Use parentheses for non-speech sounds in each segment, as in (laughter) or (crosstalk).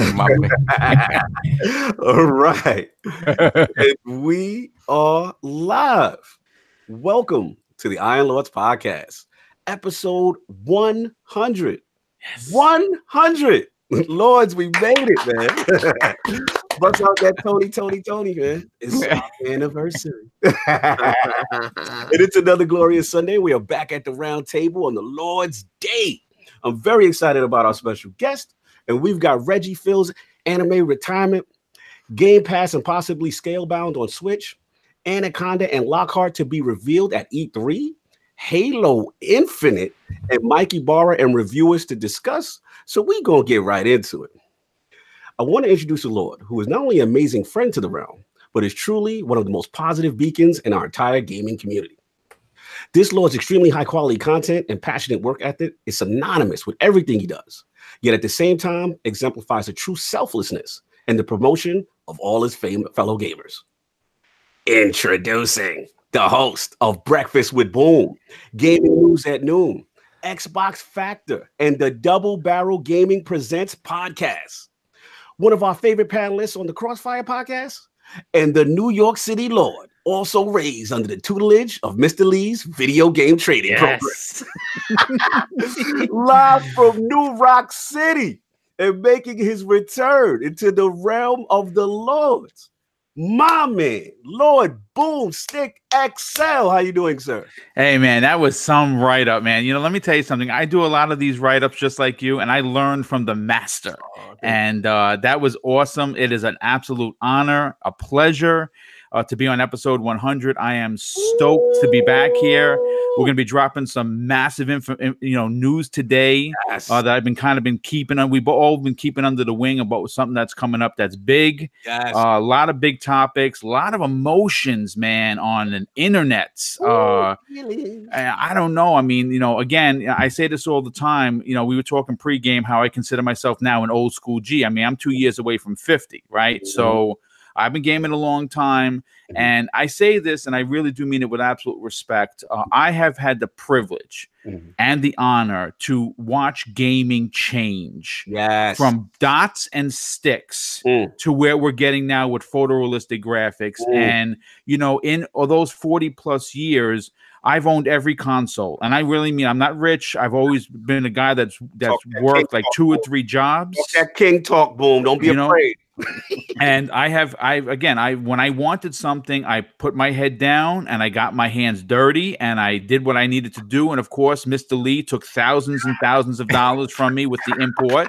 (laughs) All right. and we are live. Welcome to the Iron Lords podcast, episode 100. Yes. 100. Lords, we made it, man. (laughs) Bust out that Tony, Tony, Tony, man. It's (laughs) our anniversary. and it's another glorious Sunday. We are back at the round table on the Lord's Day. I'm very excited about our special guest, and we've got Reggie Fils anime retirement, Game Pass, and possibly Scalebound on Switch, Anaconda and Lockhart to be revealed at E3, Halo Infinite, and Mike Ybarra and reviewers to discuss. So we're to get right into it. I want to introduce a Lord who is not only an amazing friend to the realm, but is truly one of the most positive beacons in our entire gaming community. This Lord's extremely high quality content and passionate work ethic is synonymous with everything he does, yet at the same time exemplifies a true selflessness and the promotion of all his fam- fellow gamers. Introducing the host of Breakfast with Boom, Gaming News at Noon, Xbox Factor, and the Double Barrel Gaming Presents podcast. One of our favorite panelists on the Crossfire podcast, and the New York City Lord, also raised under the tutelage of Mr. Lee's video game trading yes. program. (laughs) (laughs) Live from New Rock City and making his return into the realm of the Lords. My man, Lord Boomstick XL. How you doing, sir? Hey man, that was some write-up, man. You know, let me tell you something. I do a lot of these write-ups just like you, and I learned from the master. Oh, and uh, that was awesome. It is an absolute honor, a pleasure uh, to be on episode 100. I am stoked to be back here. We're going to be dropping some massive info, you know, news today yes. uh, that I've been kind of been keeping on. We've all been keeping under the wing about something that's coming up that's big. Yes. Uh, a lot of big topics, a lot of emotions, man, on the internet. Uh, really? I don't know. I mean, you know, again, I say this all the time. You know, we were talking pregame how I consider myself now an old school G. I mean, I'm two years away from 50, right? Mm-hmm. So I've been gaming a long time, mm-hmm. and I say this, and I really do mean it with absolute respect. Uh, I have had the privilege mm-hmm. and the honor to watch gaming change. Yes. From dots and sticks mm. to where we're getting now with photorealistic graphics. Mm. And, you know, in all those 40 plus years, I've owned every console, and I really mean I'm not rich. I've always been a guy that's that's talk worked like two boom. or three jobs. Talk that king talk, boom. Don't be you afraid. Know? (laughs) and I have I again I when I wanted something I put my head down and I got my hands dirty and I did what I needed to do and of course Mr. Lee took thousands and thousands of dollars from me with the import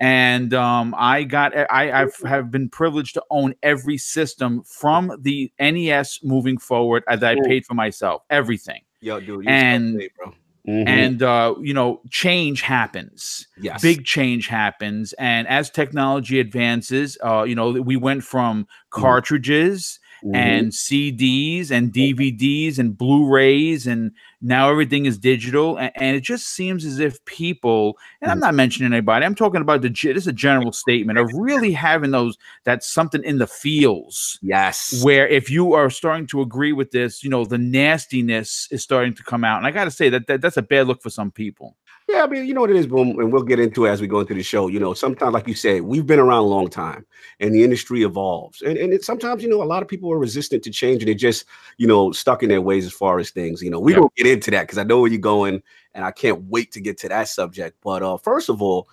and um, I got I I've have been privileged to own every system from the NES moving forward as I paid for myself everything. Yo, dude, and bro. Mm-hmm. And uh, you know, change happens. Yes, big change happens, and as technology advances, uh, you know, we went from mm-hmm. cartridges mm-hmm. and CDs and DVDs and Blu-rays, and now everything is digital. And, and it just seems as if people, and I'm mm. not mentioning anybody, I'm talking about the this is a general statement of really having those that's something in the feels. Yes, where if you are starting to agree with this, you know, the nastiness is starting to come out, and I got to say that, that that's a bad look for some people. Yeah, I mean, you know what it is, boom, and we'll get into it as we go into the show. You know, sometimes, like you said, we've been around a long time, and the industry evolves, and and it, sometimes, you know, a lot of people are resistant to change, and they're just, you know, stuck in their ways as far as things. You know, we yeah. don't get into that because I know where you're going, and I can't wait to get to that subject. But uh, first of all,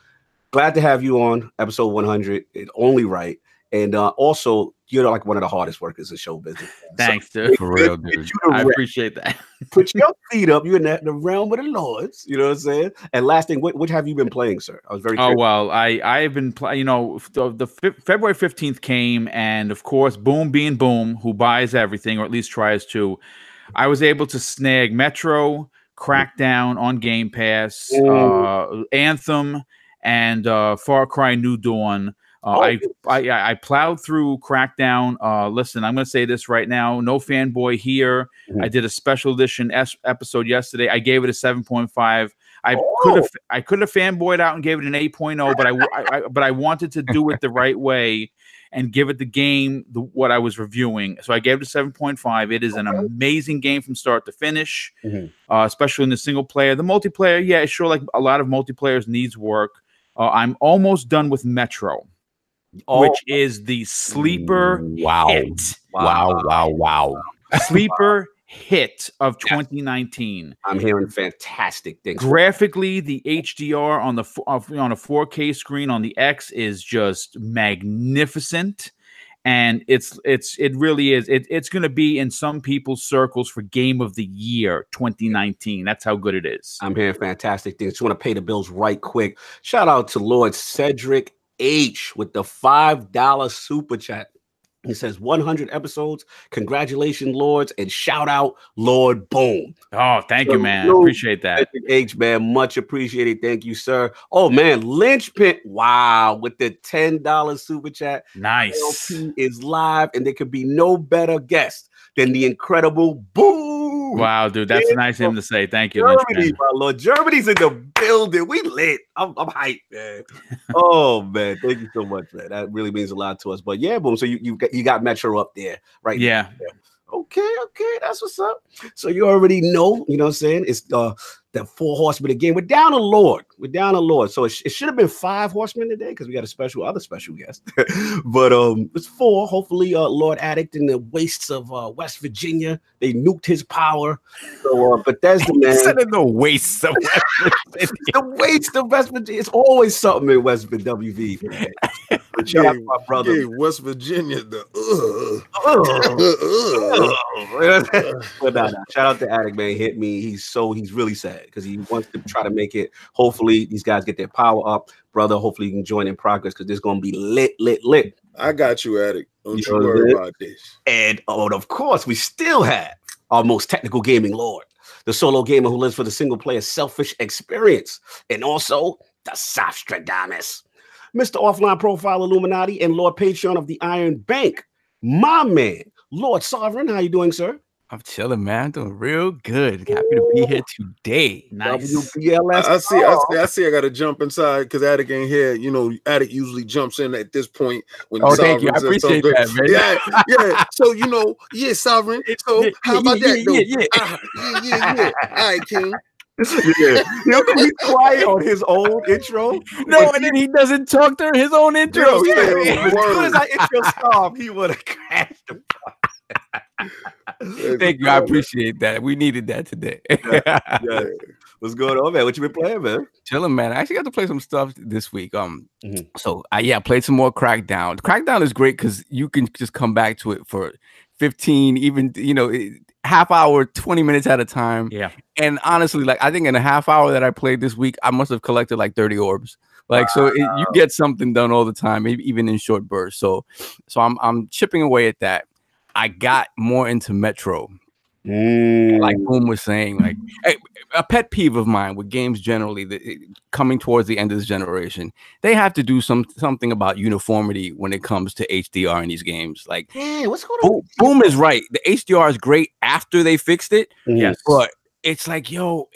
glad to have you on episode 100. It's only right, and uh, also you're like one of the hardest workers in show business. Thanks, so, dude. For real, dude. I appreciate that. put your (laughs) feet up. You're in the, the, realm of the lords. You know what I'm saying? And last thing, what, what have you been playing, sir? I was very. Oh well, I I have been playing. You know, the, the February 15th came, and of course, Boom being Boom, who buys everything or at least tries to. I was able to snag Metro, Crackdown on Game Pass, uh, Anthem, and uh, Far Cry New Dawn uh, oh, I, I I plowed through Crackdown. Uh, listen, I'm going to say this right now. No fanboy here. Mm-hmm. I did a special edition es- episode yesterday. I gave it a 7.5. I oh. could have I could have fanboyed out and gave it an 8.0, but I, I, I, but I wanted to do it the (laughs) right way and give it the game the, what I was reviewing. So I gave it a 7.5. It is okay. an amazing game from start to finish, mm-hmm. uh, especially in the single player. The multiplayer, yeah, sure, like a lot of multiplayers needs work. Uh, I'm almost done with Metro. Oh. which is the sleeper wow. hit. Wow, wow, wow. wow. Sleeper hit of 2019. I'm hearing fantastic things. Graphically, the HDR on the uh, on a 4K screen on the X is just magnificent and it's it's it really is it, it's going to be in some people's circles for game of the year 2019 that's how good it is i'm hearing fantastic things just want to pay the bills right quick shout out to lord cedric h with the five dollar super chat he says 100 episodes. Congratulations, Lords, and shout out Lord Boom. Oh, thank so, you, man. appreciate that. H, man, much appreciated. Thank you, sir. Oh, man, Lynchpin. Wow, with the $10 super chat. Nice. LP is live, and there could be no better guest than the incredible Boom. Wow, dude, that's yeah, nice of him to say. Thank you, Germany, my lord. Germany's in the building. We lit. I'm, I'm hyped, man. oh man, thank you so much, man. That really means a lot to us. But yeah, boom. So you you got, you got Metro up there, right? Yeah. Okay, okay, that's what's up. So you already know, you know what I'm saying? It's uh the four horsemen again. We're down a Lord. We're down a Lord. So it, sh- it should have been five horsemen today because we got a special other special guest. (laughs) but um, it's four. Hopefully, uh, Lord Addict in the wastes of uh, West Virginia. They nuked his power. So uh, Bethesda (laughs) man. Instead of the wastes of West Virginia. (laughs) the waste of West Virginia. It's always something in West Virginia. But shout out my brother. Yeah, West Virginia. The uh, uh, uh, (laughs) but nah, nah, shout out to Addict man. Hit me. He's so he's really sad because he wants to try to make it. Hopefully, these guys get their power up, brother. Hopefully, you can join in progress because this is going to be lit, lit, lit. I got you, Addict. Don't you, you worry about this. And oh, and of course, we still have our most technical gaming lord, the solo gamer who lives for the single player selfish experience, and also the Sostradamus, Mr. Offline Profile Illuminati, and Lord Patreon of the Iron Bank. My man, Lord Sovereign, how you doing, sir? I'm chilling, man. I'm doing real good. Happy to be here today. Nice. WPLS. I, I see. I see. I see. I got to jump inside because Addict ain't here. You know, Addict usually jumps in at this point when. Oh, thank you. I appreciate that, man. Yeah, yeah. So you know, yeah, sovereign. So (laughs) how about yeah, that? Though? Yeah, yeah, uh, yeah, yeah, yeah. All right, King. Yeah, he'll be quiet on his own intro. No, and then he doesn't talk during his own intro. Yeah, yeah. As soon as I intro stopped, he would have crashed. Thank you. I appreciate that. We needed that today. yeah, yeah. (laughs) What's going on, man? What you been playing, man? Chilling, man. I actually got to play some stuff this week. Um, mm-hmm. so I yeah, played some more Crackdown. Crackdown is great because you can just come back to it for 15, even you know, half hour, 20 minutes at a time. Yeah. And honestly, like I think in a half hour that I played this week, I must have collected like 30 orbs. Like wow. so, it, you get something done all the time, even in short bursts. So, so I'm I'm chipping away at that. I got more into Metro. Mm. Like Boom was saying, like a pet peeve of mine with games generally, the, coming towards the end of this generation, they have to do some something about uniformity when it comes to HDR in these games. Like, yeah, what's going on? Boom, Boom is right. The HDR is great after they fixed it. Yes, but it's like, yo,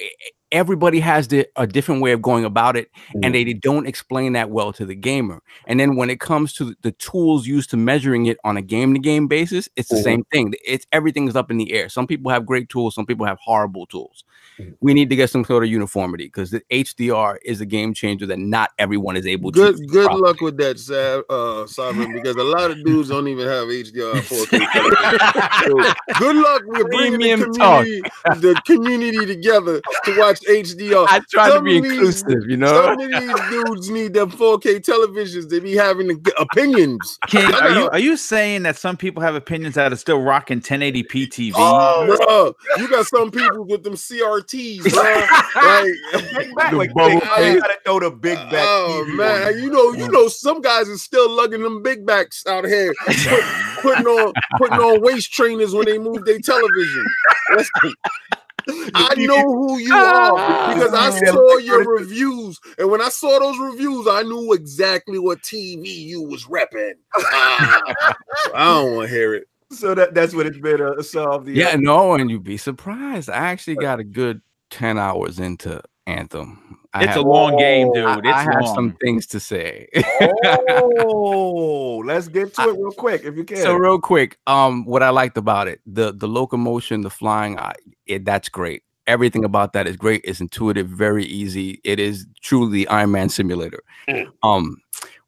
everybody has the, a different way of going about it mm-hmm. and they, they, don't explain that well to the gamer and then when it comes to the tools used to measuring it on a game to game basis it's the mm-hmm. same thing it's everything's up in the air some people have great tools some people have horrible tools mm-hmm. we need to get some sort of uniformity because the hdr is a game changer that not everyone is able good, to good properly. luck with that Sav, uh sovereign because a lot of dudes don't even have hdr 4K (laughs) so good luck with bringing the community, the community together to watch HDR. I try some to be inclusive, these, you know. Some of these dudes need them 4K televisions. They be having opinions. King, are you are you saying that some people have opinions that are still rocking 1080p TV? Oh, bro, you got some people with them CRTs, bro. like, (laughs) big back, like big, I gotta throw the big back. Oh TV man, you know, you know, some guys are still lugging them big backs out here, putting on putting on waist trainers when they move their television. (laughs) I know who you ah, are ah, ah. because I saw your reviews, and when I saw those reviews, I knew exactly what TV you was repping. I don't want to hear it. (laughs) So that that's what it's been uh, solved. Yeah, no, and you'd be surprised. I actually uh, got a good ten hours into Anthem. I it's have, a long oh, game, dude. It's I, have some things to say. oh, let's get to (laughs) it real quick if you can. So real quick, um, what I liked about it, the the locomotion, the flying, I, it, that's great. Everything about that is great. It's intuitive, very easy. It is truly Iron Man simulator. Mm. Um,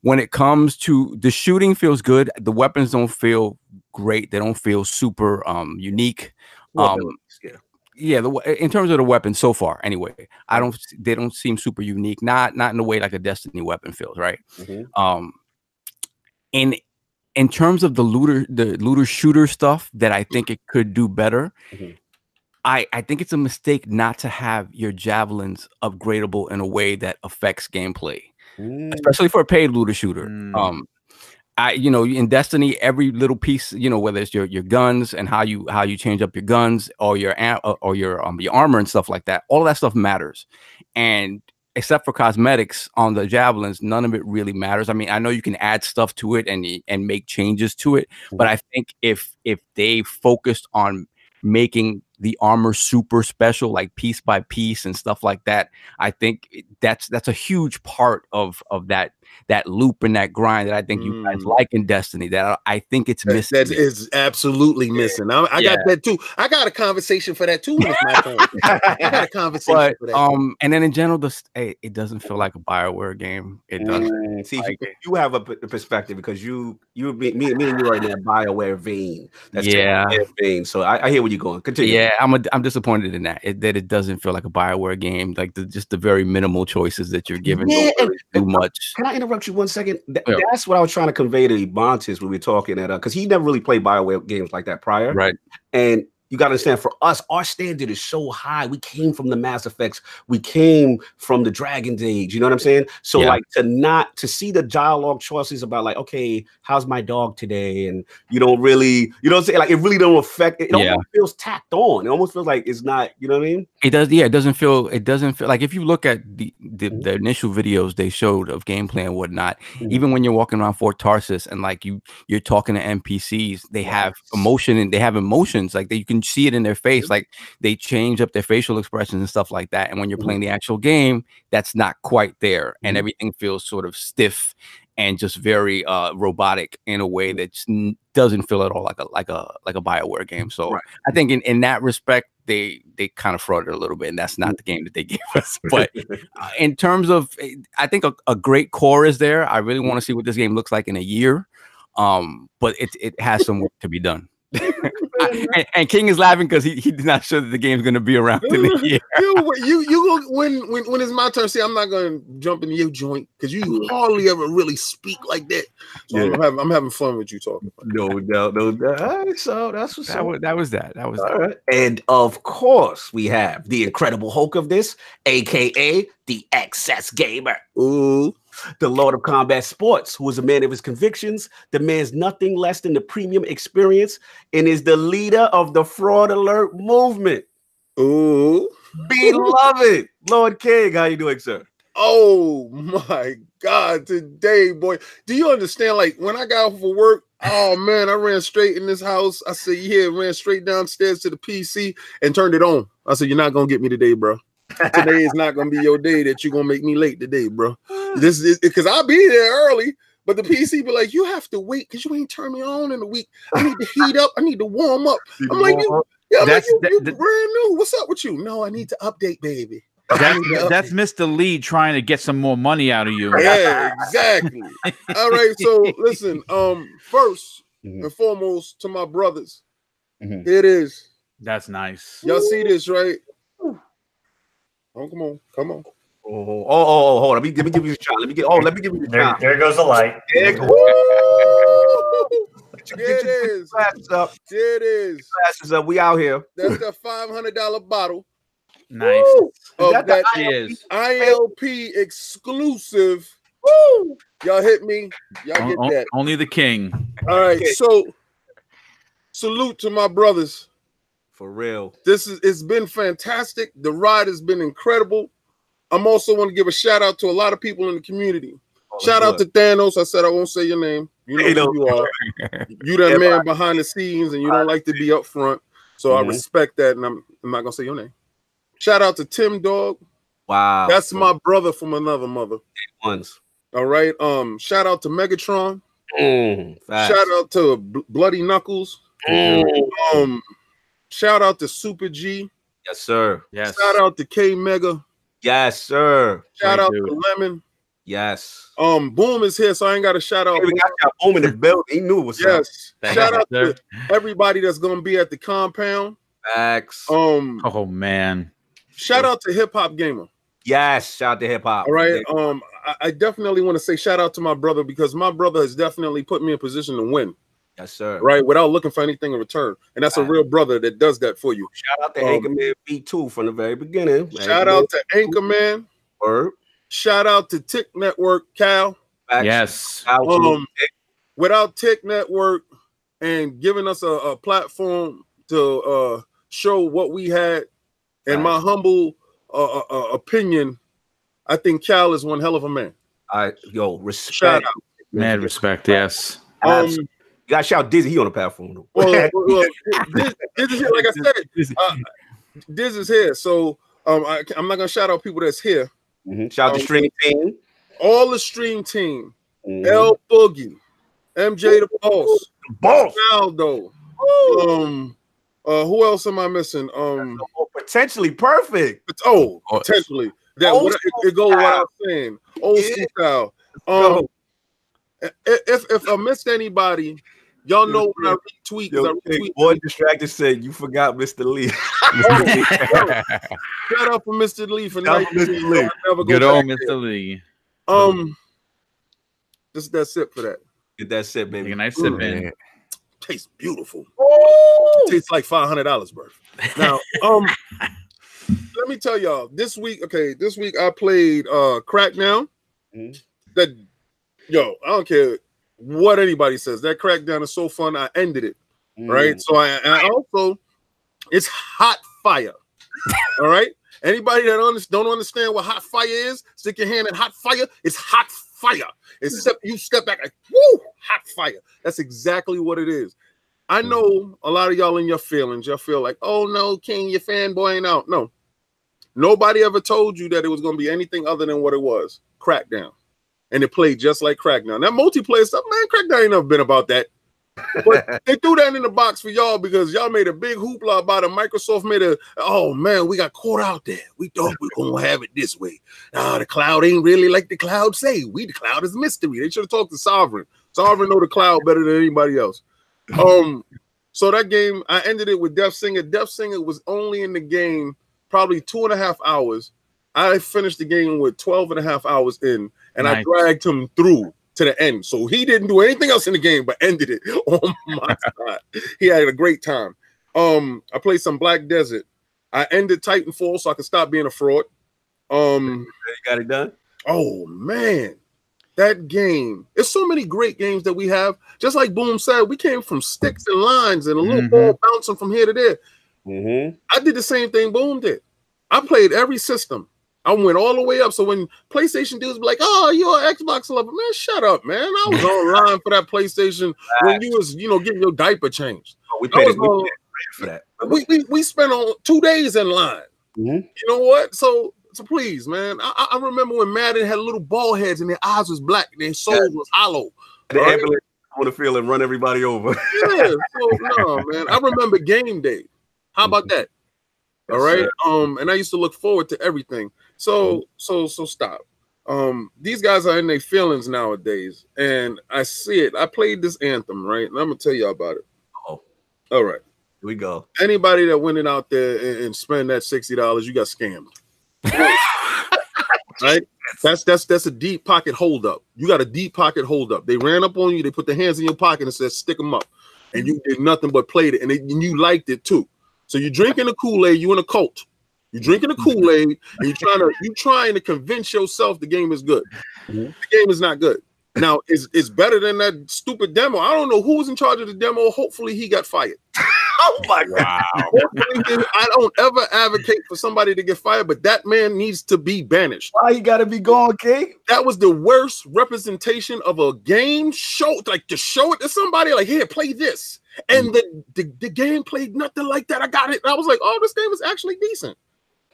when it comes to the shooting feels good. The weapons don't feel great. They don't feel super um unique. Um, yeah. yeah, the, in terms of the weapons so far, anyway, I don't. They don't seem super unique. Not not in the way like a Destiny weapon feels, right? Mhm. Um, in in terms of the looter the looter shooter stuff that I think it could do better. Mhm. I, I think it's a mistake not to have your javelins upgradable in a way that affects gameplay Mm. especially for a paid looter shooter. Mm. Um, I you know in Destiny every little piece you know whether it's your your guns and how you how you change up your guns or your or your um your armor and stuff like that. All that stuff matters, and except for cosmetics on the javelins, none of it really matters. I mean, I know you can add stuff to it and and make changes to it, but I think if if they focused on making the armor super special like piece by piece and stuff like that i think that's that's a huge part of of that that loop and that grind that i think you guys Mm. like in destiny that i, I think it's That, missing that is absolutely missing. I, I got that too. I got a conversation for that too. When my. I got a (laughs) conversation but for that. um and then in general this it, it doesn't feel like a bioware game it doesn't Mm, See, like you, it. you have a p- perspective because you, you, me, me me and you are in that Bioware vein. That's Yeah. Bioware vein. So I, I hear where you're going. Continue. yeah i'm a, i'm disappointed in that it, that it doesn't feel like a bioware game like the, just the very minimal choices that you're given Yeah, don't really do much Can I interrupt you one second? Th- Yeah. That's what I was trying to convey to Ebontis when we were talking at because uh, he never really played Bioware games like that prior. right And you got to understand, for us, our standard is so high. We came from the Mass Effects. We came from the Dragon's Age. You know what I'm saying? So, Yeah. like, to not to see the dialogue choices about like, okay, how's my dog today? And you don't really, you know what I'm saying? Like, it really don't affect. It, it Yeah. almost feels tacked on. It almost feels like it's not. You know what I mean? It does, yeah. It doesn't feel. It doesn't feel like if you look at the the, Mhm. the initial videos they showed of gameplay and whatnot. Mhm. Even when you're walking around Fort Tarsis and like you you're talking to NPCs, they have emotion and they have emotions. Like they, you can see it in their face. Like they change up their facial expressions and stuff like that. And when you're Mhm. playing the actual game, that's not quite there, and Mhm. everything feels sort of stiff and just very uh robotic in a Mm-hmm. way that doesn't feel at all like a like a like a Bioware game. So Right. I think in, in that respect, they they kind of frauded a little bit, and that's Mm. not the game that they (laughs) gave us. But (laughs) uh, in terms of, eh, I think a, a great core is there. I really Mm. want to see what this game looks like in a year. Um, but it it has some work to be done. I- (laughs) and, and King is laughing because he, he's not sure that the game's going to be around in a (laughs) year. you, you, you go when, when when it's my turn. See, I'm not gonna jump in your joint because you (laughs) hardly ever really speak like that. So Yeah. I'm, having, I'm having fun with you talking. no doubt, no doubt. All right, so that's what's That up. was that was that. That was All that. right. And of course, we have the incredible Hulk of this, aka the excess gamer, Ooh, the Lord of Combat Sports, who is a man of his convictions, demands nothing less than the premium experience, and is the leader of the fraud alert movement. ooh, Beloved Lord King, how you doing, sir? oh my God! Today, boy, do you understand? Like when I got off for work, oh man, I ran straight in this house. I said, yeah, ran straight downstairs to the PC and turned it on. I said, you're not gonna get me today, bro. Today is not gonna be your day that you're gonna make me late today, bro. This is because I'll be there early, but the PC be like, you have to wait because you ain't turn me on in a week. I need to heat up. I need to warm up. (laughs) I'm like, you, yeah, I'm That's- like, you, you that- that- brand new. What's up with you? No, I need to update, baby. That's, Yeah. that's Mr. Lee trying to get some more money out of you. Yeah, exactly. All right, so listen. Um, first Mhm. and foremost, to my brothers, Mhm. it is. That's nice. Y'all see this, right? Oh, come on, come on. Oh, oh, oh, hold on. Let me, let me give you a shot. Let me get. Oh, let me give you a There, shot. there goes the light. There, Woo! Get your- There get your- it get your is. glasses up. There it is. Glasses up. We out here. That's the five hundred dollar bottle Nice. Woo! Is of that the that Cheers. ILP exclusive. Woo! Y'all hit me. Y'all get o- that. only the king. All right. Okay. So salute to my brothers. For real. This is it's been fantastic. The ride has been incredible. I'm also want to give a shout out to a lot of people in the community. Shout out to Thanos. I said I won't say your name. You know who you are. (laughs) You that man behind the scenes, and you don't like to be up front. So I Mhm. respect that, and I'm, I'm not gonna say your name. Shout out to Tim Dog. Wow. That's my brother from another mother. ones. All right. Um. Shout out to Megatron. Mm. Shout out to Bl- Bloody Knuckles. Mm. Um. Shout out to Super G. Yes, sir. Yes. Shout out to K Mega. Yes, sir. Shout Great out dude. to Lemon. Yes. Um, Boom is here, so I ain't got a shout out. Hey, we got y'all Boom in the building. He knew it was yes. Shout out sir. to everybody that's gonna be at the compound. Facts. Um, Oh man. shout out to Hip Hop Gamer. yes. Shout out to hip hop. All right. Um, I, I definitely want to say shout out to my brother because my brother has definitely put me in position to win, Yes, sir. right? Without looking for anything in return. And that's a real brother that does that for you. Shout out to Um, Anchorman B2 from the very beginning. Shout out to Anchorman. Word. Shout out to Tick Network, Cal. Yes. Shout out to Um, without Tick Network and giving us a, a platform to uh, show what we had, and my humble uh, uh, uh, opinion, I think Cal is one hell of a man. I yo respect. Shout out. Mad respect. Yes. Um, Gotta shout Dizzy. He on the platform. (laughs) well, well, Diz, Diz is here, like I said, uh, Diz is here. So um, I, I'm not gonna shout out people that's here. Mhm. Shout out Um, Stream Team. All the stream team, Mhm. L Boogie, MJ the Boss, Boss. Aldo. Um, uh, who else am I missing? Um, potentially perfect. But- oh, Oh, potentially. That old what, it, it goes what. I'm saying. Old Yeah. school style. Um, i- if if I missed anybody, y'all know when I yo, retweet, 'cause Yo, I retweet. boy distracted said you forgot Mr. Lee. (laughs) (laughs) Shout out for Mr. Lee for Shout out night. for Mr. Lee. Never go Good old back there. Mr. Lee. Um, just that's it for that. Get that sip, Take baby. a nice sip in. Tastes beautiful. Tastes like five hundred dollars worth. Now, (laughs) um, let me tell y'all. This week, okay, this week I played uh Crackdown. Mhm. That yo, I don't care what anybody says. That Crackdown is so fun. I ended it right. Mm. So I, I also, it's hot fire. All right. Anybody that don't understand what hot fire is, stick your hand in hot fire. It's hot fire. Except you step back like, woo, hot fire. That's exactly what it is. I know a lot of y'all in your feelings. Y'all feel like, oh no, King, your fanboying out. No, nobody ever told you that it was going to be anything other than what it was. Crackdown, and it played just like Crackdown. That multiplayer stuff, man, Crackdown ain't never been about that. But (laughs) they threw that in the box for y'all because y'all made a big hoopla about it. Microsoft made a, oh man, we got caught out there. We thought we were gonna have it this way. Ah, the cloud ain't really like the cloud say. We the cloud is mystery. They should have talked to Sovereign. Sovereign know the cloud better than anybody else. Um, so that game, I ended it with Death Singer. Death Singer was only in the game probably two and a half hours. I finished the game with 12 and a half hours in, and I dragged him through to the end. So he didn't do anything else in the game but ended it (laughs) Oh my (laughs) god, He had a great time. Um, I played some Black Desert. I ended Titanfall so I could stop being a fraud. Um, You got it done. oh man, that game. There's so many great games that we have. Just like Boom said, we came from sticks and lines and a little Mhm. ball bouncing from here to there. Mm-hmm. I did the same thing Boom did. I played every system. I went all the way up. So when PlayStation dudes be like, "Oh, you're an Xbox lover," man, shut up, man. I was (laughs) online for that PlayStation when you was, you know, getting your diaper changed. We paid, was we on- paid for that. We we, we spent on two days in line. Mhm. You know what? So so please, man. I, I remember when Madden had little ball heads and their eyes was black and their souls was hollow. The Right. ambulance on the field and run everybody over. Yeah, so no, man. I remember game day. How about that? All right. Um, and I used to look forward to everything. So, so, so stop. Um, these guys are in their feelings nowadays, and I see it. I played this anthem, right? And I'm gonna tell y'all about it. Oh. All right. Here we go. Anybody that went in out there and, and spend that sixty dollars, you got scammed. (laughs) right? That's that's that's a deep pocket holdup. You got a deep pocket holdup. They ran up on you. They put their hands in your pocket and said, "Stick them up," and you did nothing but played it, and, they, and you liked it too. So you're drinking the Kool Aid. You in a cult. You're drinking the (laughs) Kool Aid, and you're trying to you trying to convince yourself the game is good. Mhm. The game is not good. Now it's it's better than that stupid demo. I don't know who was in charge of the demo. Hopefully he got fired. (laughs) Oh my god. Wow. Hopefully I don't ever advocate for somebody to get fired, but that man needs to be banished. Why you gotta be gone, King? That was the worst representation of a game show. Like to show it to somebody, like here, play this, and the the, the game played nothing like that. I got it. I was like, oh, this game is actually decent.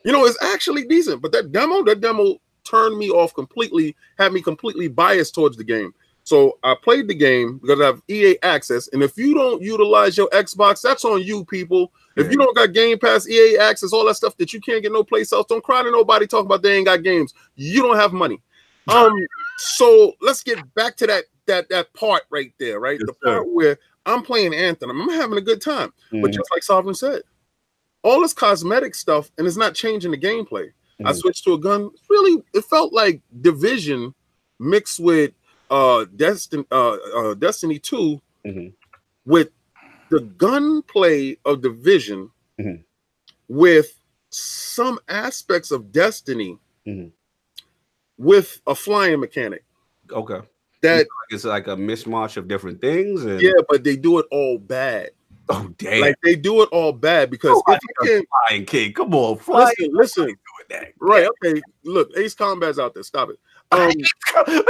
You know, it's actually decent. But that demo, that demo turned me off completely, had me completely biased towards the game. So I played the game because I have EA access. And if you don't utilize your Xbox, that's on you, people. If you don't got Game Pass, EA access, all that stuff that you can't get no place else, don't cry to nobody talking about they ain't got games. You don't have money. (laughs) Um, so let's get back to that that that part right there, right? Yes, the sir. part where I'm playing Anthem, I'm having a good time. But Mhm. just like Sovereign said, all this cosmetic stuff, and it's not changing the gameplay. I Mhm. switched to a gun. Really, it felt like Division mixed with uh Destiny uh, uh Destiny 2 Mhm. with the gunplay of Division Mhm. with some aspects of Destiny Mhm. with a flying mechanic. Okay. That It's like a mishmash of different things. And, yeah, but they do it all bad. Oh damn. Like they do it all bad because Oh, if you can Flying King. Come on, fly. listen, listen, doing that. right? Okay, look, Ace Combat's out there. Stop it. (laughs) Um, (laughs)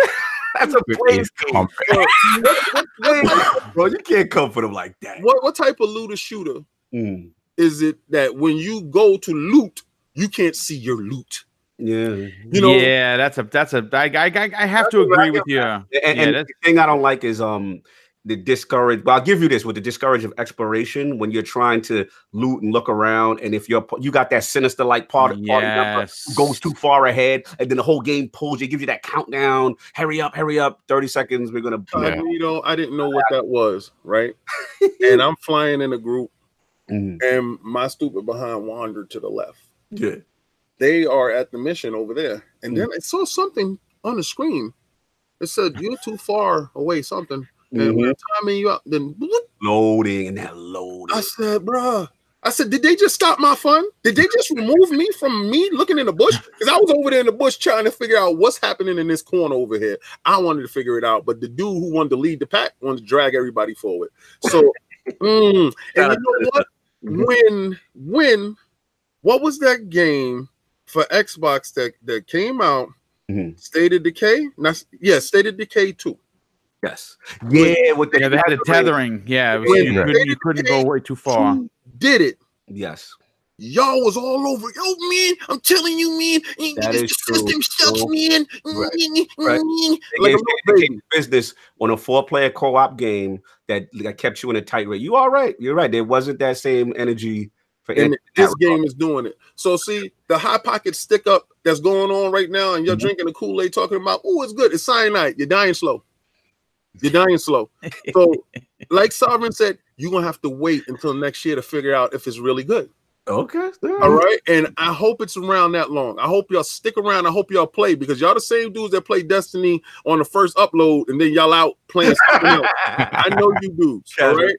That's a With place, Ace Combat. uh, (laughs) what, what, what, bro. You can't come for them like that. what, what type of looter shooter Mm. is it that when you go to loot, you can't see your loot? Yeah. You know, yeah, that's a that's a I I, I- I have to That's what agree with you. And, Yeah, and the thing I don't like is um the discourage. But I'll give you this with the discourage of exploration when you're trying to loot and look around, and if you're you got that sinister like part of party member Yes. goes too far ahead, and then the whole game pulls you, gives you that countdown. Hurry up, hurry up! Thirty seconds. We're gonna. uh, Yeah. you know, I didn't know what that was, right? (laughs) and I'm flying in a group, Mhm. and my stupid behind wandered to the left. Yeah. They are at the mission over there, and then I saw something on the screen. It said, "You're too far away." Something, and Mhm. we're timing you out. Then bloop, Loading and that loading. I said, bruh. I said, did they just stop my fun? Did they just remove me from me looking in the bush? (laughs) Because I was over there in the bush trying to figure out what's happening in this corner over here. I wanted to figure it out, but the dude who wanted to lead the pack wanted to drag everybody forward. So, (laughs) mm, and you know what? (laughs) Mhm. When, when, what was that game for Xbox that that came out? Mhm. State of Decay? Not, yeah, State of Decay 2. Yes. Yeah. With the Yeah, they had the tethering. Yeah, it was- you, couldn't, you couldn't go way too far. Did it. Yes. Y'all was all over. Yo, man, I'm telling you, man. That this is true. system sucks, True. man. Right. Mm-hmm, mm-hmm, right. Mm-hmm. a They little gave- they gave business on a four-player co-op game that, that kept you in a tight rate. You all right? You're right. There wasn't that same energy for And Anthony this game is doing it. So see the high pocket stick up that's going on right now, and you're Mhm. drinking the Kool Aid, talking about, oh, it's good. It's cyanide. You're dying slow. You're dying slow. (laughs) So, like Sovereign said, you're gonna have to wait until next year to figure out if it's really good. Okay. All right. And I hope it's around that long. I hope y'all stick around. I hope y'all play because y'all the same dudes that play Destiny on the first upload and then y'all out playing something else. (laughs) I know you dudes. All right.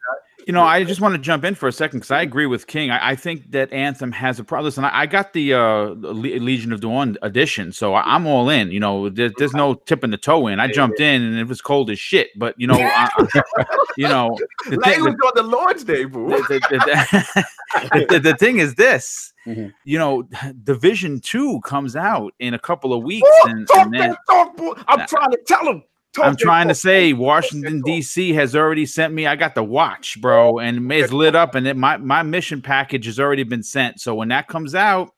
You know, I just want to jump in for a second because I agree with King. I, I think that Anthem has a problem. Listen, I, I got the uh, Le- Legion of Dawn edition, so I, I'm all in. You know, there, there's no tipping the toe in. I jumped in and it was cold as shit. But you know, I, I- you know, the thing, Language on the Lord's Day, boo. the, the- the- the- the thing is this. Mhm. You know, Division Two comes out in a couple of weeks, Woo, and, talk and then that talk, boy. I'm Nah. trying to tell him. Talk I'm trying to say Washington D.C. has already sent me. I got the watch, bro, and it's lit up, and it, my my mission package has already been sent. So when that comes out,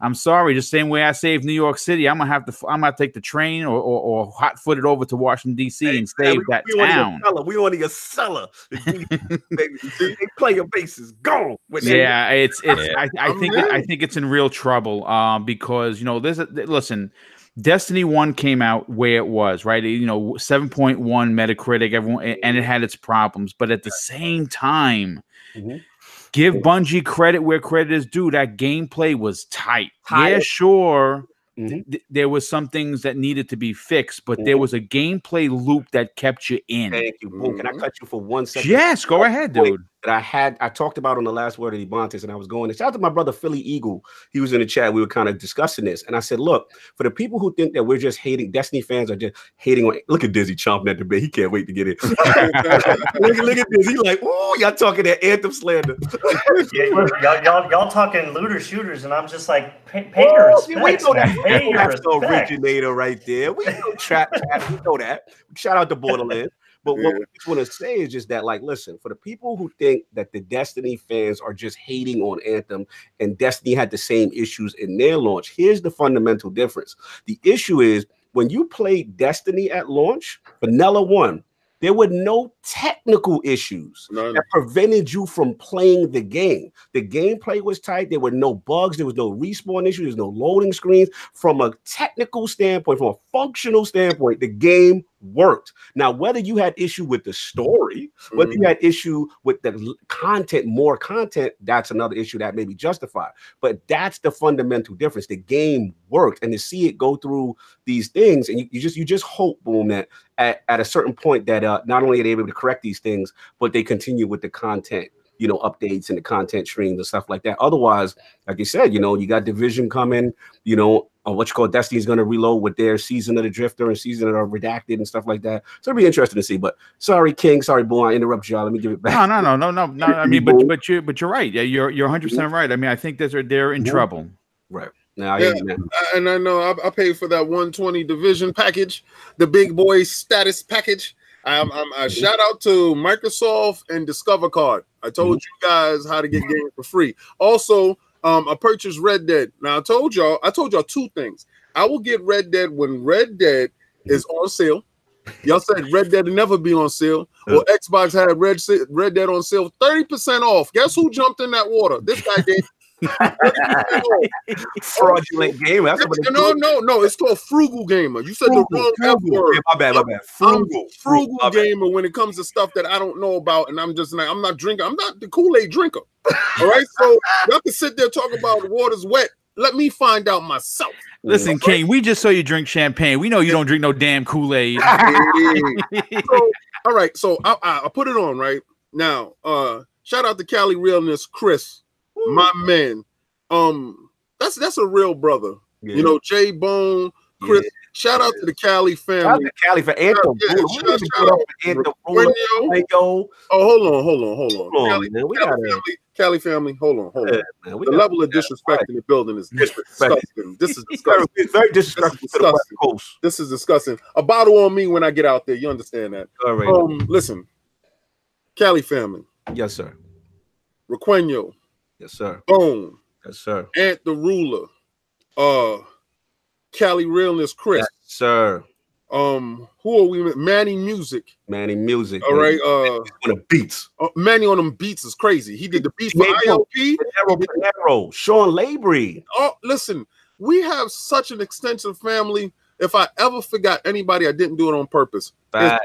I'm sorry. The same way I saved New York City, I'm gonna have to. I'm gonna take the train or or, or hot foot it over to Washington D.C. and Hey, save we- that we want town. your Cellar. We want your cellar. (laughs) Baby, they play your bases. Go. With that- Yeah, it's it's. Yeah. I, I think in. I think it's in real trouble. Um, because you know, there's listen. Destiny One came out where it was, right? You know, seven point one Metacritic, everyone, and it had its problems. But at the same time, Mhm. give Bungie credit where credit is due. That gameplay was tight. Yeah, Tight. sure. Mhm. th- th- there was some things that needed to be fixed, but there Mhm. was a gameplay loop that kept you in. Thank you, boo. Can I Mhm. cut you for one second? Yes, go ahead, Wait. dude. That I had I talked about on the last word of Ebontis, and I was going to shout out to my brother Philly Eagle. He was in the chat. We were kind of discussing this, and I said, look, for the people who think that we're just hating Destiny fans are just hating on. Look at Dizzy chomping at the bit. He can't wait to get in. look, (laughs) look at this. He like, oh, y'all talking that anthem slander. Yeah, y'all, y'all, y'all talking looter shooters, and I'm just like, pay, pay your Oh, respect. we know that. Pay your That's the originator right there. We know trap chat. We know that. Shout out to Borderlands. But what Yeah. we just want to say is just that, like, listen, for the people who think that the Destiny fans are just hating on Anthem and Destiny had the same issues in their launch, here's the fundamental difference. The issue is when you play Destiny at launch, Vanilla One, There were no technical issues None. that prevented you from playing the game. The gameplay was tight. There were no bugs. There was no respawn issues. There's no loading screens. From a technical standpoint, from a functional standpoint, the game worked. Now, whether you had issue with the story, whether you had issue with the content, more content, that's another issue that may be justified. But that's the fundamental difference. The game worked, and to see it go through these things, and you, you just you just hope, boom, that at, at a certain point that uh, not only are they able to correct these things, but they continue with the content, you know, updates and the content streams and stuff like that. Otherwise, like you said, you know, you got division coming, you know, uh, what you call Destiny's going to reload with their season of the Drifter and season of the Redacted and stuff like that. So it'll be interesting to see. But sorry, King, sorry, boy, I interrupt y'all. Let me give it back. No, no, no, no, no, no. I mean, but (laughs) but you but you're right. Yeah, you're you're 100 percent right. I mean, I think that they're they're in trouble. Right now, Yeah. yeah. I- and I know I, I paid for that 120 division package, the big boy status package. I'm I shout out to Microsoft and Discover Card. I told you guys how to get games for free. Also, um, I purchased Red Dead. Now I told y'all, I told y'all two things. I will get Red Dead when Red Dead is on sale. Y'all said Red Dead will never be on sale. Well, Xbox had Red Red Dead on sale, 30% off. Guess who jumped in that water? This guy did. 30% (laughs) off. fraudulent game. That's what no, no, no. It's called frugal gamer. You said the wrong F word. Yeah, my bad, my bad. I'm Frugal, frugal my bad. gamer when it comes to stuff that I don't know about, and I'm just like I'm not drinking. I'm not the Kool Aid drinker. All right, so y'all can sit there talk about the water's wet. Let me find out myself. Listen, King, we just saw you drink champagne. We know you don't drink no damn Kool Aid. (laughs) so, all right, so I, I, I put it on right now. Uh, shout out to Cali Realness, Chris, my man. Um, that's that's a real brother. Yeah. You know, Jay Bone, Chris. Yeah. Shout out to the Cali Shout out family. to Cali for Anthem. Yeah, Ruler. shout- to shout out with Anthem When Ruler. yo, Hey, yo, oh, hold on, hold on, hold on. Hold on, Cali, man. We Cali gotta- family, Cali family, hold on, hold on. yeah, man, we The got- level of disrespect in the building is disgusting. This is (laughs) very, disgusting. it's very disrespectful to the West disgusting. Coast. This is disgusting. A bottle on me when I get out there. You understand that? All right. Um, listen, Cali family, yes, sir. Requeno, Yes, sir. Bone, Yes, sir. Ant the Ruler, uh, Cali Realness, Chris. Yes, sir. Um, who are we? Manny Music. Manny Music. All right. Uh, On the beats. uh, Manny on them beats is crazy. He did the beats for ILP. Panero. Sean Labry. Oh, listen, we have such an extensive family. If I ever forgot anybody, I didn't do it on purpose.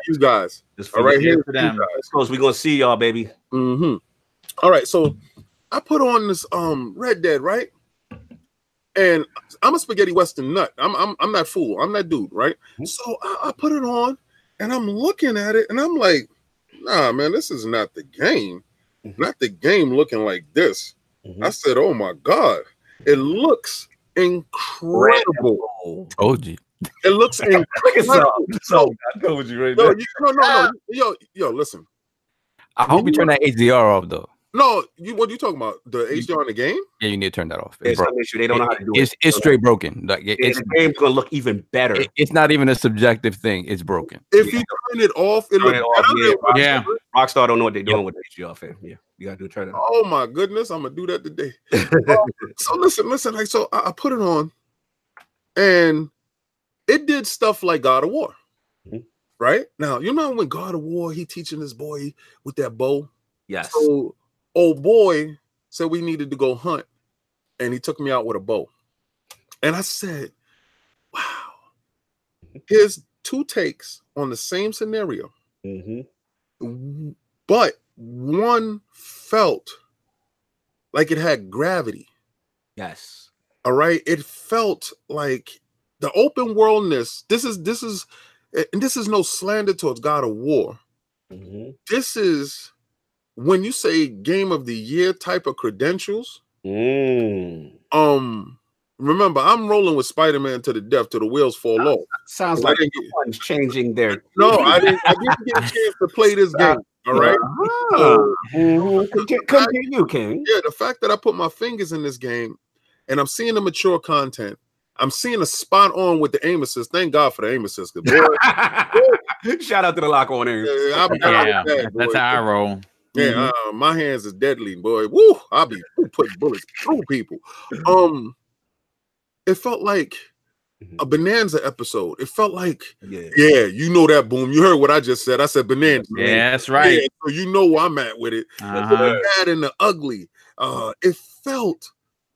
You guys. All right, here for them. Coast, we gonna see y'all, baby. Mm-hmm. All right, so I put on this um Red Dead, right? And I'm a spaghetti western nut. I'm I'm I'm that fool. I'm that dude, right? Mhm. So I, I put it on and I'm looking at it and I'm like, nah, man, this is not the game. Mhm. Not the game looking like this. Mhm. I said, oh my god, it looks incredible. Oh. It Told you. looks (laughs) Look at incredible. so. So I told you right No, you, no, no, no. Yo, yo, listen. I hope you turn that HDR off though. No, you what are you talking about? The HDR in the game? Yeah, you need to turn that off. It's, There's broken. some issue. They don't know how to do it's, it. it's straight broken. Like it- it's the game's gonna look even better. it- it's not even a subjective thing. It's broken. If Yeah. you turn it off, it Turn looks better. yeah, Yeah. Rockstar don't know what they're doing with the HDR, fam. Yeah, you gotta do turn it off. Oh my goodness, I'm gonna do that today. (laughs) Um, so listen, listen. Like so, I, I put it on, and it did stuff like God of War. Mhm. Right now, you know when God of War, he teaching his boy with that bow. Yes. So old boy said we needed to go hunt, and he took me out with a bow. And I said, "Wow, here's two takes on the same scenario, hmm but one felt like it had gravity. Yes. All right, it felt like the open worldness. This is this is, and this is no slander towards God of War. hmm This is when you say game of the year type of credentials. Mm. Um, remember, I'm rolling with Spider-Man to the death till the wheels fall off. Sounds like didn't get- changing their. (laughs) no, I didn't. I didn't get a chance to play this (laughs) game. All right. Mhm. Conti- Continue, King. Yeah, the fact that I put my fingers in this game and I'm seeing the mature content. I'm seeing a spot on with the aim assist. Thank God for the aim assist. 'cause Boy, (laughs) Shout out to the lock on air. yeah, I'll Yeah, that's how I roll. Yeah, uh, my hands is deadly, boy. Woo! I'll be putting bullets through people. Um, it felt like a Bonanza episode. It felt like, Yeah. yeah, you know that boom. You heard what I just said. I said Bonanza. man. Yeah, that's right. Yeah, so you know where I'm at with it. Uh-huh. The bad and the ugly. Uh, it felt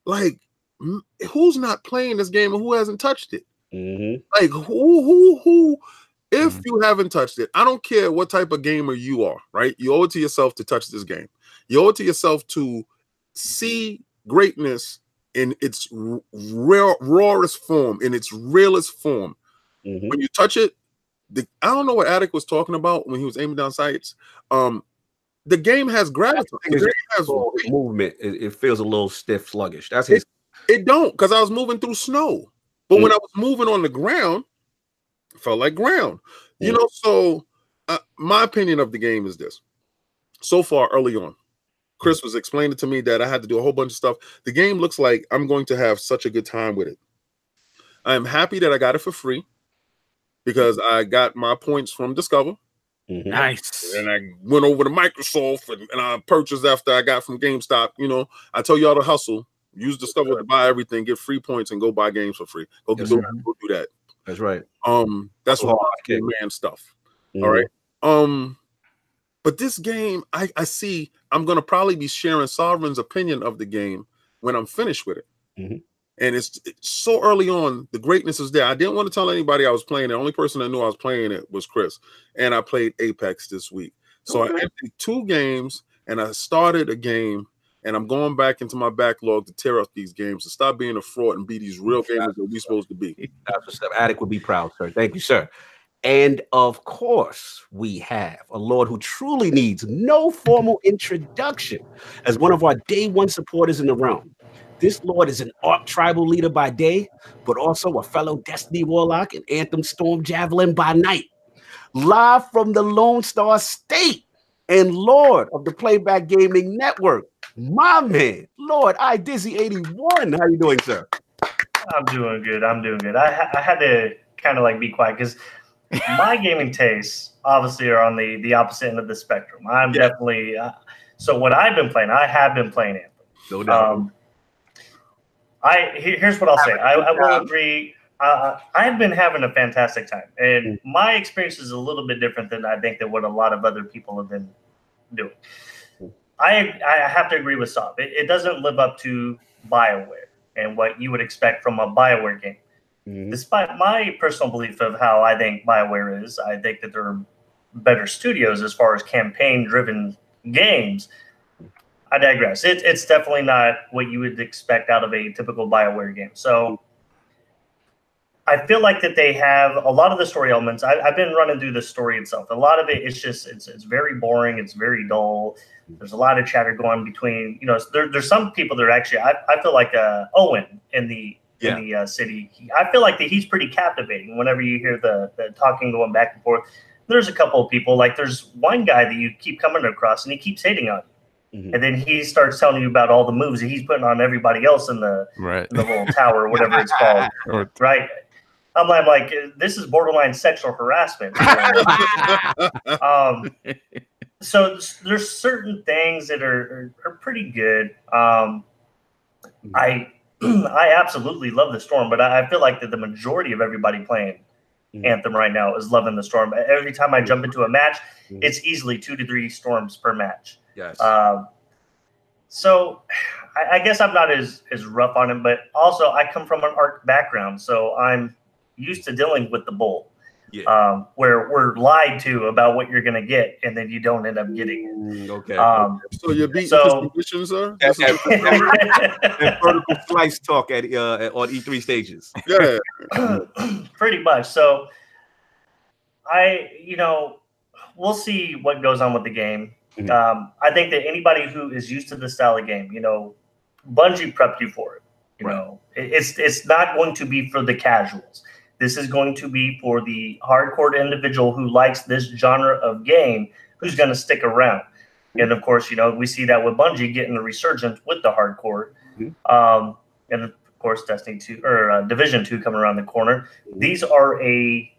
like who's not playing this game and who hasn't touched it. Mhm. Like who, who, who? If Mhm. you haven't touched it, I don't care what type of gamer you are. Right? You owe it to yourself to touch this game. You owe it to yourself to see greatness in its r- raw, rawest form, in its realest form. Mhm. When you touch it, the, I don't know what Addict was talking about when he was aiming down sights. Um, the game has gravity. The game has movement, it, it feels a little stiff, sluggish. That's his. It don't because I was moving through snow. But when I was moving on the ground, it felt like ground. You Mm. know, so uh, my opinion of the game is this. So far, early on, Chris was explaining to me that I had to do a whole bunch of stuff. The game looks like I'm going to have such a good time with it. I am happy that I got it for free because I got my points from Discover. Mhm. Nice. And I went over to Microsoft and, and I purchased after I got from GameStop. You know, I tell y'all to hustle, use Discover to buy everything, get free points, and go buy games for free. Go, Yes, go, sir. go do that. That's right. Um, that's Oh, what okay. man stuff. Mhm. All right. Um, but this game, I, I see I'm gonna probably be sharing Sovereign's opinion of the game when I'm finished with it. Mhm. And it's, it's so early on, the greatness is there. I didn't want to tell anybody I was playing. It. The only person that knew I was playing it was Chris. And I played Apex this week. So I Okay. emptied two games and I started a game and I'm going back into my backlog to tear up these games to stop being a fraud and be these real gamers that we're supposed to be. That's what's up. Addict would be proud, sir. Thank you, sir. And of course, we have a Lord who truly needs no formal introduction as one of our day one supporters in the realm. This Lord is an Arc tribal leader by day, but also a fellow Destiny Warlock and Anthem Storm Javelin by night. Live from the Lone Star State and Lord of the Playback Gaming Network, my man, Lord I Dizzy 81. How you doing, sir? I'm doing good. I'm doing good. I, I had to kind of like be quiet because my (laughs) gaming tastes obviously are on the the opposite end of the spectrum. I'm Yeah. definitely uh, so. What I've been playing, I have been playing Anthem. No doubt. Um, I here's what I'll say. I, I will agree. Uh, I've been having a fantastic time, and my experience is a little bit different than I think that what a lot of other people have been doing. I I have to agree with Saab. It, it doesn't live up to Bioware and what you would expect from a Bioware game. Mhm. Despite my personal belief of how I think Bioware is, I think that there are better studios as far as campaign-driven games. I digress. It, it's definitely not what you would expect out of a typical Bioware game. So I feel like that they have a lot of the story elements. I, I've been running through the story itself. A lot of it is just it's it's very boring. It's very dull. There's a lot of chatter going between. You know, there, there's some people that are actually. I, I feel like uh, Owen in the Yeah. in the uh, city. He, I feel like that he's pretty captivating. Whenever you hear the the talking going back and forth, there's a couple of people. Like there's one guy that you keep coming across, and he keeps hitting on you, Mhm. and then he starts telling you about all the moves that he's putting on everybody else in the Right. in the little tower or whatever it's called. (laughs) Right. I'm like, like this is borderline sexual harassment. (laughs) um, so there's certain things that are, are, are pretty good. Um, I (clears throat) I absolutely love the storm, but I, I feel like that the majority of everybody playing Mhm. Anthem right now is loving the storm. Every time I jump into a match, Mhm. it's easily two to three storms per match. yes. Um, so I, I guess I'm not as, as rough on him, but also I come from an arc background, so I'm used to dealing with the bull, yeah. um, where we're lied to about what you're going to get, and then you don't end up getting Mm, okay. it. Um, So you're beating So- this condition, sir? That's- This is- and vertical slice talk at uh, on E3 stages. yeah. (clears throat) pretty much. So I, you know, we'll see what goes on with the game. Mhm. Um, I think that anybody who is used to this style of game, you know, Bungie prepped you for it. You Right. know, it's it's not going to be for the casuals. This is going to be for the hardcore individual who likes this genre of game, who's going to stick around. And of course, you know, we see that with Bungie getting the resurgence with the hardcore, Mhm. um, and of course, Destiny Two or uh, Division Two coming around the corner. These are a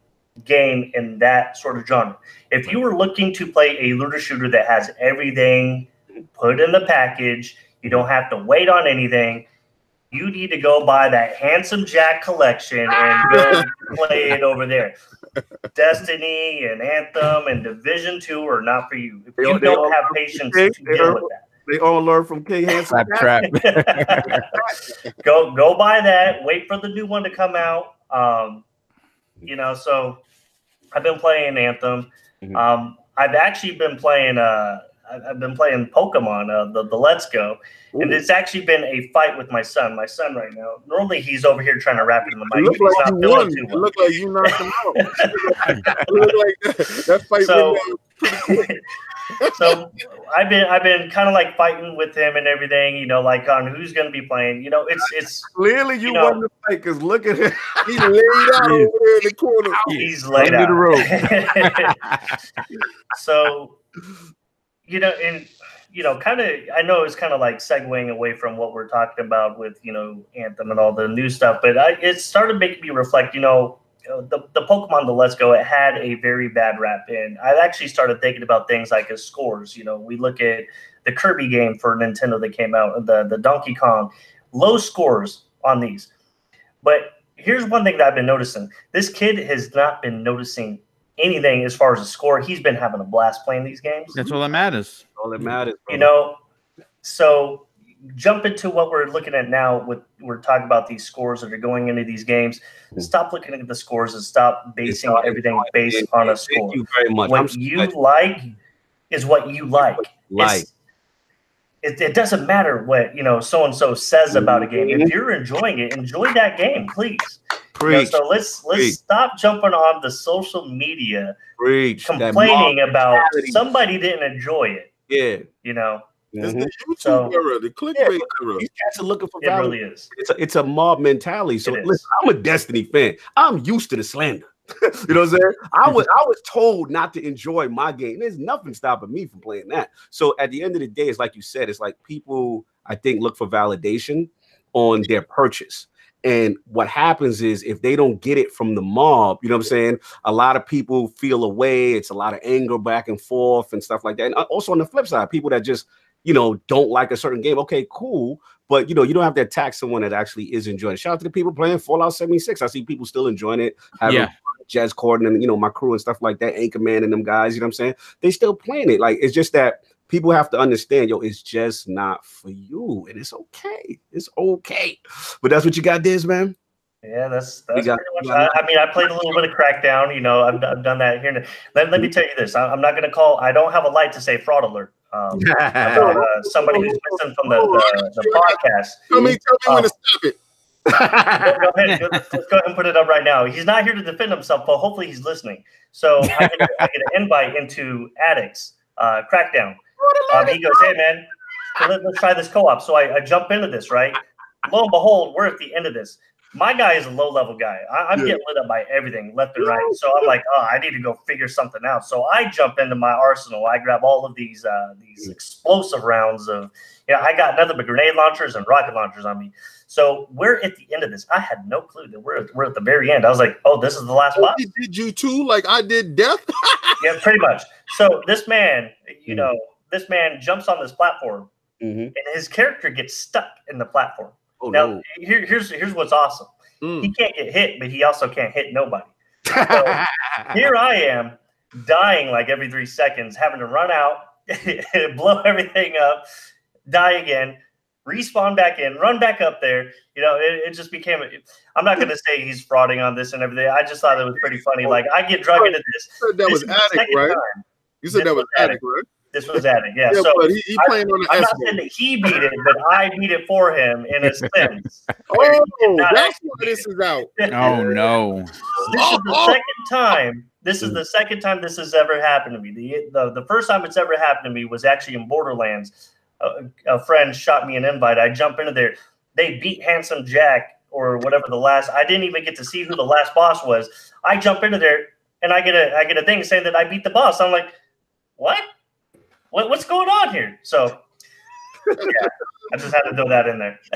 game in that sort of genre. If you were looking to play a looter shooter that has everything put in the package, you don't have to wait on anything. You need to go buy that Handsome Jack collection and go play it over there. Destiny and Anthem and Division Two are not for you. If They you all- they don't all- have patience they- to they deal all- with that. They all learn from King (laughs) Handsome. Trap trap. (laughs) go go buy that. Wait for the new one to come out. Um, you know, so I've been playing Anthem. Mhm. Um, I've actually been playing. Uh, I've- I've been playing Pokemon, uh, the the Let's Go, and it's actually been a fight with my son. My son right now. Normally he's over here trying to rap it in the mic. looked but he's like not you won. too It well. looked like you knocked him out. (laughs) (laughs) it looked like that, that fight So- went pretty quick. (laughs) so I've been I've been kind of like fighting with him and everything. You know, like on who's going to be playing. You know, it's it's Clearly, you, You know- won the fight because look at him. He laid out over there in the corner. he's laid Under out. the so you know and you know kind of i know it's kind of like segueing away from what we're talking about with you know anthem and all the new stuff but I, it started making me reflect you know uh, the, the pokemon the let's go it had a very bad rap and i actually started thinking about things like as scores you know we look at the kirby game for nintendo that came out the, the donkey kong low scores on these. But here's one thing that i've been noticing. This kid has not been noticing anything as far as a score. He's been having a blast playing these games. That's all that matters. All that matters, You know, so jump into what we're looking at now. With we're talking about these scores that are going into these games. Stop looking at the scores and stop basing not- everything based on a score. Thank you very much. I'm What you like is what you like. like. It's- It, it doesn't matter what you know so and so says about a game. If you're enjoying it, enjoy that game, please. You know, so let's let's Preach. stop jumping on the social media preach. Complaining about somebody didn't enjoy it. Yeah. You know, It's Mhm. the YouTube So- era, the clickbait era. These cats are looking for it validation. really is. it's a, it's a mob mentality. So listen, I'm a Destiny fan. I'm used to the slander. (laughs) you know what I'm saying? I was I was told not to enjoy my game. There's nothing stopping me from playing that. So at the end of the day, it's like you said, it's like people I think look for validation on their purchase. And what happens is if they don't get it from the mob, you know what I'm saying? A lot of people feel away. It's a lot of anger back and forth and stuff like that. And uh, also on the flip side, people that just, you know, don't like a certain game. Okay, cool. But you know, you don't have to attack someone that actually is enjoying. it. Shout out to the people playing Fallout 76. I see people still enjoying it. Having Yeah. Jazz Corden and you know my crew and stuff like that, Anchorman and them guys. You know what I'm saying? They still playing it. Like it's just that people have to understand, yo, it's just not for you, and it's okay. It's okay. But that's what you got, Diz, man. Yeah, that's that's got- pretty much. I, I mean, I played a little bit of Crackdown. You know, I've, I've done that here. Let, let me tell you this: I, I'm not going to call. I don't have a light to say fraud alert. Um, (laughs) about uh, somebody who's missing from the, the, the podcast. Tell me, tell me when to stop it. Go ahead. (laughs) Go, let's go ahead and put it up right now. He's not here to defend himself, but hopefully he's listening. So I get, I (laughs) get an invite into Addict's uh, Crackdown. Um, he goes, "Hey man, let, us try this co-op." So I, I jump into this. Right. Lo and behold, we're at the end of this. My guy is a low-level guy. I, I'm Yeah. getting lit up by everything left and right. So I'm like, "Oh, I need to go figure something out." So I jump into my arsenal. I grab all of these uh, these explosive rounds of. Yeah, I got nothing but grenade launchers and rocket launchers on me. So we're at the end of this. I had no clue that we're we're at the very end. I was like, "Oh, this is the last boss." Did, did you too? Like I did death? (laughs) Yeah, pretty much. So this man, you Mhm. know, this man jumps on this platform, Mhm. and his character gets stuck in the platform. Oh Now, no. here, here's here's what's awesome. Mm. He can't get hit, but he also can't hit nobody. (laughs) Here I am, dying like every three seconds, having to run out, (laughs) blow everything up, die again, respawn back in, run back up there. You know, it, it just became. I'm not going to say he's frauding on this and everything. I just thought it was pretty funny. Like I get drug into this. You said that This was addict, right? time You said This that was was Addict. addict, right? This was Addict, yeah. Yeah, so but he, he I- playing on the I'm not saying that he beat it, but I beat it for him in a sense. (laughs) Oh, that's why this is out. (laughs) Oh no. This is the oh, oh. second time. This is the second time this has ever happened to me. The the, the first time it's ever happened to me was actually in Borderlands. A, a friend shot me an invite. I jump into there. They beat Handsome Jack or whatever the last. I didn't even get to see who the last boss was. I jump into there and I get a I get a thing saying that I beat the boss. I'm like, what? What what's going on here? So yeah, I just had to throw that in there. (laughs)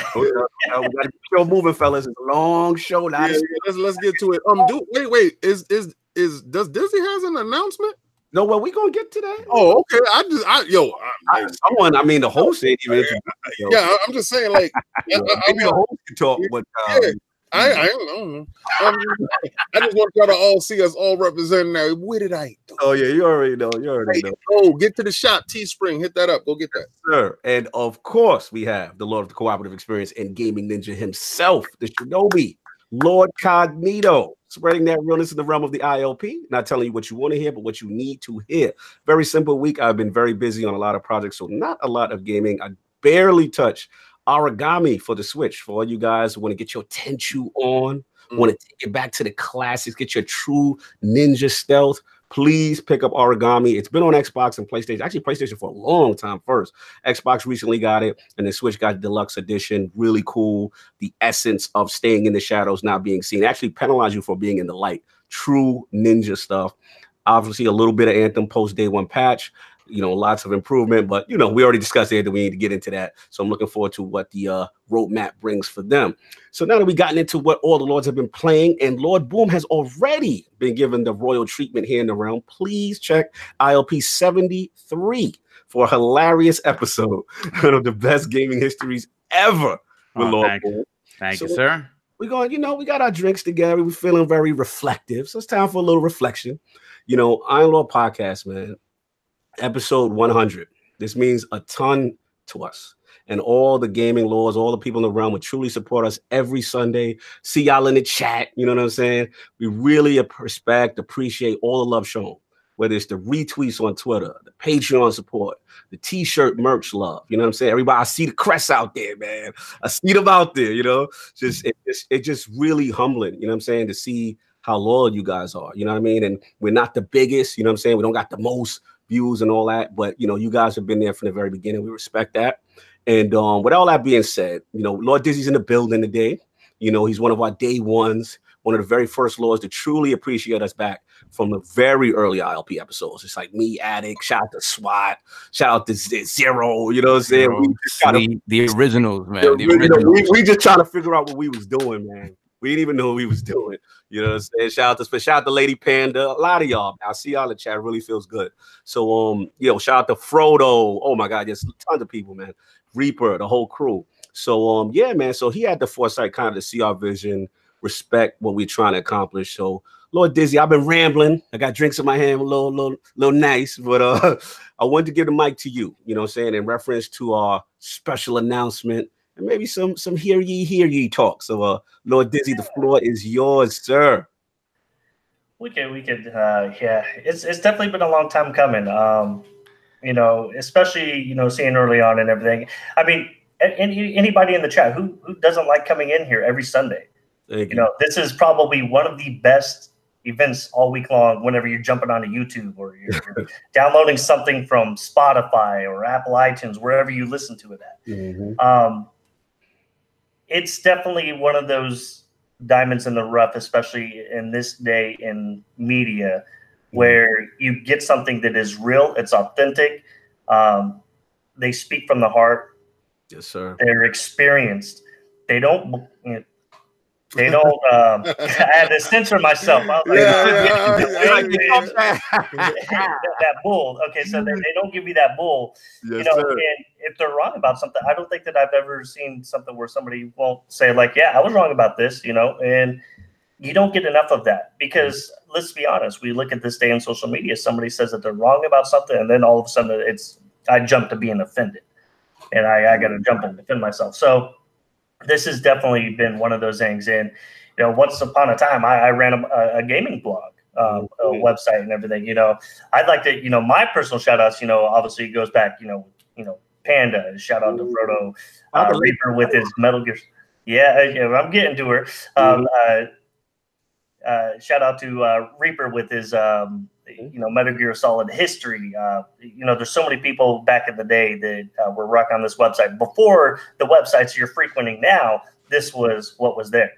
Uh, we got to show moving, fellas. It's a long show. Now. Yeah, yeah, let's let's get to it. Um, do wait, wait. Is is is does Disney has an announcement? No, well, we gonna get to that. Oh, okay. I just, I yo, I, I, someone, I mean, the host ain't even. yeah, I'm just saying, like, (laughs) I, I, I, maybe the host can talk, but um, yeah, I, I don't know. Um, I just want y'all to all see us all representing that. What did I do? Oh yeah, you already know. You already know. Oh, get to the shop, Teespring. Hit that up. Go get that, sir. And of course, we have the Lord of the Cooperative Experience and Gaming Ninja himself, the Shinobi, Lord Cognito, spreading that realness in the realm of the ILP. Not telling you what you want to hear, but what you need to hear. Very simple week. I've been very busy on a lot of projects, so not a lot of gaming. I barely touch Aragami for the Switch. For all you guys who want to get your Tenchu on, mm. want to take it back to the classics, get your true ninja stealth. Please pick up Aragami. It's been on Xbox and PlayStation. Actually, PlayStation for a long time first. Xbox recently got it, and the Switch got deluxe edition. Really cool. The essence of staying in the shadows, not being seen. Actually, penalize you for being in the light. True ninja stuff obviously a little bit of anthem post day one patch you know, lots of improvement. But you know, we already discussed it. That we need to get into that. So I'm looking forward to what the uh, roadmap brings for them. So now that we've gotten into what all the lords have been playing, and Lord Boom has already been given the royal treatment here in the realm, please check ILP 73 for a hilarious episode, (laughs) one of the best gaming histories ever with oh, Lord thank, Boom. Thank so you, sir. We're going, you know, we got our drinks together. We're feeling very reflective. So it's time for a little reflection. You know, Iron Lord podcast, man episode 100. This means a ton to us. And all the gaming laws, all the people in the realm would truly support us every Sunday. See y'all in the chat. You know what I'm saying? We really respect, appreciate all the love shown, whether it's the retweets on Twitter, the Patreon support, the t-shirt merch love. You know what I'm saying? Everybody, I see the crests out there, man. I see them out there, you know. Just it just it just really humbling, you know what I'm saying, to see how loyal you guys are. You know what I mean? And we're not the biggest, you know what I'm saying? We don't got the most views and all that. But you know, you guys have been there from the very beginning. We respect that. And um, with all that being said, you know, Lord Dizzy's in the building today. You know, he's one of our day ones, one of the very first lords to truly appreciate us back from the very early ILP episodes. It's like me, Addict, shout out to SWAT, shout out to Zero, you know what I'm saying? we just gotta, the originals, man. The. We, we just trying to figure out what we was doing, man. We didn't even know what we was doing. You know what I'm saying? Shout out to shout out to Lady Panda. A lot of y'all. I see y'all in the chat. Really feels good. So um, you know, shout out to Frodo. Oh my god, yes, tons of people, man. Reaper, the whole crew. So um, yeah, man. So he had the foresight kind of to see our vision, respect what we're trying to accomplish. So Lord Dizzy, I've been rambling. I got drinks in my hand, a little, little, little nice, but uh, (laughs) I wanted to give the mic to you. You know, what I'm saying in reference to our special announcement and maybe some some hear ye hear ye talk. So, uh, Lord Dizzy, the floor is yours, sir. We could, we could, uh, yeah. It's it's definitely been a long time coming. Um, you know, especially you know seeing early on and everything. I mean, any, anybody in the chat who who doesn't like coming in here every Sunday? You, you know, this is probably one of the best events all week long whenever you're jumping onto YouTube or you're, you're (laughs) downloading something from Spotify or Apple iTunes, wherever you listen to it at. Mm-hmm. Um, it's definitely one of those diamonds in the rough, especially in this day in media, where you get something that is real, it's authentic. Um, they speak from the heart. Yes, sir. They're experienced. They don't. They don't. Um, (laughs) I had to censor myself. I was like, yeah, yeah, yeah. (laughs) that bull. Okay, so they, they don't give you that bull. Yes, you know, sir. and if they're wrong about something, I don't think that I've ever seen something where somebody won't say like, "Yeah, I was wrong about this," you know, and you don't get enough of that because let's be honest, we look at this day in social media. Somebody says that they're wrong about something, and then all of a sudden, it's I jump to being offended, and I, I got to jump and defend myself. So this has definitely been one of those things. And you know, once upon a time, I, I ran a, a, gaming blog, um, a mm-hmm. website, and everything. You know, I'd like to, you know, my personal shout outs. You know, obviously goes back. You know, you know, Panda. Shout out to Frodo uh, Reaper with his Metal Gear. Yeah, yeah, I'm getting to her. Um, mm-hmm. uh, uh, shout out to uh, Reaper with his um. You know Metal Gear Solid history. Uh, you know, there's so many people back in the day that uh, were rocking on this website before the websites you're frequenting now. This was what was there,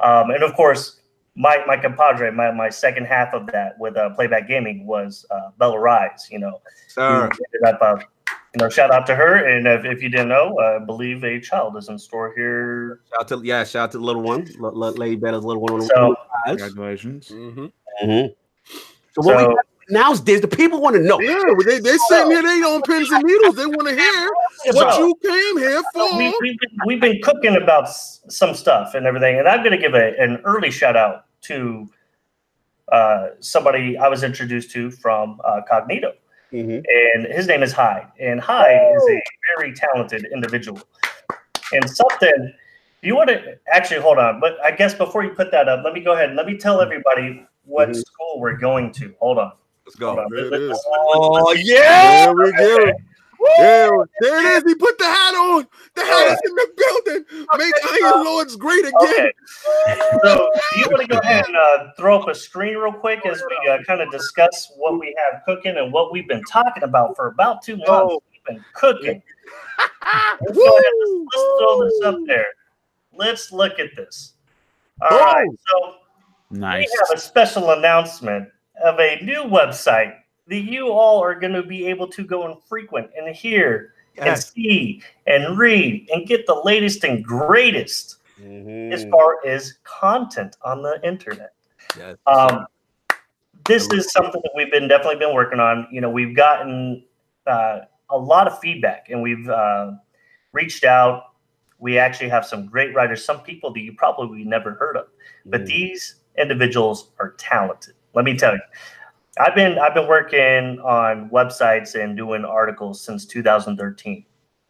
um, and of course, my my compadre, my, my second half of that with uh, Playback Gaming was uh, Bella Rise. You know, Sir. Up, uh, you know, shout out to her. And if, if you didn't know, I believe a child is in store here. Shout out to yeah, shout out to the little one, L- Lady Bella's little one. So, congratulations. Mm-hmm. Mm-hmm. So what so, we. The people want to know. Yeah, they they sitting here, they on pins and needles. They want to hear what you came here for. We, been, we've been cooking about some stuff and everything, and I'm going to give a, an early shout out to uh, somebody I was introduced to from uh, Cognito. Mm-hmm. And his name is Hyde. And Hyde oh. is a very talented individual. And something you want to actually hold on, but I guess before you put that up, let me go ahead and let me tell everybody what mm-hmm. school we're going to. Hold on. Let's go. There it is. Oh, yeah. There we go. Yeah, there it is. He put the hat on. The hat is in the building. Make Iron Lords great again. Okay. So, do you want to go ahead and uh, throw up a screen real quick as we uh, kind of discuss what we have cooking and what we've been talking about for about two months? Oh. We've been cooking. (laughs) let's, go ahead, let's, let's throw this up there. Let's look at this. All oh. right. So, nice. we have a special announcement of a new website that you all are going to be able to go and frequent and hear yes. and see and read and get the latest and greatest mm-hmm. as far as content on the internet. Yes. Um, this is something that we've been definitely been working on. You know, we've gotten uh, a lot of feedback and we've uh, reached out. We actually have some great writers, some people that you probably never heard of, but mm. these individuals are talented. Let me tell you. I've been I've been working on websites and doing articles since 2013.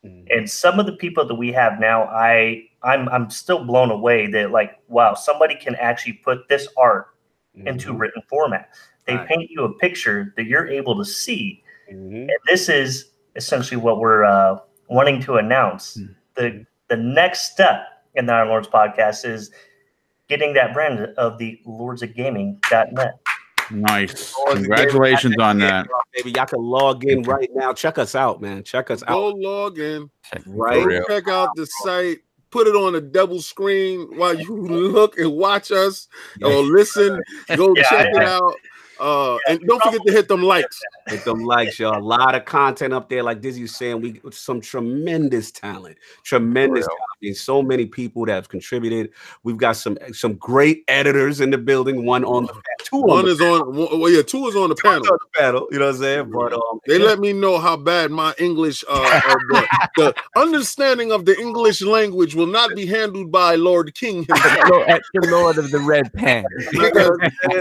Mm-hmm. And some of the people that we have now, I I'm I'm still blown away that like wow, somebody can actually put this art mm-hmm. into written format. They right. paint you a picture that you're able to see. Mm-hmm. And this is essentially what we're uh, wanting to announce. Mm-hmm. The the next step in the Iron Lords podcast is getting that brand of the lords of gaming.net. Nice. Congratulations on that. Baby, y'all can log in right now. Check us out, man. Check us out. Go log in. Right. Check out the site. Put it on a double screen while you (laughs) look and watch us or listen. Go (laughs) yeah, check it out. Uh, and don't forget to hit them likes. Hit them likes, y'all. A lot of content up there, like Dizzy was saying. We some tremendous talent, tremendous talent. I mean, so many people that have contributed. We've got some some great editors in the building. One on the two. One on is on. Well, yeah, two is on the panel. On the panel. You know what I'm saying? But um, they yeah. let me know how bad my English, uh, uh the, the, understanding of the English language will not be handled by Lord King (laughs) himself. the Lord of the Red Pen. (laughs)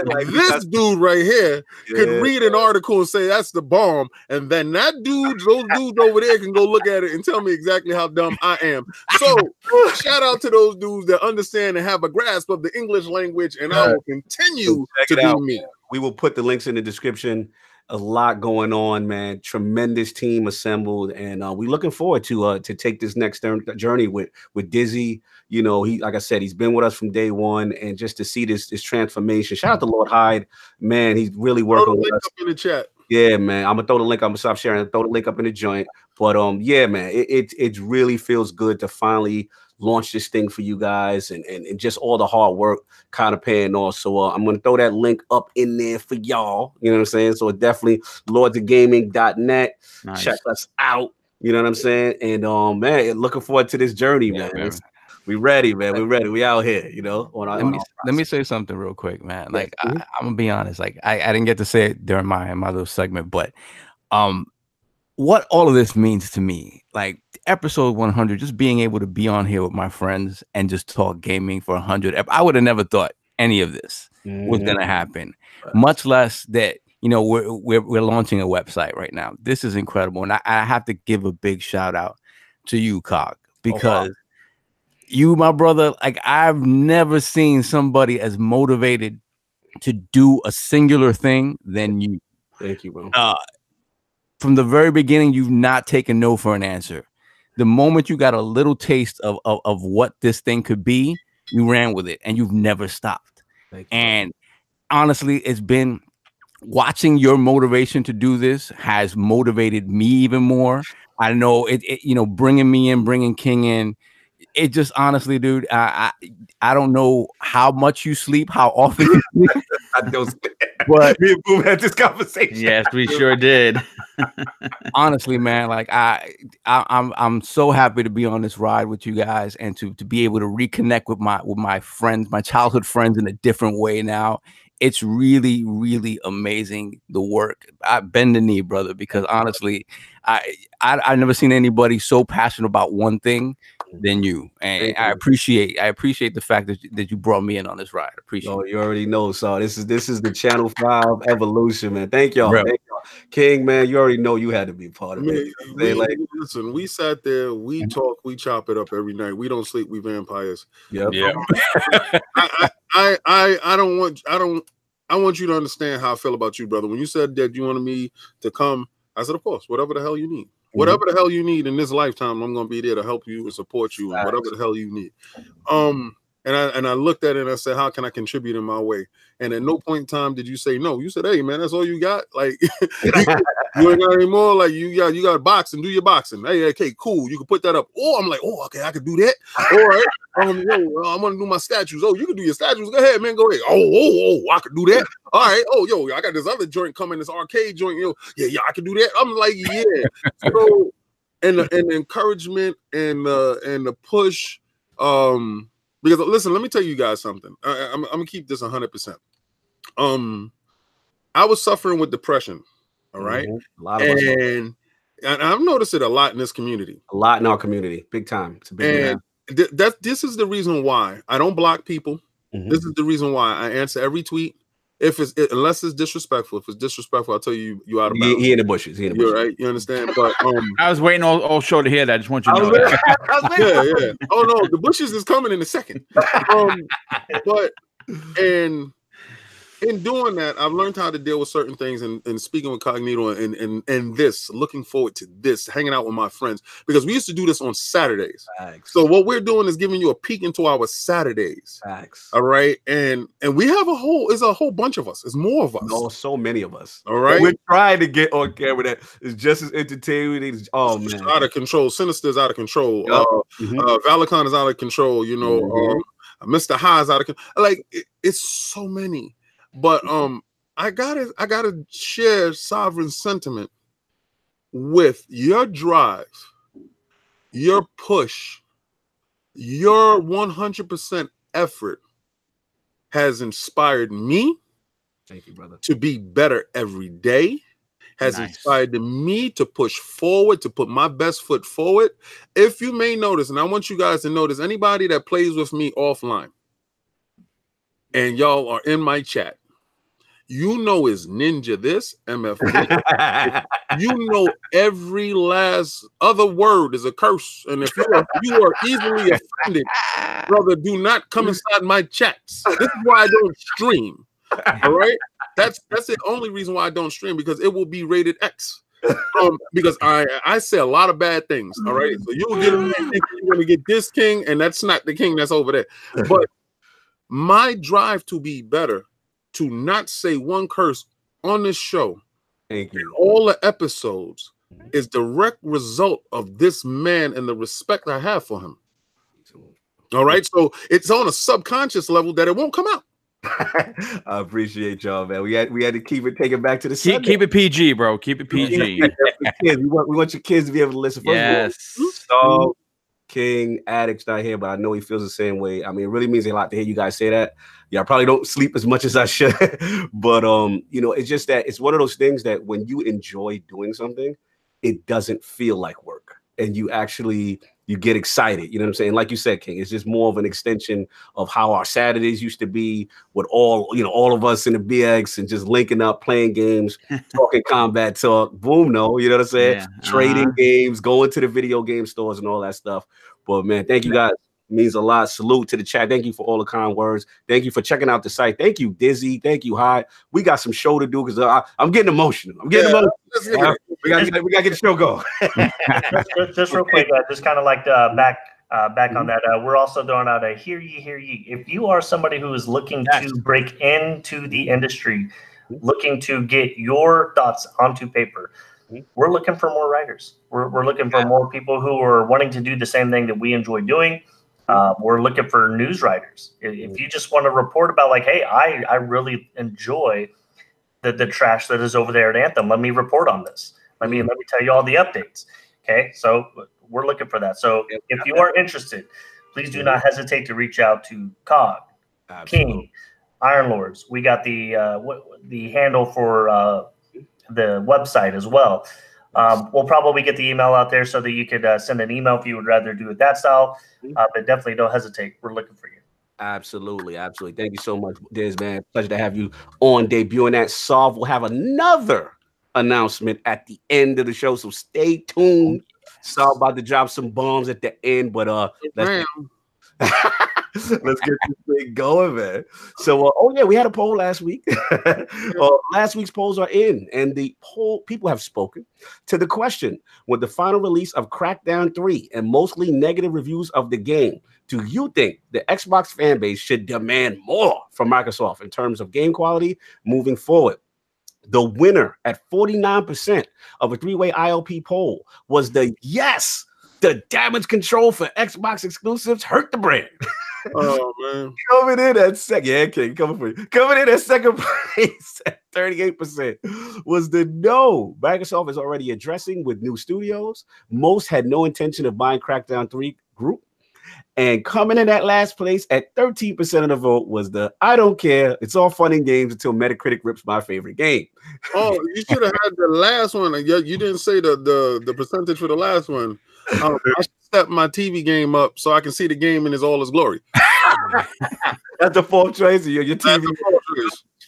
like, this dude right here yeah. could read an article and say that's the bomb, and then that dude, those dudes over there can go look at it and tell me exactly how dumb I am. So (laughs) shout out to those dudes that understand and have a grasp of the English language, and I will continue to do out. me. We will put the links in the description a lot going on, man. Tremendous team assembled, and uh, we're looking forward to uh, to take this next journey with with Dizzy. You know, he like I said, he's been with us from day one, and just to see this this transformation. Shout out to Lord Hyde, man. He's really working with us. in the chat. Yeah, man. I'm gonna throw the link. I'm gonna stop sharing. Throw the link up in the joint. But um, yeah, man. It it, it really feels good to finally launch this thing for you guys and, and, and just all the hard work kind of paying off. So uh, I'm going to throw that link up in there for y'all. You know what I'm saying? So definitely lordsofgaming.net. Nice. Check us out. You know what I'm saying? And um, man, looking forward to this journey, yeah, man. man. We ready, man. We ready. We out here, you know. On our, let, me, let me say something real quick, man. Like mm-hmm. I, am gonna be honest. Like I, I didn't get to say it during my my little segment, but um, what all of this means to me, like episode 100, just being able to be on here with my friends and just talk gaming for 100. I would have never thought any of this mm-hmm. was going to happen, much less that you know we're, we're we're launching a website right now. This is incredible, and I, I have to give a big shout out to you, Cog, because. Oh, wow. You, my brother, like I've never seen somebody as motivated to do a singular thing than you. Thank you, bro. Uh, from the very beginning, you've not taken no for an answer. The moment you got a little taste of, of, of what this thing could be, you ran with it and you've never stopped. And honestly, it's been watching your motivation to do this has motivated me even more. I know it, it you know, bringing me in, bringing King in, it just honestly, dude, I, I, I don't know how much you sleep, how often you (laughs) sleep. I don't. But (laughs) me and Boom had this conversation. Yes, we sure did. (laughs) honestly, man, like I, I, I'm I'm so happy to be on this ride with you guys and to to be able to reconnect with my with my friends, my childhood friends in a different way now. it's really, really amazing the work. I bend the knee, brother, because honestly, I I I've never seen anybody so passionate about one thing than you. And I appreciate I appreciate the fact that, that you brought me in on this ride. Appreciate oh, you already know. So this is this is the channel five evolution, man. Thank y'all. Thank y'all. King, man, you already know you had to be part of it. We, like, listen, we sat there, we mm-hmm. talk, we chop it up every night. We don't sleep, we vampires. Yep. Yeah. (laughs) I, I I I don't want I don't I want you to understand how I feel about you, brother. When you said that you wanted me to come, I said, of course, whatever the hell you need. Mm-hmm. Whatever the hell you need in this lifetime, I'm gonna be there to help you and support you and whatever the hell you need. Um, and I and I looked at it and I said, How can I contribute in my way? And at no point in time did you say no. You said, Hey man, that's all you got. (laughs) Like you, ain't got any more. Like you got you got boxing, do your boxing. Hey, okay, cool. You can put that up. Oh, I'm like, oh, okay, I can do that. All right. Um, yo, I'm gonna do my statues. Oh, you can do your statues. Go ahead, man. Go ahead. Oh, oh, oh, I can do that. All right. Oh, yo, I got this other joint coming, this arcade joint. Yo, yeah, yeah, I can do that. I'm like, yeah. So and the, and the encouragement and the and the push. Um, because listen, let me tell you guys something. I, am gonna keep this 100. percent Um, I was suffering with depression. All right? mm-hmm. a lot of and and I've noticed it a lot in this community. A lot in our community, big time. It's a big and th- that this is the reason why I don't block people. Mm-hmm. This is the reason why I answer every tweet. If it's it, unless it's disrespectful, if it's disrespectful, I'll tell you you out of bounds. He, he in the bushes. He in the bushes. You're right. You understand? But um, (laughs) I was waiting all, all show to hear that. I just want you to know that. (laughs) yeah, yeah. Oh no, the bushes is coming in a second. Um, but and in doing that, I've learned how to deal with certain things and, and speaking with Cognito and, and and this, looking forward to this, hanging out with my friends because we used to do this on Saturdays. Facts. So what we're doing is giving you a peek into our Saturdays. Facts. All right, and and we have a whole it's a whole bunch of us. It's more of us. Oh, so many of us. All right, we're trying to get on camera that is just as entertaining. oh man, out of control. Sinister is out of control. Yep. Uh, mm-hmm. uh, Valicon is out of control. You know, mm-hmm. uh, Mr. High is out of control. Like it, it's so many. But um, I gotta I gotta share sovereign sentiment with your drive, your push, your 100% effort has inspired me. Thank you, brother. To be better every day has nice. inspired me to push forward, to put my best foot forward. If you may notice, and I want you guys to notice, anybody that plays with me offline, and y'all are in my chat, you know is ninja this mf (laughs) you know every last other word is a curse. And if you are, you are easily offended brother do not come inside my chats. This is why i don't stream all right? That's that's the only reason why i don't stream because it will be rated x. Um, because I I say a lot of bad things. All right, so (laughs) you will get you're to get this king, and that's not the king that's over there. But my drive to be better to not say one curse on this show. Thank you. All the episodes is direct result of this man and the respect I have for him. All right, so it's on a subconscious level that it won't come out. (laughs) I appreciate y'all, man. We had we had to keep it take it back to the keep, keep it PG, bro. Keep it PG. we, want, we want your kids to be able to listen. First yes. All, so King Addict's not here, but I know he feels the same way. I mean, it really means a lot to hear you guys say that. Yeah, I probably don't sleep as much as I should, (laughs) but um, you know, it's just that it's one of those things that when you enjoy doing something, it doesn't feel like work, and you actually you get excited. You know what I'm saying? Like you said, King, it's just more of an extension of how our Saturdays used to be with all, you know, all of us in the BX and just linking up, playing games, (laughs) talking combat talk. Boom, no, you know what I'm saying? Yeah. Trading uh-huh. games, going to the video game stores and all that stuff. But man, thank you guys means a lot. Salute to the chat. Thank you for all the kind words. Thank you for checking out the site. Thank you, Dizzy. Thank you, High. We got some show to do because uh, I'm getting emotional. I'm getting yeah, emotional. We got to we got to get the show going. (laughs) just, just, just, real quick, uh, just kind of like uh, back. Uh, back on mm-hmm. that, uh, we're also throwing out a hear ye, hear ye. If you are somebody who is looking yes. to break into the industry, looking to get your thoughts onto paper, mm-hmm. we're looking for more writers. We're, we're looking for more people who are wanting to do the same thing that we enjoy doing. Uh, we're looking for news writers. If you just want to report about like, hey, I I really enjoy the the trash that is over there at Anthem. Let me report on this. Let me let me tell you all the updates. Okay, so we're looking for that. So if you are interested, please do not hesitate to reach out to Cog, King, Iron Lords. We got the uh, the handle for uh, the website as well. Um, we'll probably get the email out there so that you could uh, send an email if you would rather do it that style. Uh, but definitely don't hesitate. We're looking for you. Absolutely, absolutely. Thank you so much, Diz, man. Pleasure to have you on debuting that. Solve will have another announcement at the end of the show, so stay tuned. Solve about to drop some bombs at the end, but uh, let's, (laughs) (laughs) let's get this thing going, man. So, uh, oh yeah, we had a poll last week. (laughs) uh, last week's polls are in, and the poll people have spoken to the question: With the final release of Crackdown Three and mostly negative reviews of the game, do you think the Xbox fan base should demand more from Microsoft in terms of game quality moving forward? The winner at 49% of a three way ILP poll was the yes. The damage control for Xbox exclusives hurt the brand. (laughs) Oh (laughs) man, coming in at second, yeah, King, coming for you. Coming in at second (laughs) place at 38% was the no. Microsoft is already addressing with new studios. Most had no intention of buying Crackdown 3 group. And coming in at last place at 13% of the vote was the I don't care. It's all fun and games until Metacritic rips my favorite game. Oh, you should have had the last one. You, you didn't say the, the the percentage for the last one. Um, (laughs) I should step my TV game up so I can see the game in its all its glory. (laughs) That's the fourth choice. Your, your TV.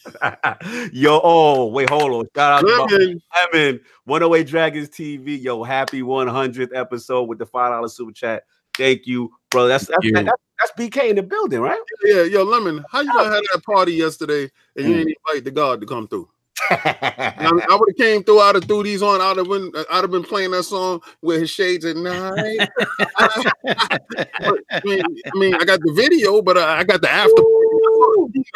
(laughs) Yo, oh, wait, hold on. Shout out Lemon. to Lemon, 108 Dragons TV. Yo, happy 100th episode with the $5 super chat. Thank you, bro. That's that's, that, that's, that's BK in the building, right? Yeah, yo, Lemon, how you gonna have that party yesterday and you mm. didn't invite the God to come through? I, (laughs) I would have came through. I'd have threw these on. I'd have been. I'd have been playing that song with his shades at night. (laughs) I, mean, I mean, I got the video, but I, I got the after.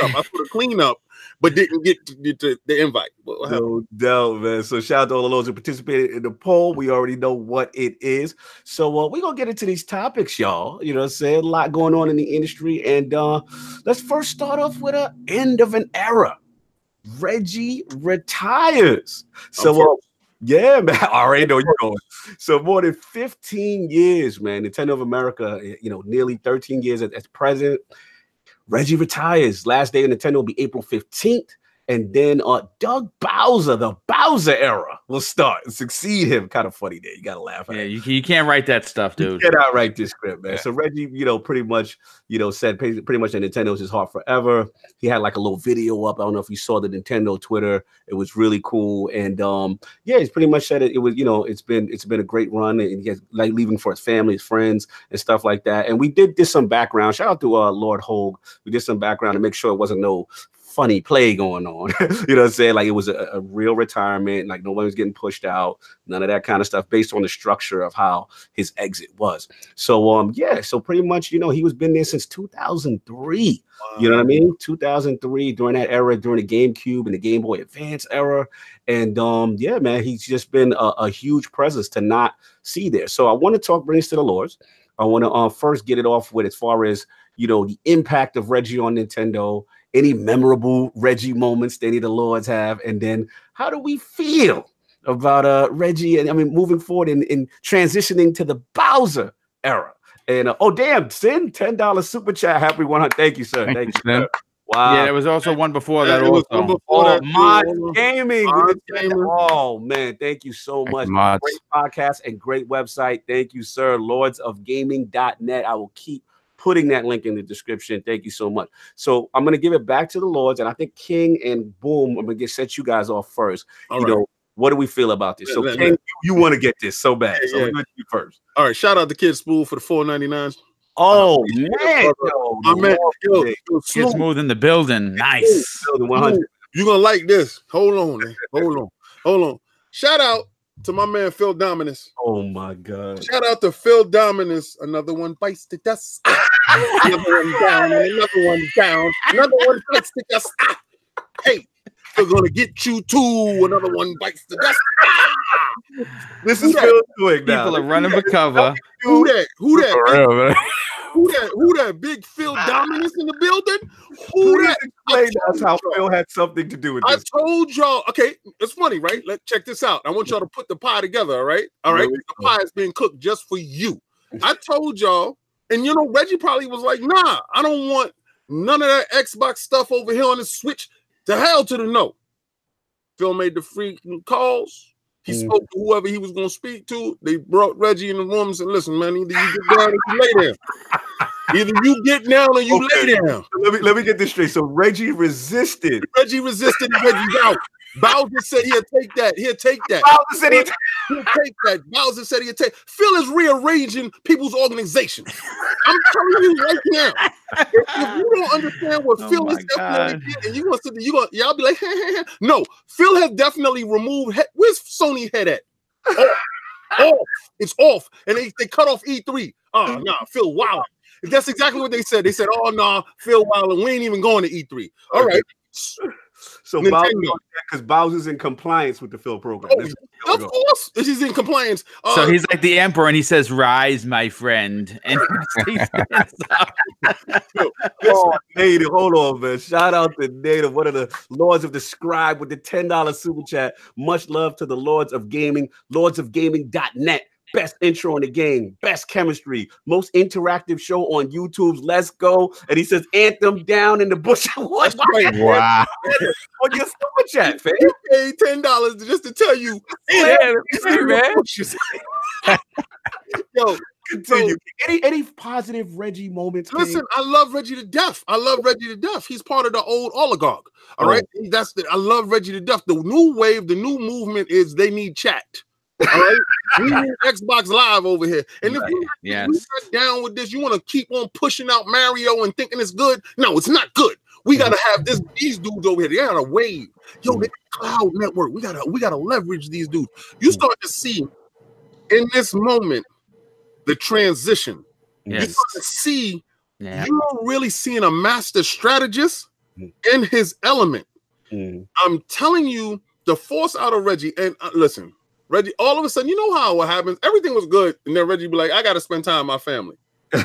I put a clean up but didn't get to, to the invite. No doubt, man. So shout out to all of those who participated in the poll. We already know what it is. So uh, we're gonna get into these topics, y'all. You know, what I'm saying a lot going on in the industry, and uh, let's first start off with an end of an era. Reggie retires. So. Uh, yeah, (laughs) man. I already know you're going. So more than 15 years, man. Nintendo of America, you know, nearly 13 years as, as president. Reggie retires. Last day of Nintendo will be April 15th. And then uh, Doug Bowser, the Bowser era, will start and succeed him. Kind of funny there. You got to laugh Yeah, you, you can't write that stuff, dude. You cannot write this script, man. Yeah. So Reggie, you know, pretty much, you know, said pretty, much that Nintendo's his heart forever. He had like a little video up. I don't know if you saw the Nintendo Twitter. It was really cool. And um, yeah, he's pretty much said it. It was, you know, it's been it's been a great run. And he has like leaving for his family, his friends, and stuff like that. And we did did some background. Shout out to uh Lord Hogue. We did some background to make sure it wasn't no funny play going on. (laughs) you know what I'm saying? Like it was a, a, real retirement, like no one was getting pushed out, none of that kind of stuff based on the structure of how his exit was. So um yeah, so pretty much, you know, he was been there since 2003. Wow. You know what I mean? 2003 during that era, during the GameCube and the Game Boy Advance era. And um yeah, man, he's just been a, a huge presence to not see there. So I want to talk brings to the Lords. I want to uh, first get it off with as far as you know the impact of Reggie on Nintendo any memorable Reggie moments that any of the Lords have, and then how do we feel about uh Reggie and I mean moving forward in, in transitioning to the Bowser era. And uh, oh damn, Sin ten dollars super chat. Happy one hundred. Thank you, sir. Thank, Thank you, sir. Wow. Yeah, there was also one before that. also. One before oh, that Mods Gaming. Gaming. Oh man, thank you so much. Great podcast and great website. Thank you, sir. Lords of Lordsofgaming.net. I will keep putting that link in the description. Thank you so much. So I'm gonna give it back to the Lords, and I think King and Boom, I'm gonna get set you guys off first. All you right. know, what do we feel about this? Yeah, so King, you, you want to get this so bad. Yeah, so yeah. you first. All right, shout out to Kid Spool for the 499. Oh uh, man, yo, my man, yo, yo, Kid Smooth in the building. Nice. Building 100. You're gonna like this. Hold on, man. hold on, hold on. Shout out to my man Phil Dominus. Oh my god! Shout out to Phil Dominus. Another one bites the dust. Another one down, another one down, another one bites the dust. Ah! Hey, we're gonna get you too. Another one bites the dust. Ah! this is Phil doing now. People are running for cover. Who that? Who that? who that? Who that? Big Phil ah. Dominus in the building? Who that? Explain that's how Phil had something to do with this. I told y'all. Okay, it's funny, right? Let's check this out. I want y'all to put the pie together. All right, all right. The pie is being cooked just for you. I told y'all, and you know, Reggie probably was like, "Nah, I don't want None of that Xbox stuff over here on the Switch. To hell to the no. Phil made the freaking calls. He Mm. spoke to whoever he was going to speak to. They brought Reggie in the room and said, "Listen, man, either you get down or you lay down. (laughs) Either you get down or you Okay. lay down." Let me let me get this straight. So Reggie resisted. Reggie resisted and Reggie's out. Bowser said he'll take that. He'll take that. Bowser said he He'll take that. Bowser said he'll take. Phil is rearranging people's organizations. I'm telling you right now. If, if you don't understand what Oh Phil is definitely God. did, and you gonna sit there, you gonna y'all be like, (laughs) no. Phil has definitely removed. He- Where's Sony head at? Off. (laughs) off. It's off, and they, they cut off E3. Oh nah, Phil wow. That's exactly what they said. They said, "Oh nah, Phil Wilder, we ain't even going to E3." All right, so Nintendo. Bowser because Bowser's in compliance with the Phil program. Oh, of course, he's in compliance. Uh, So he's like the emperor, and he says, "Rise, my friend," (laughs) and he stands up. Oh, Native, hold on, man. Shout out to Native, one of the Lords of the Scribe with the $10 super chat. Much love to the Lords of Gaming, lordsofgaming.net. Best intro in the game, best chemistry, most interactive show on YouTube's Let's Go. And he says, Anthem down in the bush. (laughs) what? Wow. (laughs) On your super chat, fam. He paid ten dollars just to tell you. Yeah, man. (laughs) Yo, Continue. Any any positive Reggie moments? Listen, I love Reggie to death. I love Reggie to death. He's part of the old oligarch. All Oh. right, that's the. I love Reggie to death. The new wave, the new movement is they need chat. All right, we (laughs) need Xbox Live over here. And if Right. you Yes. down with this, you want to keep on pushing out Mario and thinking it's good. No, it's not good. We gotta have this. These dudes over here. They got a wave. Yo, they cloud network. We gotta. We gotta leverage these dudes. You start to see in this moment the transition. You start to see yeah. you're really seeing a master strategist Mhm. in his element. Mm. I'm telling you, the force out of Reggie. And uh, listen, Reggie, all of a sudden, you know how what happens. Everything was good, and then Reggie be like, "I got to spend time with my family." (laughs)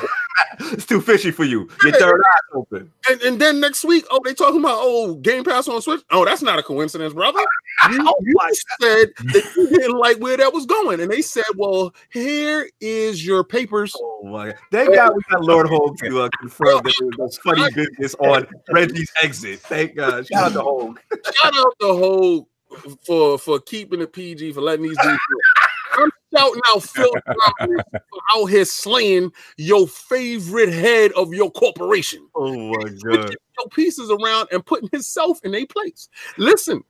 It's too fishy for you. Your third eye open. And, and then next week, oh, they talking about oh Game Pass on Switch. Oh, that's not a coincidence, brother. (laughs) You, Oh you said that you didn't like where that was going, and they said, "Well, here is your papers." Oh my God. Thank God we got Lord Hogue to uh, confirm that there was funny business on Reggie's exit. Thank God. Shout out to Hogue. Shout out the whole for for keeping the PG for letting these dudes. I'm shouting out Phil out here slaying your favorite head of your corporation. Oh my God. your pieces around and putting himself in a place. Listen,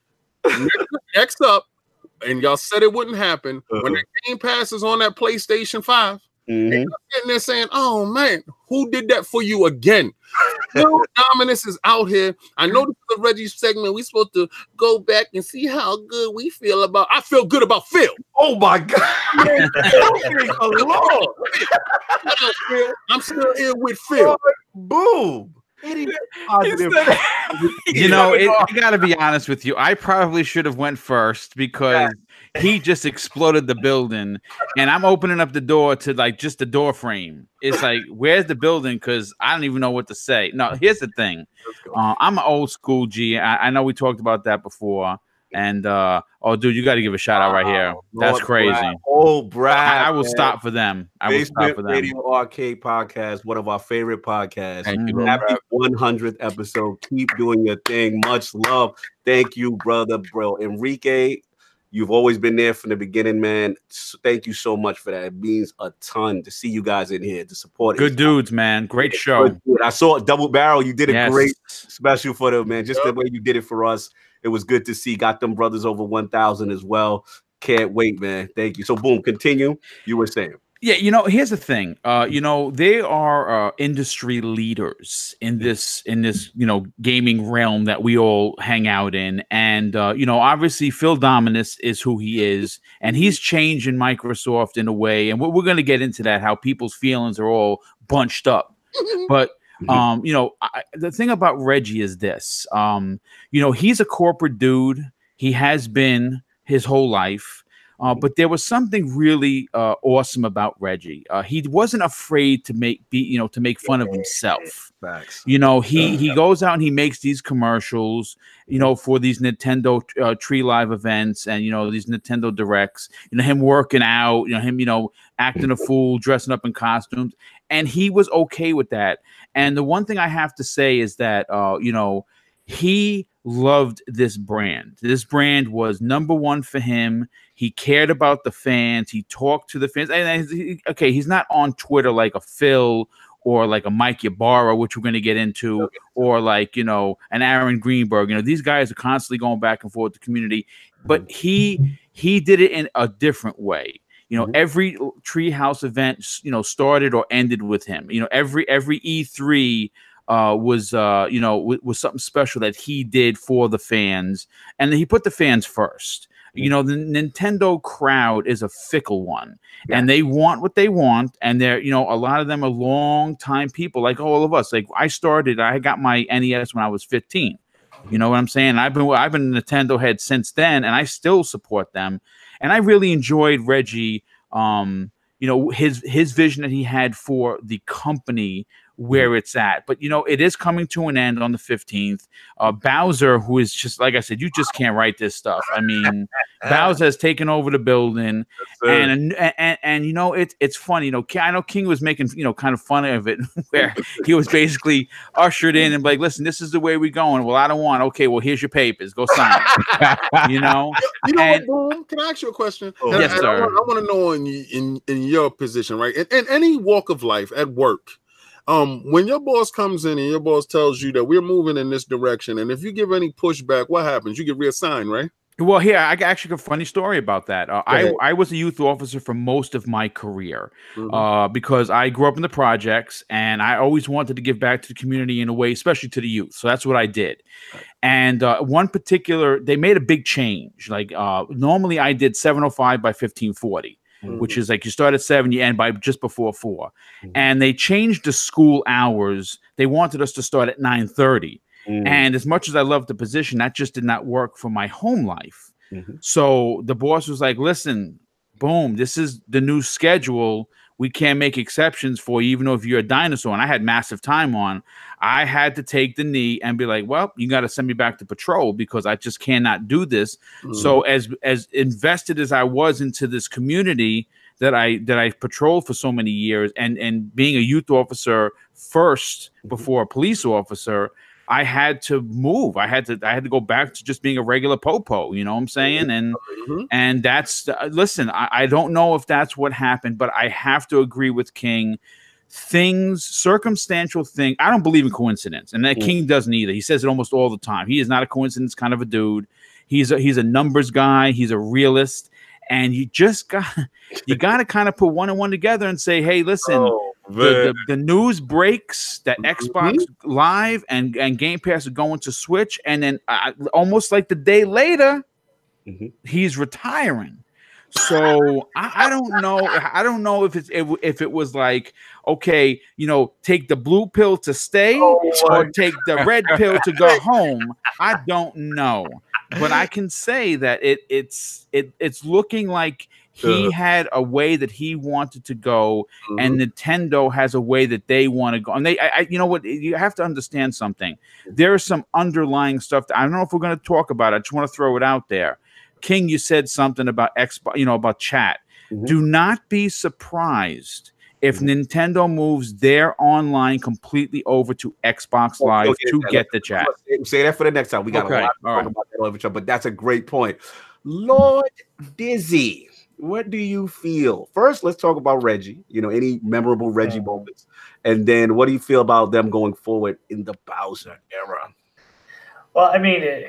next, up, and y'all said it wouldn't happen when the game passes on that PlayStation 5. Mhm. Sitting there saying, "Oh man, who did that for you again?" Phil Dominus is out here. I know this is a Reggie segment. We're supposed to go back and see how good we feel about. I feel good about Phil. Oh my God. Lord. I'm still here with Phil. Boom. Positive. You know, it, I got to be honest with you. I probably should have went first because he just exploded the building, and I'm opening up the door to like just the door frame. It's like, where's the building? Because I don't even know what to say. No, here's the thing. Uh, I'm an old school G. I, I know we talked about that before. And uh, oh, dude, you got to give a shout out right here. That's Lord crazy. Brad. Oh, Brad. I, I will man. stop for them. I will stop for them. Radio Arcade Podcast, one of our favorite podcasts. Thank you. Happy 100th episode. Keep doing your thing. Much love. Thank you, brother, bro. Enrique, you've always been there from the beginning, man. S- Thank you so much for that. It means a ton to see you guys in here to support it. Good dudes, man. Great show. I saw Double Barrel. You did a Yes. great special for them, man. Just the way you did it for us. It was good to see. Got them brothers over 1,000 as well. Can't wait, man. Thank you. So, boom, continue. You were saying. Yeah, you know, here's the thing. Uh, you know, they are uh, industry leaders in this in this you know gaming realm that we all hang out in, and uh, you know, obviously Phil Dominus is who he is, and he's changing Microsoft in a way, and we're, we're going to get into that how people's feelings are all bunched up, (laughs) but. Um, you know, I, the thing about Reggie is this. Um, you know, he's a corporate dude. He has been his whole life. Uh, but there was something really uh, awesome about Reggie. Uh, he wasn't afraid to make be you know to make fun of himself. Facts. You know, he he goes out and he makes these commercials. You know, for these Nintendo uh, Tree Live events and you know these Nintendo Directs. You know, him working out. You know, him you know acting a fool, dressing up in costumes, and he was okay with that. And the one thing I have to say is that uh, you know he loved this brand. This brand was number one for him. He cared about the fans. He talked to the fans. And he, okay, he's not on Twitter like a Phil or like a Mike Ybarra, which we're going to get into, or like you know an Aaron Greenberg. You know these guys are constantly going back and forth the community, but he he did it in a different way. You know, mm-hmm. every treehouse event, you know, started or ended with him. You know, every every E3 uh, was uh, you know w- was something special that he did for the fans, and he put the fans first. You know, the Nintendo crowd is a fickle one, yeah. and they want what they want, and they're you know a lot of them are long time people, like all of us. Like I started, I got my NES when I was fifteen. You know what I'm saying? I've been I've been a Nintendo head since then, and I still support them. And I really enjoyed Reggie. Um, you know his his vision that he had for the company where it's at. But you know, it is coming to an end on the 15th. Uh, Bowser, who is just like I said, you just can't write this stuff. I mean, (laughs) Bowser has taken over the building, and, and, and and you know, it's it's funny. You know, I know King was making you know kind of fun of it, (laughs) where he was basically ushered in and like, listen, this is the way we're going. Well, I don't want. Okay, well, here's your papers. Go sign. you know. (laughs) You know and, what, Boom? Can I ask you a question? Oh, yes, and sir. I, I want to know in in in your position, right? In, in any walk of life, at work um, when your boss comes in and your boss tells you that we're moving in this direction, and if you give any pushback, what happens? You get reassigned, right? Well, here I actually a funny story about that. Uh, I I was a youth officer for most of my career mm-hmm. uh, because I grew up in the projects and I always wanted to give back to the community in a way, especially to the youth. So that's what I did. And uh, one particular, they made a big change. Like uh, normally, I did 705 by 1540 mm-hmm. which is like you start at seven, you end by just before 4 mm-hmm. And they changed the school hours. They wanted us to start at 9 30. Mm-hmm. And as much as I love the position, that just did not work for my home life. Mm-hmm. So the boss was like, listen, boom, this is the new schedule we can't make exceptions for you, even though if you're a dinosaur. And I had massive time on. I had to take the knee and be like, well, you got to send me back to patrol because I just cannot do this. Mm-hmm. So as as invested as I was into this community that I that I patrolled for so many years and and being a youth officer 1st mm-hmm. before a police officer, I had to move. I had to I had to go back to just being a regular popo, you know what I'm saying? And mm-hmm. and that's uh, listen, I, I don't know if that's what happened, but I have to agree with King. Things, circumstantial thing. I don't believe in coincidence, and that mm. King doesn't either. He says it almost all the time. He is not a coincidence kind of a dude. He's a he's a numbers guy. He's a realist, and you just got (laughs) you got to kind of put one and one together and say, hey, listen. Oh the, the, the, news breaks that mm-hmm. Xbox Live and, and Game Pass are going to Switch, and then uh, almost like the day later, mm-hmm. he's retiring. So I, I, don't know. I don't know if it's if, if, it was like okay, you know, take the blue pill to stay oh, or take the red (laughs) pill to go home. I don't know, but I can say that it it's it it's looking like he uh, had a way that he wanted to go, mm-hmm. and Nintendo has a way that they want to go. And they, I, I, you know what, you have to understand something. There is some underlying stuff. That, I don't know if we're going to talk about. it. I just want to throw it out there. King, you said something about Xbox, you know, about chat. Mm-hmm. Do not be surprised if mm-hmm. Nintendo moves their online completely over to Xbox Live okay, to get the chat. Say that for the next time. We got okay. a lot to talk right. about that over, but that's a great point. Lord Dizzy what do you feel? First, let's talk about Reggie. You know, any memorable Reggie mm-hmm. moments, and then what do you feel about them going forward in the Bowser era? Well, I mean, eh,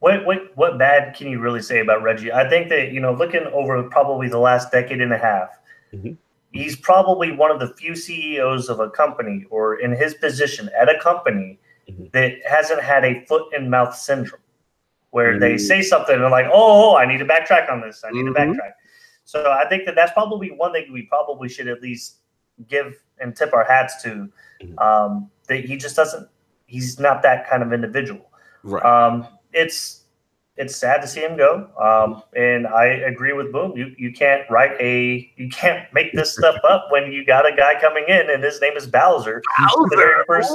what what what bad can you really say about Reggie? I think that you know, looking over probably the last decade and a half, mm-hmm. he's probably one of the few CEOs of a company or in his position at a company mm-hmm. that hasn't had a foot and mouth syndrome where mm-hmm. they say something and like, oh, I need to backtrack on this. I need to mm-hmm. backtrack. So I think that that's probably one thing we probably should at least give and tip our hats to. Mm-hmm. Um, that he just doesn't. He's not that kind of individual. Right. Um, it's it's sad to see him go. Um, and I agree with Boom. You you can't write a you can't make this stuff up when you got a guy coming in and his name is Bowser. Bowser. The very first,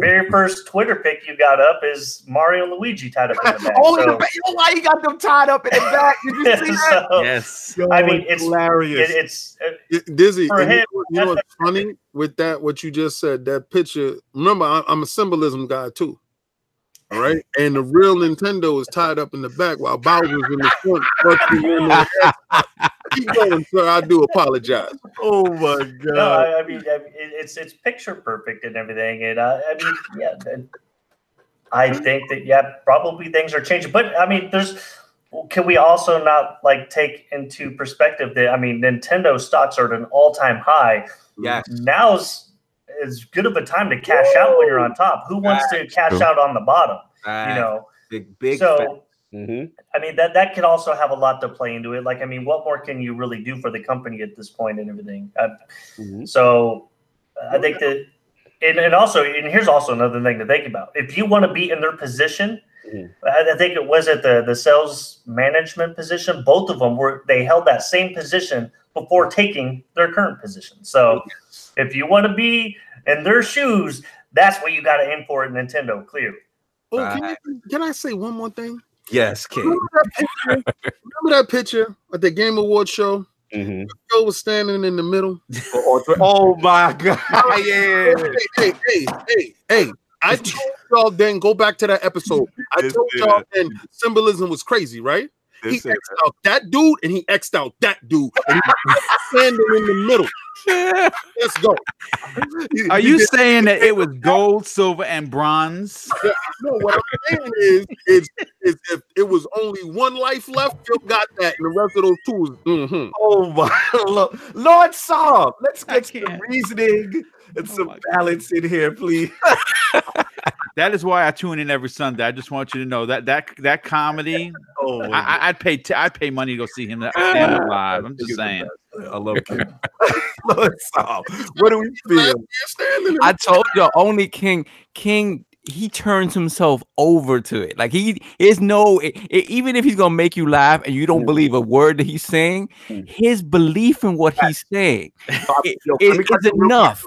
very first Twitter pick you got up is Mario and Luigi tied up in the (laughs) back. oh, so, the, you know why you got them tied up in the back? Did you (laughs) see that? so, Yes. Yo, I mean, it's- hilarious. it, it's uh, It- Dizzy, For and you him, know, you know what's funny with that? What you just said, that picture. Remember, I, I'm a symbolism guy too. All right, and the real Nintendo is tied up in the back while Bowser's in the front. in the. Keep going, sir. I do apologize. oh my god. no, I, I mean, I mean, it's it's picture perfect and everything. And uh, I mean, yeah, I think that yeah, probably things are changing. But I mean, there's can we also not like take into perspective that I mean, Nintendo stocks are at an all time high. yes. Now's as good of a time to cash out when you're on top. Who wants to cash True. out on the bottom? You know, big big so. Mhm. I mean that that could also have a lot to play into it. Like, I mean, what more can you really do for the company at this point and everything? Uh, Mhm. so, I think that, and, and also, and here's also another thing to think about. If you want to be in their position, Mhm. I, I think it was at the the sales management position. Both of them were they held that same position before taking their current position. So, if you want to be in their shoes, that's what you got to aim for at Nintendo. Clearly. Oh, can, you, can I say one more thing? Yes, King. Remember that picture? Remember that picture at the Game Award show? Mhm. Joe was standing in the middle. (laughs) Oh my god. yeah. (laughs) Hey, hey, hey, hey, hey. I told y'all then go back to that episode. I told y'all then symbolism was crazy, right? He This X'd out that dude and he X'd out that dude. And he was (laughs) standing in the middle. (laughs) Let's go. Are you saying that it (laughs) was gold, silver, and bronze? No, what I'm saying is, is, is if it was only one life left, you got that, and the rest of those two was mhm. Oh my Lord, Lord Saab, let's get some can't. reasoning and Oh some my balance in here, please. That is why I tune in every Sunday. I just want you to know that that that comedy. Oh, I, I, I'd pay t- I'd pay money to go see him that stand up live. I'm just saying. I love King. (laughs) What do we (laughs) feel? You're standing in I told you only King King he turns himself over to it. Like he is no i- i- even if he's gonna make you laugh and you don't Yeah. believe a word that he's saying, Mm. his belief in what he's saying is, let me cut is enough.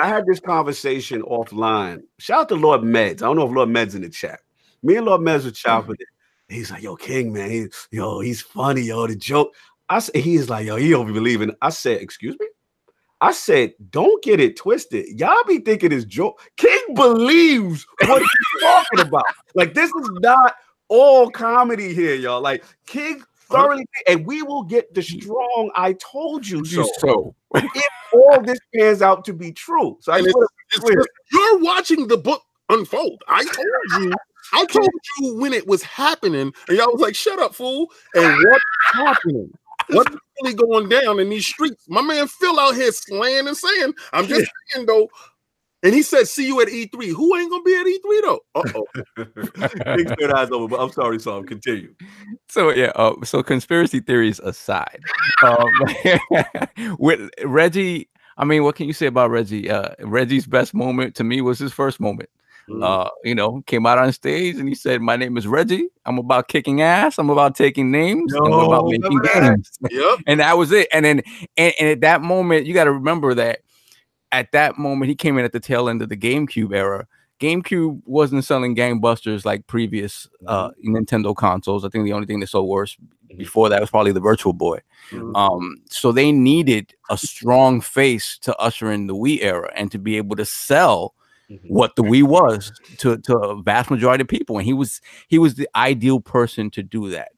I had this conversation offline. Shout out to Lord Meds. I don't know if Lord Meds in the chat. Me and Lord Meds were mm. chopping it. He's like, yo, King, man. He, yo, he's funny, yo. The joke. I said, he's like, yo, he don't be believing. I said, excuse me? I said, don't get it twisted. Y'all be thinking it's joke. King believes what he's talking about. Like, this is not all comedy here, y'all. Like, King thoroughly, and we will get the strong I told you so. So if All this pans out to be true. So I It's clear. you're watching the book unfold. I told you. I (laughs) told you when it was happening, and y'all was like, "Shut up, fool!" And what's happening? What's (laughs) really going down in these streets? My man Phil out here slaying and saying, "I'm just saying though." And he said, "See you at E3." Who ain't gonna be at E3 though? Uh oh. (laughs) Big third eyes over, but I'm sorry, Sam. Continue. so yeah, uh, so conspiracy theories aside, um, (laughs) with Reggie, I mean, what can you say about Reggie? Uh, Reggie's best moment to me was his first moment. Mm-hmm. Uh, you know, came out on stage and he said, "My name is Reggie. I'm about kicking ass. I'm about taking names. I'm about making games." Yep. (laughs) and that was it. And then, and, and at that moment, you got to remember that at that moment, he came in at the tail end of the GameCube era. GameCube wasn't selling gangbusters like previous uh, Nintendo consoles. I think the only thing that sold worse before that was probably the Virtual Boy. Mhm. Um, so they needed a strong face to usher in the Wii era and to be able to sell what the Wii was (laughs) to, to a vast majority of people. And he was he was the ideal person to do that.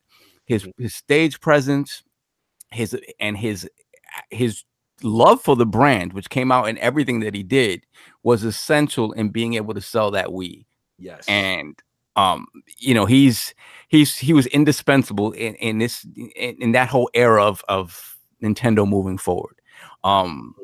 His his stage presence, his and his his love for the brand, which came out in everything that he did, was essential in being able to sell that Wii. Yes. And um, you know, he's he's he was indispensable in, in this in, in that whole era of of Nintendo moving forward. Um,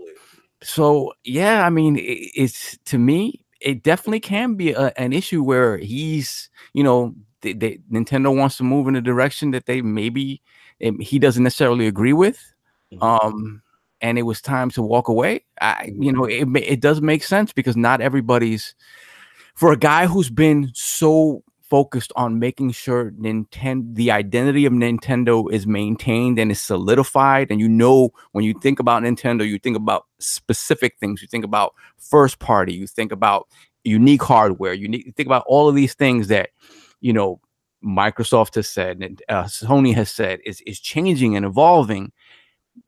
so yeah, I mean, it, it's to me, it definitely can be a, an issue where he's, you know, they, they, Nintendo wants to move in a direction that they maybe um, he doesn't necessarily agree with, Mhm. um, and it was time to walk away. I, you know, it it does make sense because not everybody's for a guy who's been so focused on making sure Nintendo, the identity of Nintendo is maintained and is solidified. And you know, when you think about Nintendo, you think about specific things. You think about first party. You think about unique hardware. You, need, you think about all of these things that, you know, Microsoft has said and uh, Sony has said is is changing and evolving.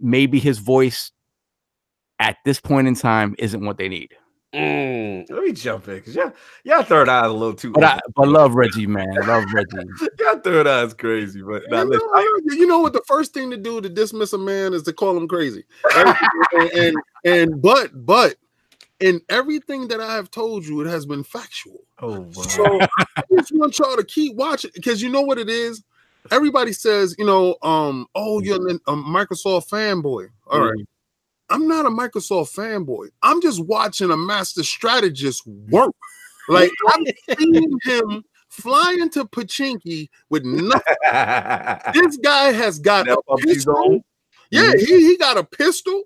Maybe his voice at this point in time isn't what they need. Mm, let me jump in because y'all, y'all third eye a little too. But I, but love Reggie, man. Love Reggie. (laughs) y'all third eye is crazy. But you, know, I, you know what? The first thing to do to dismiss a man is to call him crazy. (laughs) and, and and but but in everything that I have told you, it has been factual. Oh, wow. so I just want y'all to keep watching because you know what it is. Everybody says, you know, um, oh, you're a Microsoft fanboy. All right. Mm-hmm. I'm not a Microsoft fanboy. I'm just watching a master strategist work. (laughs) Like I'm seeing him fly into Pachinki with (laughs) nothing. this guy has got a pistol. Yeah, mm-hmm. he, he got a pistol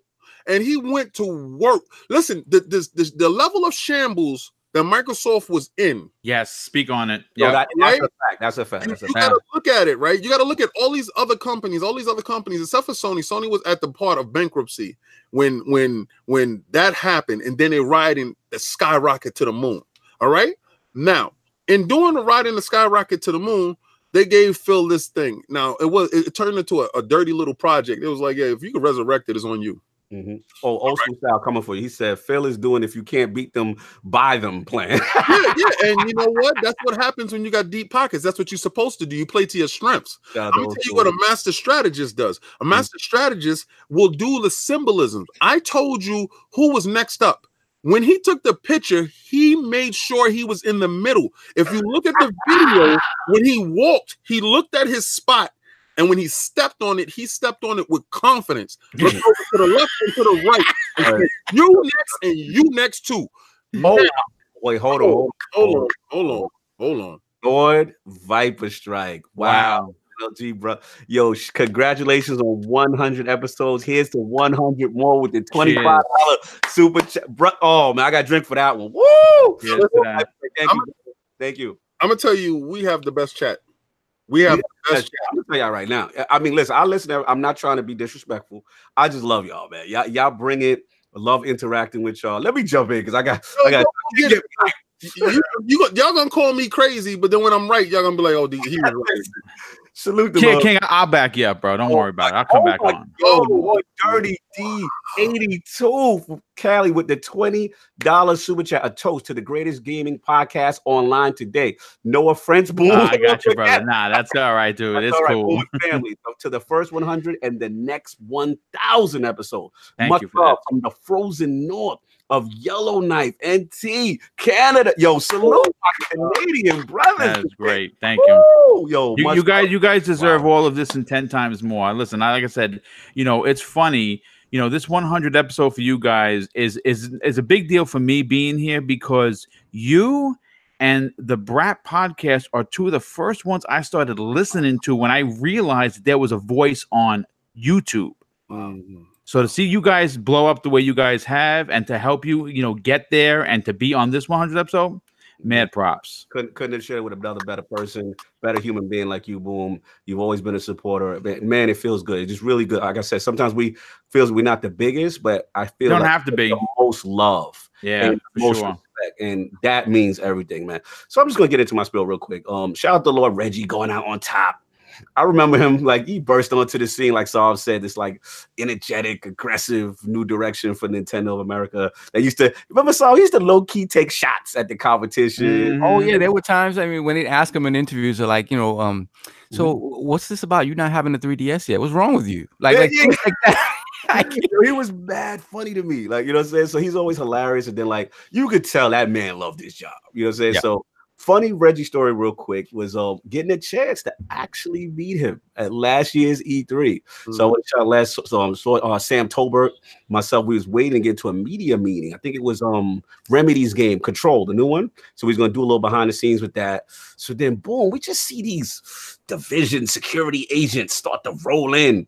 and he went to work. Listen, the, the, the, the level of shambles that Microsoft was in. Yes, speak on it. Yeah, that, that's right? a fact. That's a fact. That's you, you gotta look at it, right? You gotta look at all these other companies, all these other companies, except for Sony. Sony was at the part of bankruptcy when when when that happened, and then they riding the skyrocket to the moon. All right. Now, in doing the ride in the skyrocket to the moon, they gave Phil this thing. Now it was it, turned into a, a dirty little project. It was like, yeah, if you could resurrect it, it's on you. Mm-hmm. Oh, old school style coming for you. He said Phil is doing if you can't beat them, buy them plan. yeah, yeah. And you know what? That's what happens when you got deep pockets. That's what you're supposed to do. You play to your strengths. I'm gonna tell you what a master strategist does. A mm. master mm-hmm. strategist will do the symbolisms. I told you who was next up. When he took the picture, he made sure he was in the middle. If you look at the video, when he walked, he looked at his spot and when he stepped on it, he stepped on it with confidence. Look over to the left and to the right. Said, you next and you next too. Hold on. Wait, hold on. Hold, hold on. Hold on. Hold on. Lord Viper Strike. Wow. wow. LG, bro. Yo, congratulations on 100 episodes. Here's to 100 more with the $25 super chat. Bro- oh, man, I got a drink for that one. Woo! Thank you. Thank you. I'm going to tell you, we have the best chat. We have. I'm gonna tell y'all right now. I mean, listen, I listen. To, I'm not trying to be disrespectful. I just love y'all, man. Y'all, y'all bring it. I love interacting with y'all. Let me jump in because I got, I got. You, you, you, y'all gonna call me crazy, but then when I'm right, y'all gonna be like, "Oh, he was right." (laughs) Salute the King, King, I'll back you up, bro. Don't oh, worry about it. I'll come oh back on. Oh, oh Dirty D 82 from Cali with the $20 super chat. A toast to the greatest gaming podcast online today. Noah French. Boom. Nah, I got you, (laughs) brother. Nah, that's all right, dude. That's it's right. cool. family (laughs) to the first 100 and the next 1,000 episode. Thank Much you love from the frozen north of Yellowknife NT Canada. Yo, salute my Canadian brothers. That's great. Thank you. Yo, you, you guys, you guys deserve wow. all of this and 10 times more. Listen, I, like I said, you know, it's funny. You know, this 100 episode for you guys is is is a big deal for me being here because you and the Brat podcast are two of the first ones I started listening to when I realized there was a voice on YouTube. Mm-hmm. So to see you guys blow up the way you guys have, and to help you, you know, get there, and to be on this 100 episode, mad props. Couldn't couldn't have shared with another better person, better human being like you. Boom, you've always been a supporter. Man, it feels good. It's just really good. Like I said, sometimes we feels we're not the biggest, but I feel don't like have to be the most love. Yeah, most sure. respect, and that means everything, man. So I'm just gonna get into my spiel real quick. Um, shout out to Lord Reggie going out on top. I remember him like he burst onto the scene, like Saul said, this like energetic, aggressive new direction for Nintendo of America. They used to remember Saul, he used to low key take shots at the competition. Mm-hmm. Oh yeah, there were times. I mean, when they ask him in interviews, they're like, you know, um, so mm-hmm. what's this about? You not having a 3DS yet? What's wrong with you? Like, yeah, like, yeah. like that. (laughs) he was bad funny to me. Like, you know what I'm saying? So he's always hilarious. And then, like, you could tell that man loved his job. You know what I'm saying? Yeah. So funny Reggie story real quick was um getting a chance to actually meet him at last year's E3. Mm-hmm. So I went last so um so uh, Sam Tolbert, myself, we was waiting to get to a media meeting. I think it was um Remedy's game Control, the new one. So he's gonna do a little behind the scenes with that. So then boom, we just see these division security agents start to roll in.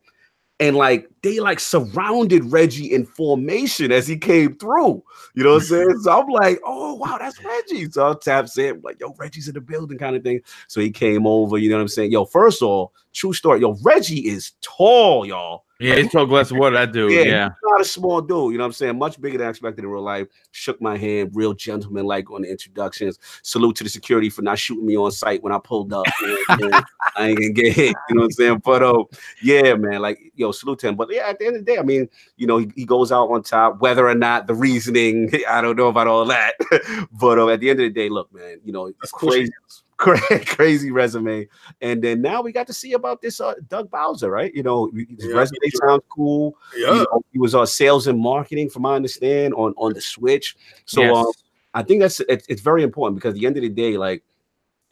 And like they like surrounded Reggie in formation as he came through. You know what I'm (laughs) saying? So I'm like, oh wow, that's Reggie. So I tap in, like, yo, Reggie's in the building, kind of thing. So he came over, you know what I'm saying? Yo, first of all, true story, yo, Reggie is tall, y'all. Yeah, he's so glass of water, that dude. Yeah, yeah. not a small dude, you know what I'm saying? Much bigger than I expected in real life. Shook my hand, real gentleman like on the introductions. Salute to the security for not shooting me on site when I pulled up. (laughs) I ain't gonna get hit, you know what I'm saying? But uh, yeah, man, like yo, salute to him. But yeah, at the end of the day, I mean, you know, he, he goes out on top, whether or not the reasoning, (laughs) I don't know about all that. (laughs) but uh, at the end of the day, look, man, you know, it's crazy (laughs) crazy resume. And then now we got to see about this uh, Doug Bowser, right? You know, his yeah, resume sounds cool. Yeah. You know, he was on uh, sales and marketing, from my understand, on on the Switch. So yes. um, I think that's it, it's very important because at the end of the day, like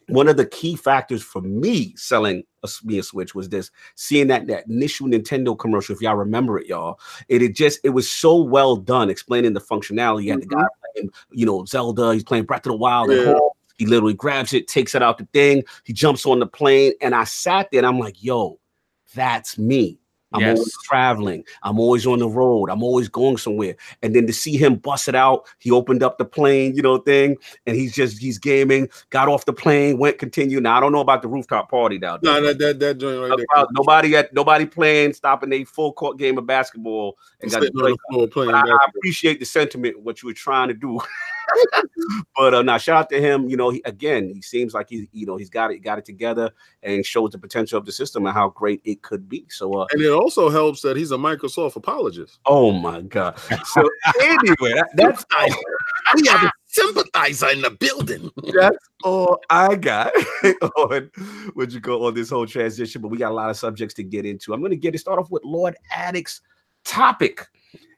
one of the key factors for me selling me a Switch was this seeing that that initial Nintendo commercial. If y'all remember it, y'all, it, it just it was so well done explaining the functionality. You had mm-hmm. the guy playing, you know, Zelda. He's playing Breath of the Wild. Yeah. He literally grabs it, takes it out the thing. He jumps on the plane, and I sat there and I'm like, "Yo, that's me." I'm yes. always traveling. I'm always on the road. I'm always going somewhere. And then to see him bust it out, he opened up the plane, you know, thing, and he's just he's gaming. Got off the plane, went continue. Now I don't know about the rooftop party now. there. No, that that, that joint right there. Nobody at nobody playing, stopping a full court game of basketball and got to play. Playing I, I, appreciate the sentiment what you were trying to do. (laughs) but uh, now shout out to him. You know, he, again, he seems like he's you know he's got it got it together and shows the potential of the system and how great it could be. So uh, and it also helps that he's a Microsoft apologist. Oh my god! So anyway, that, that's (laughs) we have a sympathizer in the building. That's all I got (laughs) on what you go on this whole transition. But we got a lot of subjects to get into. I'm going to get it start off with Lord Addict's topic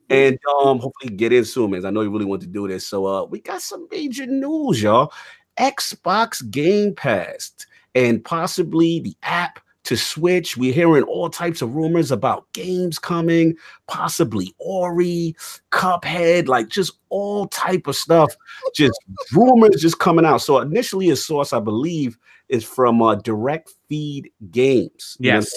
and um hopefully get in soon, man. I know you really want to do this. So uh we got some major news, y'all. Xbox Game Pass and possibly the app to switch. We're hearing all types of rumors about games coming, possibly Ori, Cuphead, like just all type of stuff. Just rumors just coming out. So initially, a source I believe is from uh, Direct Feed Games. Yes.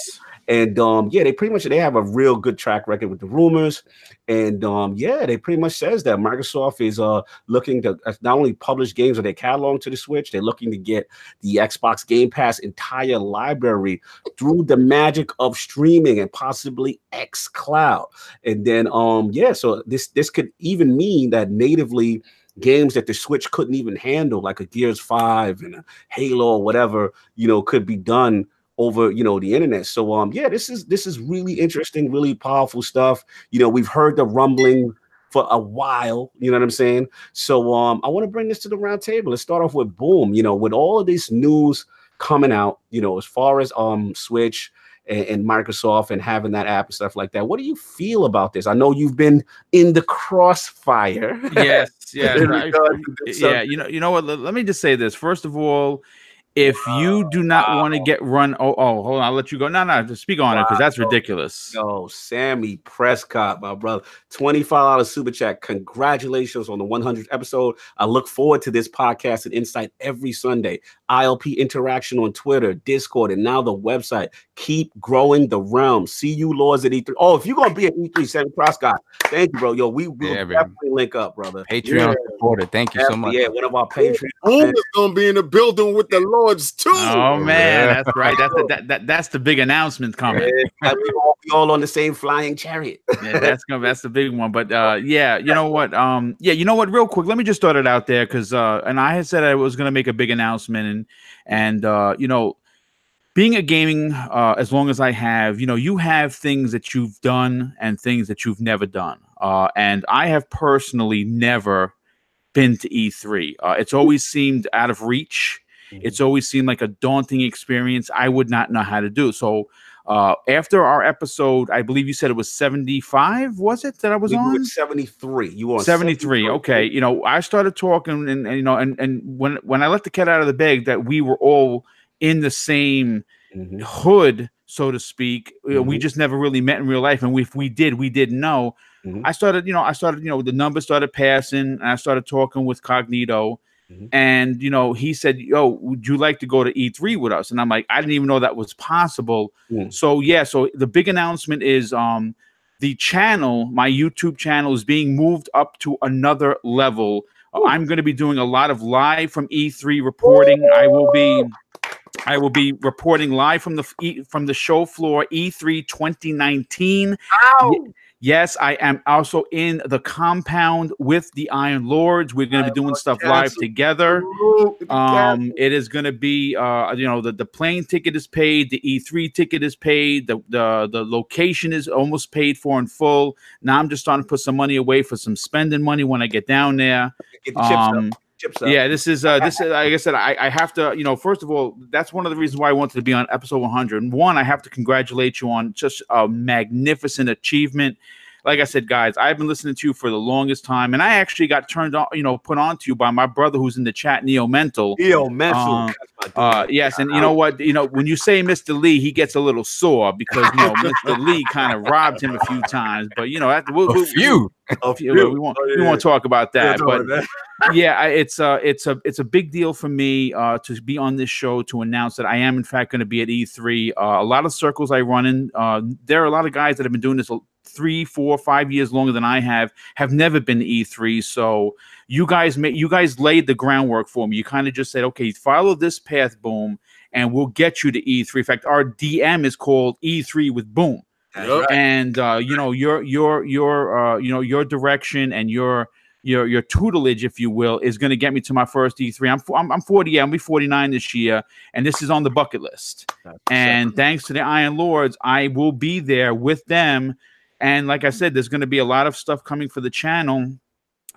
And um, yeah, they pretty much they have a real good track record with the rumors. And um, yeah, they pretty much says that Microsoft is uh looking to uh, not only publish games of their catalog to the Switch, they're looking to get the Xbox Game Pass entire library through the magic of streaming and possibly X Cloud. And then um, yeah, so this this could even mean that natively games that the Switch couldn't even handle, like a Gears 5 and a Halo or whatever, you know, could be done over you know the internet. So um yeah this is this is really interesting really powerful stuff. You know we've heard the rumbling for a while you know what i'm saying? So um i want to bring this to the round table let's start off with boom. You know with all of this news coming out you know as far as um switch and, and microsoft and having that app and stuff like that what do you feel about this? I know you've been in the crossfire. Yes (laughs) yes. yeah you know you know what? Let me just say this. First of all if you do not wow. want to get run, oh, oh, hold on, I'll let you go. No, no, just speak on wow. it because that's ridiculous. Yo, Sammy Prescott, my brother, twenty-five dollars super chat. Congratulations on the one hundredth episode. I look forward to this podcast and insight every Sunday. ILP interaction on Twitter, Discord, and now the website. Keep growing the realm. See you, lords at E3. Oh, if you're gonna be at E3, Sammy Prescott, thank you, bro. Yo, we will yeah, definitely link up, brother. Patreon yeah. supporter. Thank you so much. Yeah, one of our Patreon. Boom is gonna be in the building with the lords too. Oh man, yeah. that's right. That's the, that, that that's the big announcement coming. Yeah, we all, we all on the same flying chariot. yeah, that's gonna that's the big one. But uh, yeah, you know what? Um, yeah, you know what? Real quick, let me just start it out there because uh, and I had said I was gonna make a big announcement and and uh, you know being a gaming uh, as long as I have, you know, you have things that you've done and things that you've never done. Uh, and I have personally never been to E3. Uh, it's always seemed out of reach. It's always seemed like a daunting experience. I would not know how to do. So uh, after our episode, I believe you said it was 75, was it that I was we on? 73. You were 73. Okay. You know, I started talking and, and, you know, and, and when, when I let the cat out of the bag that we were all in the same mm-hmm. hood, so to speak. Mm-hmm. We just never really met in real life. And if we did, we didn't know. Mm-hmm. I started, you know, I started, you know, the numbers started passing and I started talking with Cognito. Mm-hmm. And you know, he said, "Yo, would you like to go to E3 with us?" And I'm like, "I didn't even know that was possible." Mm. So yeah, so the big announcement is um the channel, my YouTube channel, is being moved up to another level. Uh, I'm going to be doing a lot of live from E3 reporting. I will be. I will be reporting live from the from the show floor E3 2019. Ow. Yes, I am also in the compound with the Iron Lords. We're going to be doing stuff live together. Um, it is going to be, uh, you know, the, the plane ticket is paid, the E3 ticket is paid, the, the the location is almost paid for in full. Now I'm just starting to put some money away for some spending money when I get down there. Get the chips Um, up. Chips up. yeah, this is uh, this is like I said, I, I have to, you know, first of all, that's one of the reasons why I wanted to be on episode 100. One, I have to congratulate you on just a magnificent achievement. Like I said, guys, I've been listening to you for the longest time, and I actually got turned on, you know, put on to you by my brother who's in the chat, Neo Mental. Neo mental. Um, Uh, yes, and you know what? You know when you say Mr. Lee, he gets a little sore because you know Mr. Lee kind of robbed him a few times. But you know, that, we'll, A we'll- few. A we, few. we won't Oh, we won't talk about that. talk But about that. yeah, I- it's a it's a it's a big deal for me uh, to be on this show to announce that I am in fact going to be at E3. Uh, a lot of circles I run in. Uh, there are a lot of guys that have been doing this three, four, five years longer than I have. Have never been to E3. So you guys made you guys laid the groundwork for me. You kind of just said, okay, follow this path, boom, and we'll get you to E3. In fact, our DM is called E3 with Boom and uh, you know your your your uh, you know your direction and your your your tutelage, if you will, is going to get me to my first E3. I'm I'm, I'm 40. Yeah, I'll be 49 this year, and this is on the bucket list. That's And thanks to the Iron Lords, I will be there with them. And like I said, there's going to be a lot of stuff coming for the channel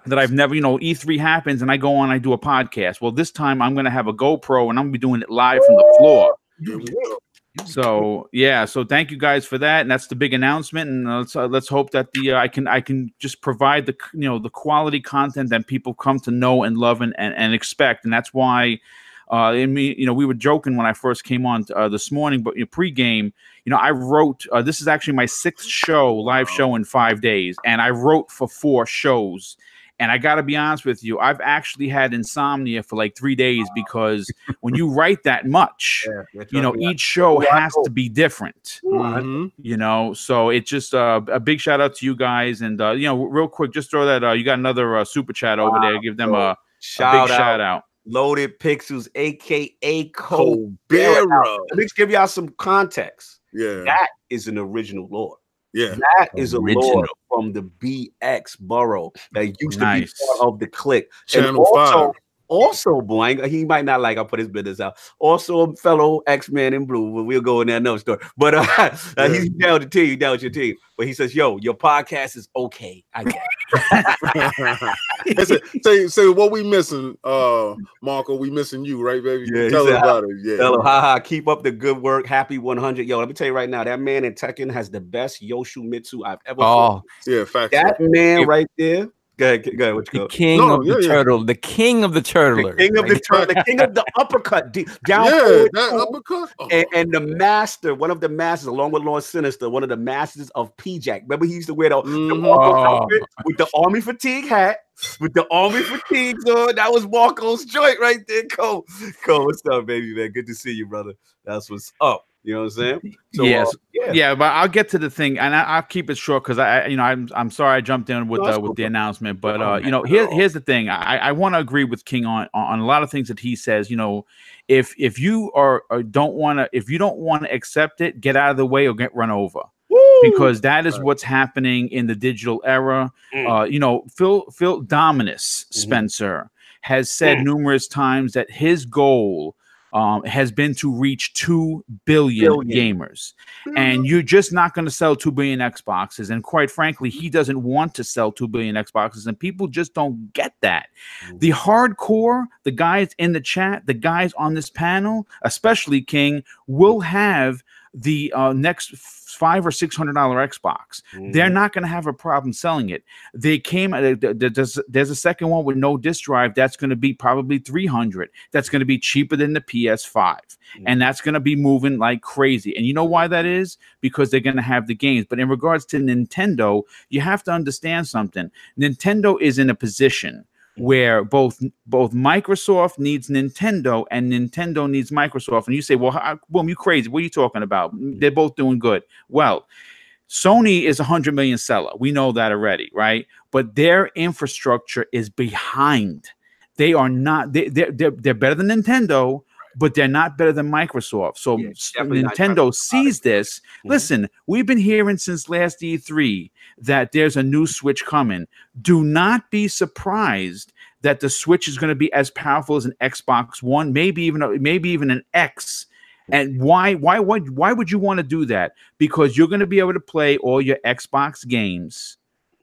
that I've never, you know, E3 happens and I go on, I do a podcast. Well, this time I'm going to have a GoPro and I'm going to be doing it live from the floor. Here we go. So yeah, so thank you guys for that, and that's the big announcement. And let's uh, let's hope that the uh, I can I can just provide the you know the quality content that people come to know and love and and, and expect, and that's why. Uh, I mean, you know, we were joking when I first came on uh, this morning, but you know, pregame, you know, I wrote. Uh, this is actually my sixth show, live show in five days, and I wrote for four shows. And I got to be honest with you, I've actually had insomnia for like three days because when (laughs) you write that much, Yeah, yeah, you know trust me, each show has to be different Mhm. you know? So it's just uh, a big shout out to you guys and uh, you know real quick just throw that uh, you got another uh, super chat over there give them a, a big out, shout out Loaded Pixels, aka Cole. Cobera. Let me give y'all some context. Yeah. That is an original lore. Yeah. That is a Original. lore from the BX borough that used Nice. to be part of the clique. And Channel also, five. Also, boy, he might not like. I'll put his business out. Also, a fellow X Man in blue. Well, we'll go in there another story. But uh, (laughs) uh, he's down to team, down with your team. But he says, "Yo, your podcast is okay. I get." It. Listen, say, say what we missing, uh, Marco. We missing you, right, baby? Yeah, he Tell said, about it. Yeah. Hello, haha. Keep up the good work. Happy 100. Yo, let me tell you right now, that man in Tekken has the best Yoshimitsu I've ever. Oh, Yeah, facts. that man If- right there. Go ahead, go ahead. What you the go? king No, of yeah, the yeah. turtle, the king of the turtler. The king of the turn, the king of the uppercut, d- down yeah, forward that two, uppercut. Oh, and, and the master, one of the masters, along with Lord Sinister, one of the masters of P-Jack. Remember, he used to wear the, the. Oh. outfit with the army fatigue hat, with the army fatigue on. That was Marco's joint right there. Cole, Cole, what's up, baby, man? Good to see you, brother. That's what's up. You know what I'm saying? So, uh, yes yeah. yeah but i'll get to the thing and I, i'll keep it short because I, I you know i'm i'm sorry i jumped in with No, uh, with the announcement but uh you know here, here's the thing i i want to agree with king on on a lot of things that he says you know if if you are, or don't want to if you don't want to accept it get out of the way or get run over Woo! because that is what's happening in the digital era. Mm. Uh, you know, Phil Phil Dominus Spencer has said Mm. numerous times that his goal um, has been to reach two billion, Billion. gamers, and you're just not going to sell two billion Xboxes. And quite frankly, he doesn't want to sell two billion Xboxes, and people just don't get that. The hardcore, the guys in the chat, the guys on this panel, especially King, will have the uh, next five or six hundred dollar Xbox. They're not going to have a problem selling it. They came. Uh, th- th- there's, there's a second one with no disk drive. That's going to be probably three hundred. That's going to be cheaper than the PS5, and that's going to be moving like crazy. And you know why that is? Because they're going to have the games. But in regards to Nintendo, you have to understand something. Nintendo is in a position where both both Microsoft needs Nintendo and Nintendo needs Microsoft. And you say, well, how, boom, you crazy. What are you talking about? Mm, they're both doing good. Well, Sony is a hundred million seller. We know that already, right? But their infrastructure is behind. They are not. They they're they're, they're better than Nintendo, but they're not better than Microsoft. So Yeah, s- definitely not Nintendo sees this. Mhm. Listen, we've been hearing since last E3 that there's a new Switch coming. Do not be surprised that the Switch is going to be as powerful as an Xbox One, maybe even a, maybe even an X. And why why why why would you want to do that? Because you're going to be able to play all your Xbox games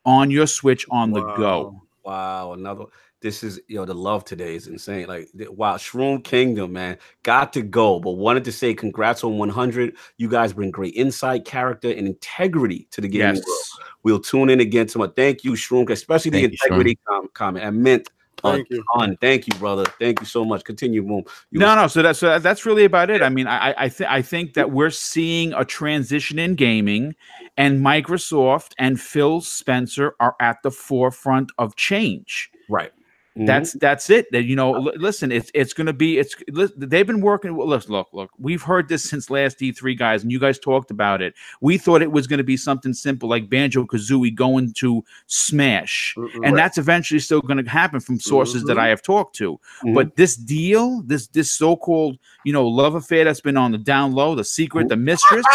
on your Switch on the go. Wow, another. This is you know the love today is insane. Like wow, Shroom Kingdom, man, got to go. But wanted to say congrats on 100. You guys bring great insight, character, and integrity to the gaming Yes. world. We'll tune in again tomorrow. Thank you, Shroom, especially the Thank you, integrity com- comment. I meant a Thank you. ton. Thank you, brother. Thank you so much. Continue, Boom. You No, no. So that's so that's really about it. I mean, I I, I think I think that we're seeing a transition in gaming, and Microsoft and Phil Spencer are at the forefront of change. right. Mhm. That's that's it. That you know, li- listen, it's it's going to be it's li- they've been working. Look, look, look. We've heard this since last E3, guys, and you guys talked about it. We thought it was going to be something simple like Banjo Kazooie going to Smash, Mm-mm. and that's eventually still going to happen from sources that Mhm. I have talked to. But this deal, this this so-called you know love affair that's been on the down low, the secret, the mistress,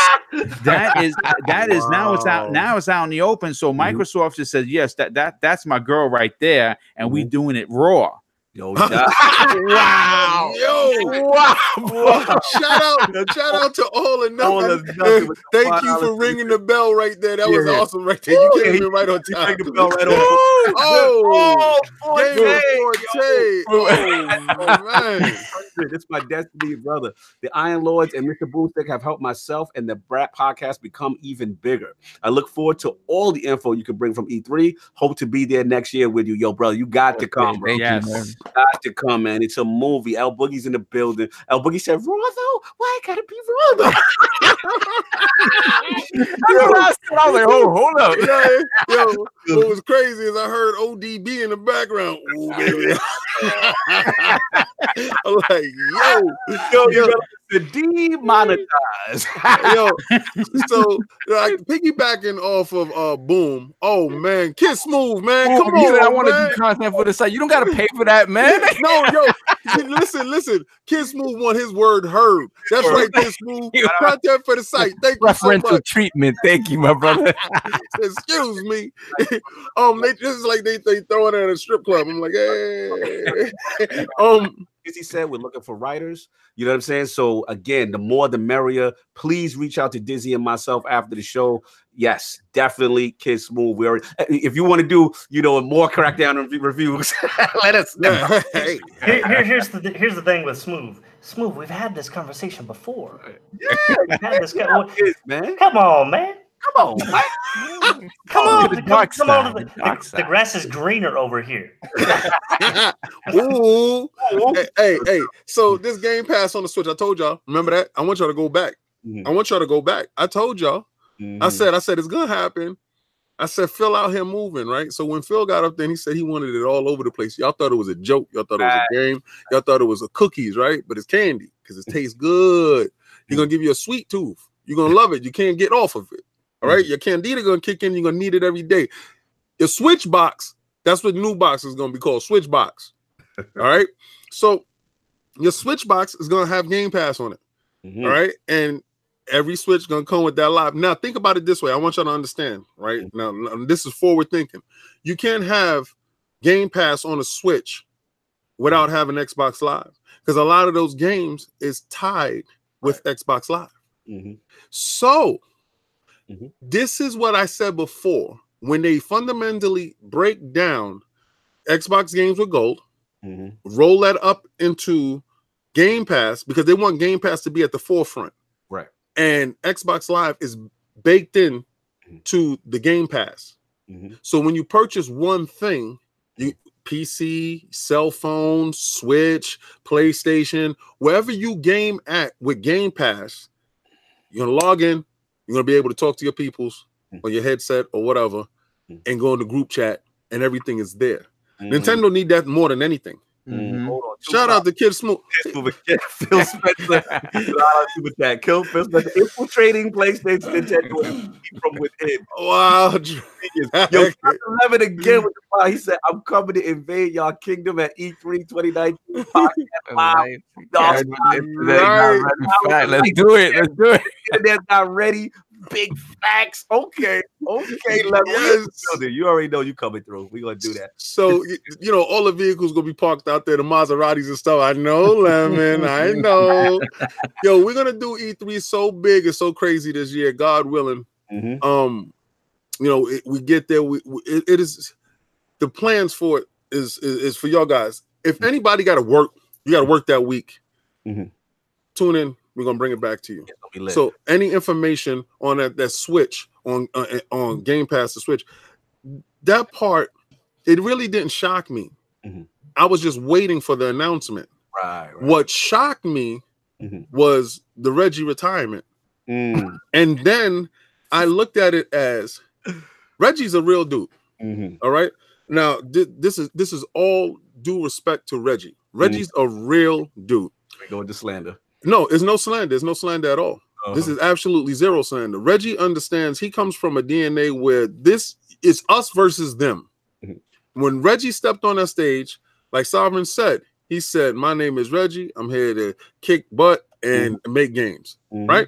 that is (laughs) that is now it's out now it's out in the open. So Mhm. Microsoft just said yes, that that that's my girl right there, and we doing it raw. (laughs) Yo, wow. Yo. (laughs) Wow. shout out, shout out to all and All nothing. or nothing with (laughs) Thank you for $5 ringing the bell right there. That was Yeah. awesome right there. You Woo. came Yeah, in right on time. ring the bell right on. Oh, oh, Game Forte. Forte. Oh, man. It's my destiny, brother. The Iron Lords and Mr. Boomstick have helped myself and the Brat podcast become even bigger. I look forward to all the info you can bring from E3. Hope to be there next year with you, yo, brother. You got to come, bro. Thank Yes. you, man. Got to come, man. It's a movie. El Boogie's in the building. El Boogie said, "Raw though? Why it gotta be raw though?" (laughs) (laughs) I was like, oh, hold up. Yeah, yo, what was (laughs) crazy is I heard ODB in the background. Ooh, baby. I'm like, yo, yo, yo, gotta demonetize. yo. (laughs) So like piggybacking off of uh Boom. Oh man, Kiss Smooth, man. Come Come on, on, I want to do content for the site. You don't got to pay for that, man. no, yo, listen, listen. Kiss Smooth want his word heard. That's right, Kid Smooth. (laughs) Content for the site. Thank you so treatment. Thank you, my brother. (laughs) Excuse me. um, they just like they they throwing it at a strip club. I'm like, hey. um, he said, we're looking for writers. You know what I'm saying? So again, the more the merrier. Please reach out to Dizzy and myself after the show. Yes, definitely, Kid Smooth. We already, eh, if you want to do, you know, more crackdown rev- reviews, (laughs) let us know. (laughs) hey, Here, here- here's the here's the thing with Smooth. Smooth, we've had this conversation before. We've had this. Yeah, co- kids, man. Come on, man. Come on, (laughs) man. (laughs) Come Oh, on, the come, come on. The, the the- grass is greener over here. (laughs) Ooh. hey, hey, hey. So this Game Pass on the Switch, I told y'all. Remember that? I want y'all to go back. Mhm. I want y'all to go back. I told y'all. I Mhm. said, I said it's gonna happen. I said Phil out here moving, right? So when Phil got up there, and he said he wanted it all over the place. Y'all thought it was a joke. Y'all thought it was a game. Y'all thought it was a cookies, right? But it's candy because it tastes good. He's gonna give you a sweet tooth. You're gonna love it. You can't get off of it. All right, your candida gonna kick in. You're gonna need it every day. Your switch box. That's what new box is gonna be called. Switch box. (laughs) All right. So your switch box is gonna have Game Pass on it. Mhm. All right. And every switch gonna come with that live. Now think about it this way. I want y'all to understand, right? Now, now, this is forward thinking. You can't have Game Pass on a Switch without having Xbox Live. Because a lot of those games is tied with Xbox Live. Mhm. So Mhm. this is what I said before. When they fundamentally break down Xbox games with gold, Mhm. roll that up into Game Pass because they want Game Pass to be at the forefront. Right. And Xbox Live is baked in to the Game Pass. Mhm. So when you purchase one thing, you PC, cell phone, Switch, PlayStation, wherever you game at with Game Pass, you're gonna log in, you're gonna be able to talk to your peoples on your headset or whatever, and go in the group chat, and everything is there. Mhm. Nintendo need that more than anything. Mhm. Mhm. hold on. Shout out to Kid Smooth. (laughs) Phil Spencer. Super chat. Kill Phil Spencer. Infiltrating PlayStation Nintendo from within. Wow. Yo, 11 again with the fire. He said, I'm coming to invade y'all kingdom at E E3 2019. (laughs) Podcast. Wow. Right. Dog, Right. Right, Let's do it. Let's do it. Internet not ready. Big facts. Okay. Okay, (laughs) level. Yes. You already know you coming through. we gonna do that. So you know, all the vehicles gonna be parked out there, the Maseratis and stuff. I know, Lemon. I (laughs) know. Yo, we're gonna do E3 so big and so crazy this year, God willing. Mhm. Um, you know, it, we get there. We, we it, it is the plans for it is, is is for y'all guys. If anybody got to work, you got to work that week. Mhm. Tune in. We're gonna bring it back to you. It's gonna be lit. So any information on that that switch on uh, on Game Pass the switch, that part it really didn't shock me. Mhm. I was just waiting for the announcement. right, right. What shocked me Mhm. was the Reggie retirement, Mm, (laughs) and then I looked at it as Reggie's a real dude. mhm. All right. Now thi- this is this is all due respect to Reggie. Reggie's a real dude. We go with slander. No, it's no slander. There's no slander at all. This Uh-huh. is absolutely zero slander. Reggie understands he comes from a DNA where this is us versus them. Mhm. When Reggie stepped on that stage, like Sovereign said, he said, My name is Reggie. I'm here to kick butt and make games. Mhm. Right?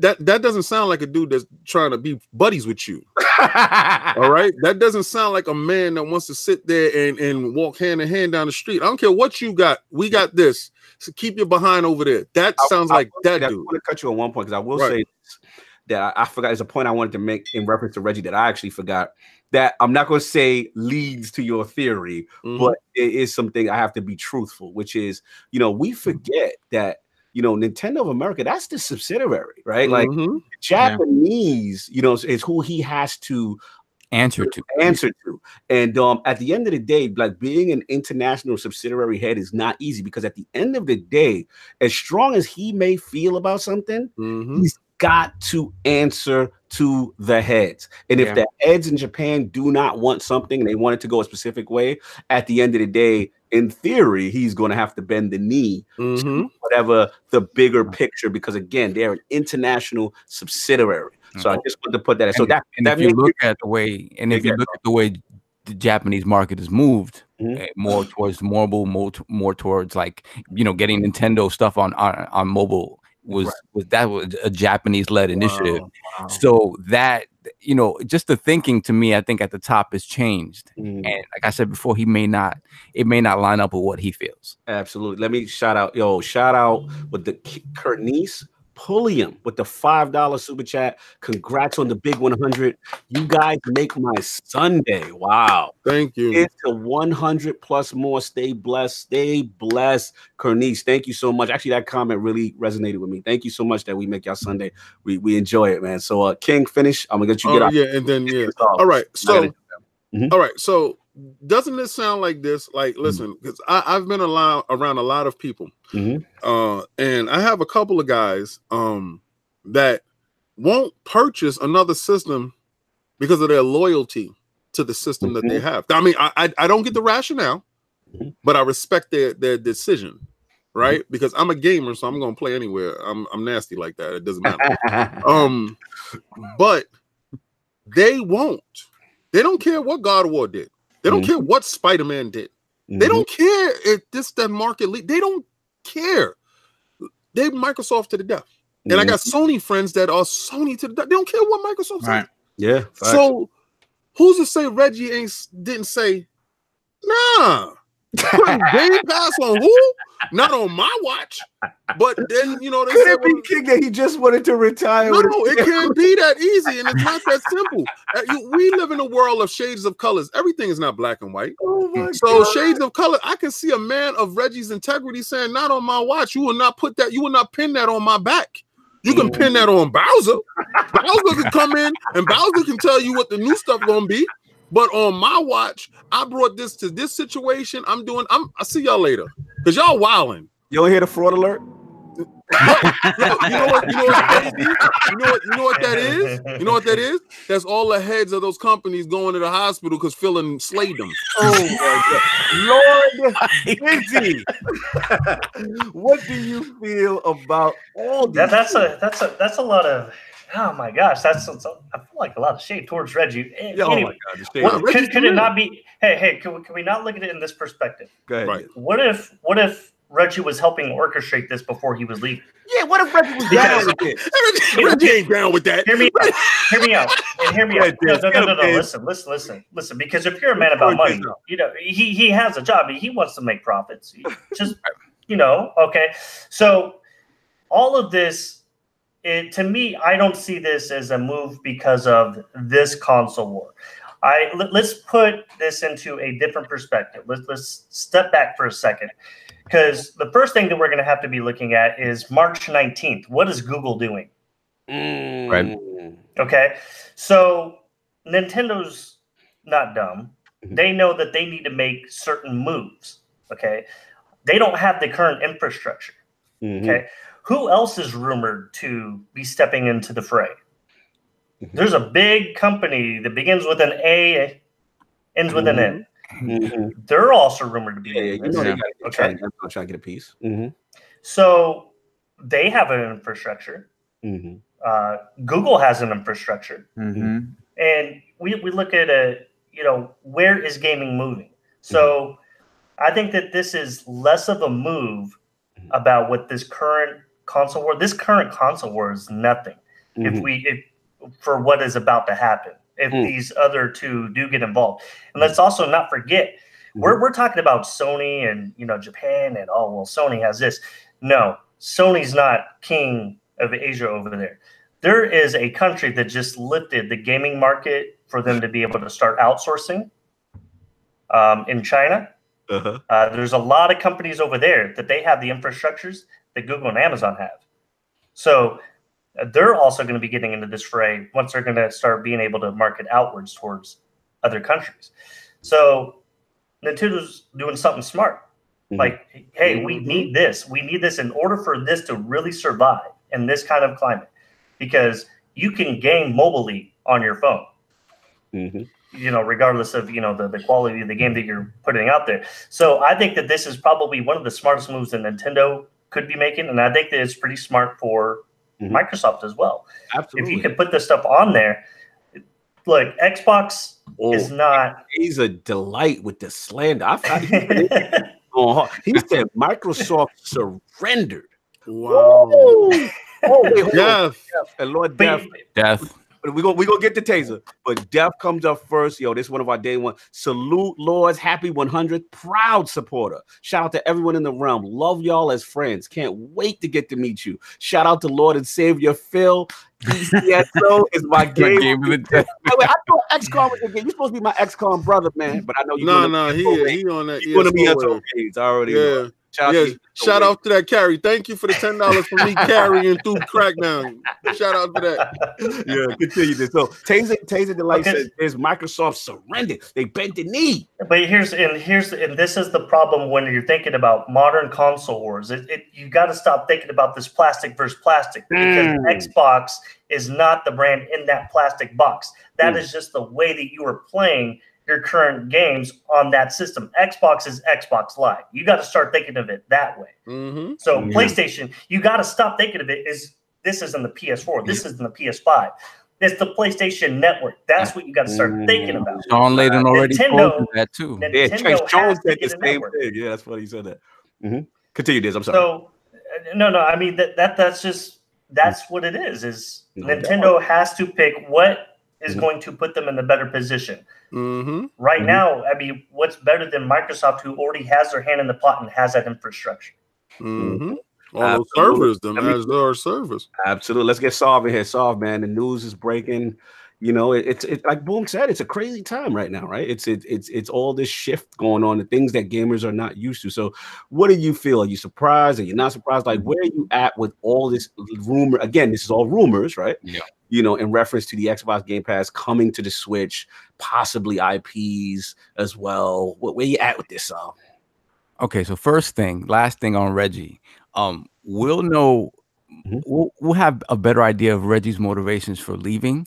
That that doesn't sound like a dude that's trying to be buddies with you. (laughs) All right. That doesn't sound like a man that wants to sit there and, and walk hand in hand down the street. I don't care what you got. We got this. So keep your behind over there. That sounds I like will say that I dude. want to cut you on one point because I will Right. say that I, I forgot. There's a point I wanted to make in reference to Reggie that I actually forgot. That I'm not going to say leads to your theory, Mhm. but it is something I have to be truthful, which is, you know, we forget that, you know, Nintendo of America, that's the subsidiary, right? Like Mhm. Japanese, you know, is- who he has to Answer to. (laughs) answer to. And um, at the end of the day, like being an international subsidiary head is not easy because at the end of the day, as strong as he may feel about something, Mhm. he's got to answer to the heads. And if the heads in Japan do not want something and they want it to go a specific way, at the end of the day, in theory, he's going to have to bend the knee Mhm. whatever the bigger picture because again, they're an international subsidiary. So I just want to put that. in. So that and that if you look at the way, and if you look at the way the Japanese market has moved Mhm. eh, more towards mobile, more, more towards like you know getting Nintendo stuff on on, on mobile was Right. was that was a Japanese led initiative. Wow, wow. So that you know, just the thinking to me, I think at the top has changed. Mm. And like I said before, he may not, it may not line up with what he feels. Absolutely. Let me shout out, yo, shout out with the Curtnice Pulliam with the five dollar super chat. Congrats on the big 100. You guys make my Sunday. Wow. Thank you. It's to 100 plus more. Stay blessed. Stay blessed. Kernice, thank you so much. Actually, that comment really resonated with me. Thank you so much that we make y'all Sunday. We we enjoy it, man. So uh King, finish. I'm gonna get you get Oh, out. yeah, and then yeah. All- All right. So all right. So doesn't this sound like this? Mm-hmm. Like, listen, because I've been around around a lot of people. Mhm. Uh, and I have a couple of guys um that won't purchase another system because of their loyalty to the system that they have. I mean, I I, I don't get the rationale, Mhm. but I respect their their decision, right? Because I'm a gamer, so I'm gonna play anywhere. I'm I'm nasty like that. It doesn't matter. um, (laughs) but they won't. They don't care what God of War did. They don't Mhm. care what Spider Man did. They Mhm. don't care if this that market lead. They don't care. They Microsoft to the death. And I got Sony friends that are Sony to the death. They don't care what Microsoft says. Right. yeah. facts. So who's to say Reggie ain't didn't say, nah, putting Game Pass on who? Not on my watch. But then you know they could said, it be well, King that he just wanted to retire? no, no, it can't be that easy, and it's not that simple. Uh, we live in a world of shades of colors. Everything is not black and white. Oh my So God. shades of color. I can see a man of Reggie's integrity saying, "Not on my watch. You will not put that. You will not pin that on my back. You can pin that on Bowser. Bowser can come in and Bowser can tell you what the new stuff gonna be. But on my watch, I brought this to this situation. I'm doing. I'm. I see y'all later because y'all wilding. You don't hear the fraud alert? (laughs) you know what? You know what? Crazy? You know what? You know what that is? You know what that is? That's all the heads of those companies going to the hospital because Phil slayed them. Oh Lord, Busy. what do you feel about all That, that's a that's a that's a lot of oh my gosh that's, that's a, I feel like a lot of shade towards Reggie. Eh, oh anyway, my God, the shade. what- Reggie's could, could it not be? Hey hey, can, we- can we not look at it in this perspective? Go ahead. Right. What if what if Reggie was helping orchestrate this before he was leaving? Yeah, what if Reggie was down with this? (laughs) Reggie ain't down with that. Hear me out. Hear me out. And hear me out. No, no, no, no, no. Listen, listen, listen, listen. Because if you're a man about money, you know he he has a job. He wants to make profits. (laughs) Just you know, okay. So all of this, it, to me, I don't see this as a move because of this console war. I let, us put this into a different perspective. Let's let's step back for a second. Because the first thing that we're going to have to be looking at is March 19th. What is Google doing? Right. Okay. So Nintendo's not dumb. Mhm. They know that they need to make certain moves. Okay. They don't have the current infrastructure. Mhm. Okay. Who else is rumored to be stepping into the fray? Mhm. There's a big company that begins with an A, ends with an N. Mhm. (laughs) They're also rumored to be. Yeah, yeah, doing you this. know Yeah. gotta Okay. try, to, try to get a piece. Mm-hmm. So they have an infrastructure. Mm-hmm. Uh, Google has an infrastructure. Mhm. and we, we look at a you know where is gaming moving so i think that this is less of a move about what this current console war this current console war is nothing if Mhm. we if for what is about to happen if Mm. these other two do get involved and let's also not forget we're, we're talking about sony and you know japan and oh well sony has this no sony's not king of asia over there there is a country that just lifted the gaming market for them to be able to start outsourcing um, in china Uh-huh. uh, there's a lot of companies over there that they have the infrastructures that Google and Amazon have. So uh, they're also going to be getting into this fray once they're going to start being able to market outwards towards other countries. So Nintendo's doing something smart. Mhm. Like, hey, we need this. We need this in order for this to really survive in this kind of climate because you can game mobily on your phone Mhm. you know, regardless of you know the, the quality of the game that you're putting out there. So I think that this is probably one of the smartest moves that Nintendo could be making, and I think that it's pretty smart for Mhm. Microsoft as well. Absolutely. If you could put this stuff on there, look, Xbox oh, is not. he's a delight with the slander. I, I, he, (laughs) oh, he said Microsoft surrendered. Wow. Oh, wait, hold on. Jeff. And Lord but- Death, Death. we're gonna we gonna get the taser, but Death comes up first. Yo, this is one of our day one. Salute Lords, happy 100, proud supporter. Shout out to everyone in the realm. Love y'all as friends. Can't wait to get to meet you. Shout out to Lord and Savior Phil. DCSO (laughs) is my game. Game of the day. Wait, wait, I thought XCOM was the game. You're supposed to be my XCOM brother, man. But I know you're No, no, he he on that. you're gonna be at. It's already. know. Yeah. Shout out Yes. to Shout out to that carry. Thank you for the ten dollars for me (laughs) carrying through Crackdown. Shout out to that. (laughs) Yeah, continue this. So Taser Taser Delight Okay. says is Microsoft surrendered. They bent the knee. But here's and here's and this is the problem when you're thinking about modern console wars. It, it you got to stop thinking about this plastic versus plastic because Mm. Xbox is not the brand in that plastic box. That is Mm. just the way that you are playing your current games on that system. Xbox is Xbox Live. You got to start thinking of it that way. Mm-hmm. So Yeah. PlayStation, you got to stop thinking of it as this isn't the PS4. This isn't the PS5. It's the PlayStation Network. That's what you got to start thinking about. Shawn Layden already Nintendo- told that too. Nintendo Yeah, Trace has Jones said the same thing. Yeah, that's funny. He said that. Mhm. Continue this. I'm sorry. So uh, no, no. I mean that that that's just that's what it is. Is No Nintendo has to pick what is Mhm. going to put them in the better position. Mm-hmm. Right Mhm. now, I mean, what's better than Microsoft, who already has their hand in the pot and has that infrastructure? Mm-hmm. All those Absolutely. servers, them I mean- as our servers. Absolutely. Let's get Solve in here. Solve, man. The news is breaking. You know, it, it's it, like Boom said, it's a crazy time right now, right? It's it, it's it's all this shift going on, the things that gamers are not used to. So, what do you feel? Are you surprised? Are you not surprised? Like, where are you at with all this rumor? Again, this is all rumors, right? Yeah. You know, in reference to the Xbox Game Pass coming to the Switch, possibly IPs as well. What, where you at with this, Solve? Okay, so first thing, last thing on Reggie. Um, we'll know Mhm. we'll, we'll have a better idea of Reggie's motivations for leaving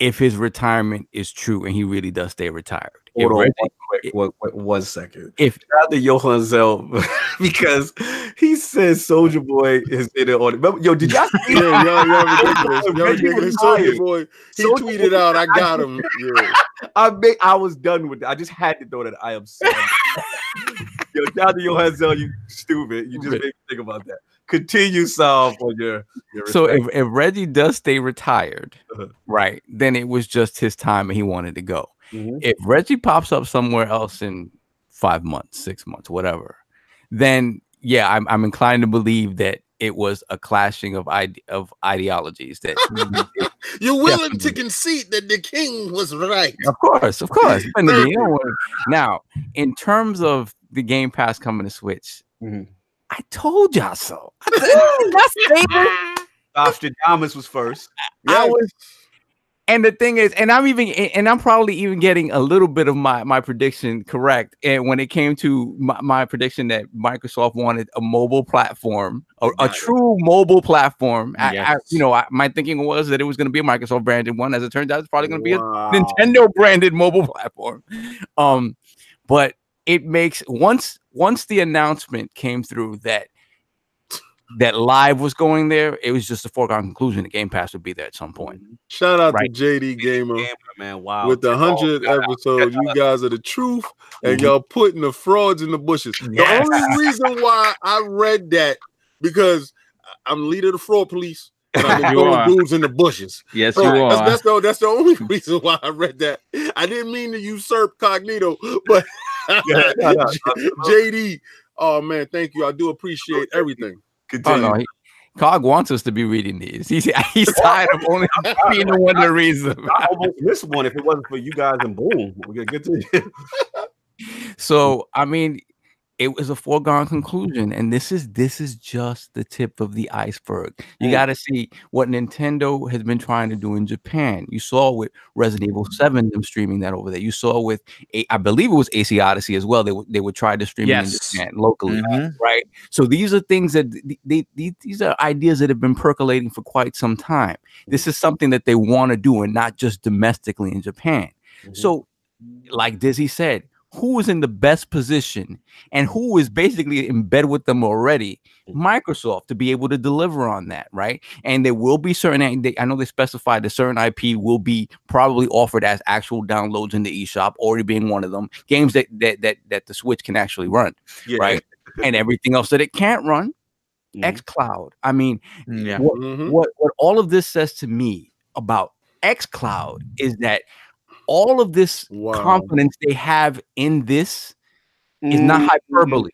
if his retirement is true and he really does stay retired. If Hold on, Reggie- one, quick, one, quick- one second. if Shout out to Johan Zell (laughs) because he says Soulja Boy is in it on. Remember, yo, did y'all (laughs) see Yeah, y'all, y'all ridiculous. Y'all ridiculous. Soulja boy, he Soulja tweeted Boy- out, "I got him." Yeah. I made, I was done with it. I just had to know that I am sorry. (laughs) Yo, shout out to Johan Zell, you stupid. You just made me think about that. Continue, Sal, on your, your so if, if Reggie does stay retired, Uh-huh. right, then it was just his time and he wanted to go. Mhm. If Reggie pops up somewhere else in five months, six months, whatever, then yeah, I'm I'm inclined to believe that it was a clashing of ide- of ideologies. That (laughs) You're willing to concede that the king was right. of course, of course. (laughs) but Thank you don't wanna- now, in terms of the Game Pass coming to Switch, Mhm. I told y'all so. I said- that's Nostradamus was first. I was, and the thing is, and I'm even, and I'm probably even getting a little bit of my my prediction correct. And when it came to my, my prediction that Microsoft wanted a mobile platform, a, a true mobile platform, I- I- you know, I, my thinking was that it was going to be a Microsoft branded one. As it turns out, it's probably going to be a Nintendo branded mobile platform. Um, but it makes once once the announcement came through that that live was going there, it was just a foregone conclusion. The Game Pass would be there at some point. Shout out Right. to JD Gamer Gamer, man, wow. with the Oh, hundredth shout out. episode. You guys are the truth, and Mhm. y'all putting the frauds in the bushes. Yes. The only reason why I read that because I'm leader of the fraud police. And I've been You are. dudes in the bushes. Yes, So you that's, are. that's the that's the only (laughs) reason why I read that. I didn't mean to usurp Cognito, but. (laughs) (laughs) JD, oh man, thank you. I do appreciate everything. Oh Continue. no, he, Cog wants us to be reading these. He's he's tired of only being the one to read them. I almost missed one if it wasn't for you guys and boom. We gonna get to it. So I mean, it was a foregone conclusion, and this is this is just the tip of the iceberg. You Mm. got to see what Nintendo has been trying to do in Japan. You saw with Resident Evil Seven them streaming that over there. You saw with A- I believe it was AC Odyssey as well. They would they would try to stream Yes. it in Japan locally. Mhm. right? So these are things that th- they, they, these are ideas that have been percolating for quite some time. This is something that they want to do, and not just domestically in Japan. So, like Dizzy said, who is in the best position and who is basically in bed with them already? Microsoft to be able to deliver on that, right? And there will be certain. I know they specified that certain IP will be probably offered as actual downloads in the eShop, already being one of them. Games that that that, that the Switch can actually run Yeah. right? (laughs) and everything else that it can't run, Mhm. xCloud. I mean, Yeah. what, Mhm. what what all of this says to me about xCloud is that all of this confidence they have in this is not Mhm. hyperbole.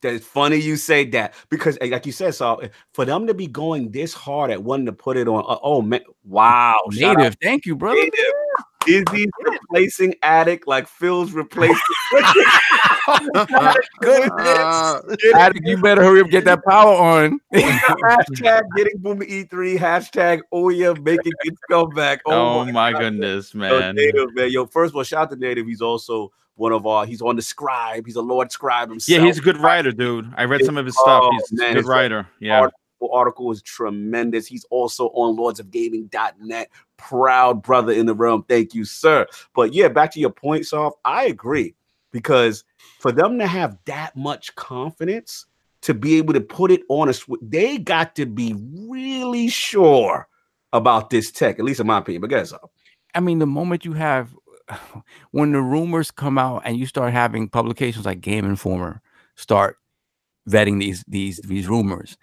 That's funny you say that because, eh, like you said, so for them to be going this hard at wanting to put it on, uh, oh man, wow, Native, thank you, brother. Native. Izzy's replacing Addict like Phil's replacing. (laughs) Ah, Addict, you better hurry up, get that power on. (laughs) hashtag getting Boomer E3, hashtag Oya making its comeback. Oh my God. goodness, Yo, man. Native, man. Yo, first of all, shout out to Native. He's also one of our, he's on the scribe. He's a Lord scribe himself. Yeah, he's a good writer, dude. I read some of his stuff. Oh, He's man, a good it's writer. Yeah. article, article is tremendous. He's also on lordsofgaming.net. Proud brother in the realm. Thank you, sir. But yeah, back to your point, Soft. I agree because for them to have that much confidence to be able to put it on a sw- they got to be really sure about this tech, at least in my opinion. But guess so. I mean, the moment you have (sighs) when the rumors come out and you start having publications like Game Informer start vetting these these these rumors,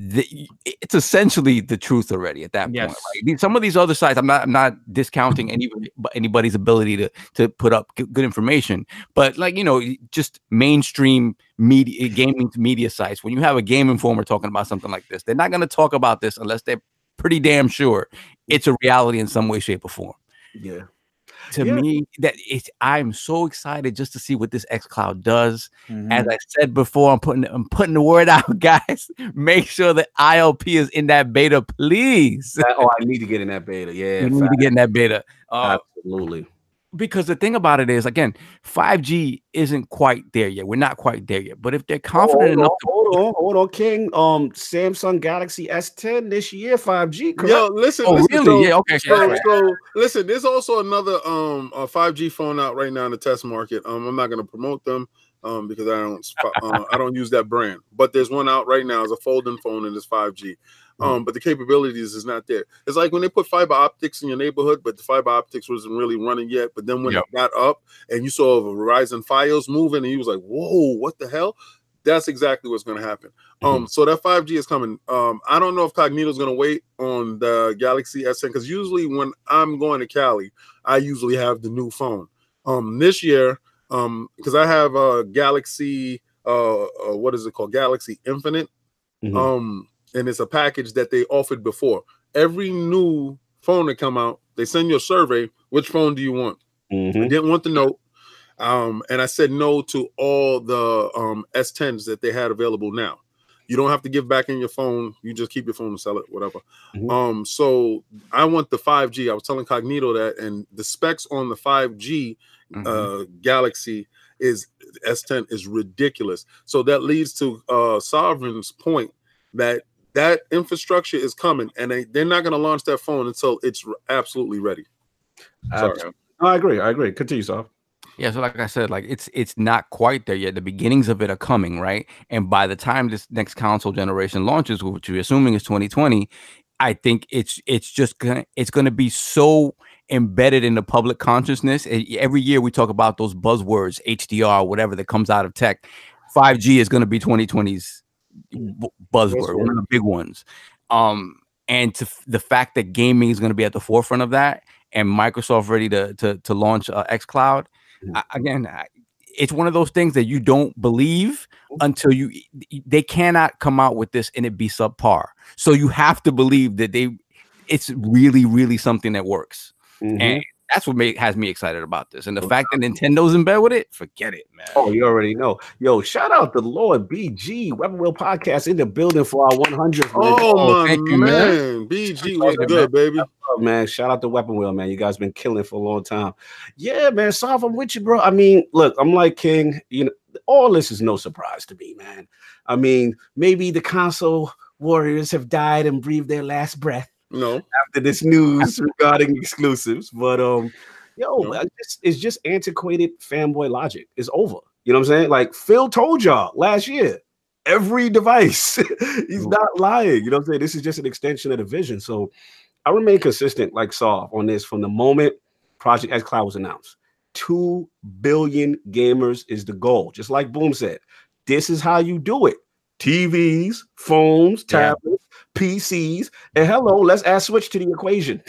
the, it's essentially the truth already at that point. Right? Some of these other sites, I'm not I'm not discounting (laughs) any anybody's ability to to put up good information, but like you know, just mainstream media eh, gaming media sites. When you have a Game Informer talking about something like this, they're not going to talk about this unless they're pretty damn sure it's a reality in some way, shape, or form Yeah. To Yeah. me that it's i'm so excited just to see what this xCloud does Mhm. as i said before i'm putting i'm putting the word (laughs) out guys make sure that ilp is in that beta please oh, I need to get in that beta. (laughs) Yeah. you need to get in that beta uh, Absolutely. Because the thing about it is, again, 5G isn't quite there yet. We're not quite there yet. But if they're confident hold enough, on, to, hold on, hold on, King. Um, Samsung Galaxy S10 this year, 5G. Correct? Yo, listen. oh listen, really? so- yeah, okay. okay, So, okay. so listen, there's also another um a 5G phone out right now in the test market. Um, I'm not gonna promote them um because I don't uh, I don't use that brand. But there's one out right now. It's a folding phone and it's 5G. Um, but the capabilities is not there. It's like when they put fiber optics in your neighborhood, but the fiber optics wasn't really running yet. But then when Yep. it got up and you saw the Verizon Fios moving, and you was like, "Whoa, what the hell?" That's exactly what's going to happen. Um, so that 5G is coming. Um, I don't know if Cognito's going to wait on the Galaxy S10 because usually when I'm going to Cali, I usually have the new phone. Um, this year, um, because I have a Galaxy, uh, uh, what is it called? Galaxy Infinite. Mhm. Um, and it's a package that they offered before. Every new phone that come out, they send you a survey. Which phone do you want? Mhm. I didn't want the note. Um, and I said no to all the um, S10s that they had available now. You don't have to give back in your phone. You just keep your phone and sell it, whatever. Mhm. Um, so I want the 5G. I was telling Cognito that, and the specs on the 5G Mhm. uh, Galaxy is S10 is ridiculous. So that leads to uh, Sovereign's point that that infrastructure is coming, and they, they're not going to launch that phone until it's r- absolutely ready. Sorry. Abs- I agree. I agree. Continue, Soft. Yeah, so like I said, like it's it's not quite there yet. The beginnings of it are coming, right? And by the time this next console generation launches, which we're assuming is 2020, I think it's it's just gonna it's gonna be so embedded in the public consciousness. Every year we talk about those buzzwords, HDR, whatever that comes out of tech. 5G is gonna be 2020's bu- buzzword, one of the big ones. Um, and to f- the fact that gaming is going to be at the forefront of that, and Microsoft ready to to to launch uh, XCloud, Mhm. I- again, I, it's one of those things that you don't believe until you they cannot come out with this and it be subpar. So you have to believe that they it's really really something that works. Mhm. And that's what make, has me excited about this. And the fact that Nintendo's in bed with it, forget it, man. Oh, you already know. Yo, shout out to Lord BG, Weapon Wheel Podcast in the building for our 100th. man. Oh, oh, my thank you, man. man. BG Appreciate was it, good, baby. Oh, man. Shout out to Weapon Wheel, man. You guys been killing for a long time. Yeah, man. Soft, I'm with you, bro. I mean, look, I'm like King. You know, all this is no surprise to me, man. I mean, maybe the console warriors have died and breathed their last breath No. after this news regarding exclusives, but um, yo, No. Just, it's just antiquated fanboy logic. It's over. You know what I'm saying? Like Phil told y'all last year, every device. (laughs) He's Mm. not lying. You know what I'm saying? This is just an extension of the vision. So I remain consistent, like Saw, on this from the moment Project xCloud was announced. Two billion gamers is the goal. Just like Boom said, this is how you do it. TVs, phones, Yeah. Tablets, PCs, and hello, let's add switch to the equation.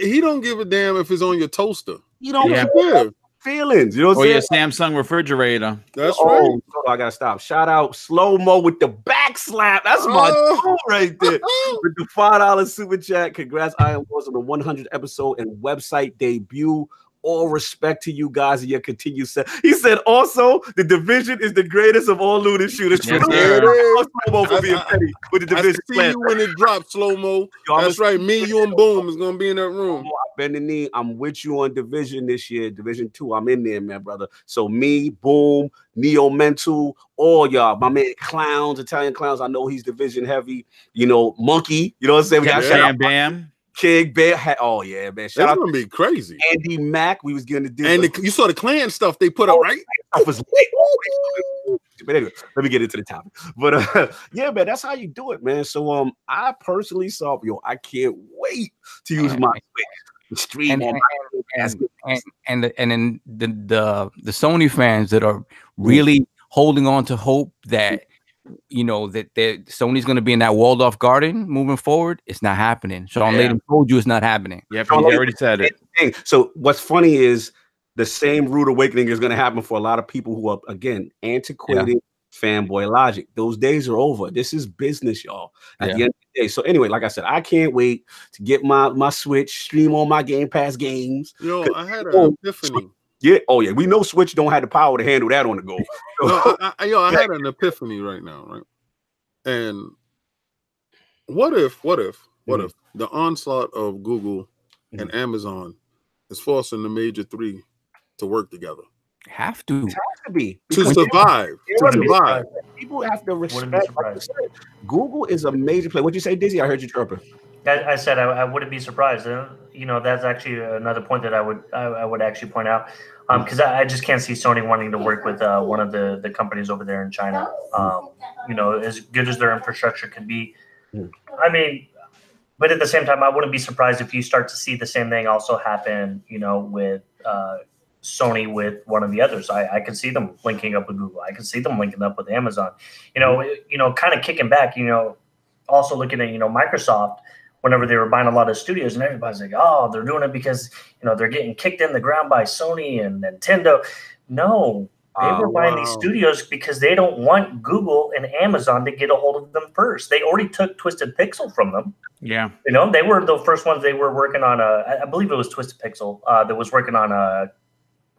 He don't give a damn if it's on your toaster. You don't Yeah. care feelings. You know what Or I'm your saying? Samsung refrigerator. that's oh, right. hold on, I gotta stop. Shout out slow mo with the back slap. That's my Oh. tool right there. (laughs) with the five dollar super chat. Congrats, Iron Wars on the 100 episode and website debut. All respect to you guys and your continued set. He said also the division is the greatest of all looted shooters. Yes, True. sir. Oh, slow-mo for I- being I- petty with the I division. see plan. you when it drops slow mo. Yo, That's a- right. Me, you, and Boom is gonna be in that room. I bend the knee. I'm with you on division this year. Division two. I'm in there, man, brother. So me, boom, Neo Mental, all y'all, my man clowns, Italian clowns. I know he's division heavy. You know, monkey. You know what I'm saying? We got Yeah. shout out Bam Bam. King Bear. Ha- Oh yeah, man. That's Shout out gonna be crazy. Andy Mack. We was getting to do And the, you saw the clan stuff they put up, right? stuff was lit. (laughs) But anyway, let me get into the topic. But uh, (laughs) yeah, man, that's how you do it, man. So um, I personally saw yo, I can't wait to use my Switch, stream And- on and- my and and and the, and then the, the the Sony fans that are really holding on to hope that you know that that Sony's going to be in that walled off garden moving forward. It's not happening. Shawn Yeah. Layden told you it's not happening. Yeah, Shawn he already said it. So what's funny is the same rude awakening is going to happen for a lot of people who are again antiquated fanboy logic. Those days are over. This is business, y'all. At Yeah. the end of the day. So anyway, like I said, I can't wait to get my my Switch, stream on my Game Pass games. Yo, I had an epiphany. Yeah. Oh yeah. We know Switch don't have the power to handle that on the go. No, (laughs) I, I, yo, I had an epiphany right now, right? And what if, what if, what Mhm. if the onslaught of Google and Amazon is forcing the major three to work together. Have to. It has to be To survive. To survive. people have to respect. Like said, Google is a major player. What'd you say, Dizzy? I heard you chirping. I, I said I, I wouldn't be surprised. Uh, you know, that's actually another point that I would I, I would actually point out because I, I just can't see Sony wanting to work with uh, one of the the companies over there in China. Um, you know, as good as their infrastructure could be, I mean, but at the same time, I wouldn't be surprised if you start to see the same thing also happen. You know, with uh, Sony with one of the others. I, I could see them linking up with Google. I could see them linking up with Amazon. You know, you know, kind of kicking back. You know, also looking at you know Microsoft whenever they were buying a lot of studios and everybody's like, oh, they're doing it because you know they're getting kicked in the ground by Sony and Nintendo. No, they Oh, were buying these studios because they don't want Google and Amazon to get a hold of them first. They already took Twisted Pixel from them. Yeah. You know, they were the first ones. They were working on a, I believe it was Twisted Pixel uh, that was working on a,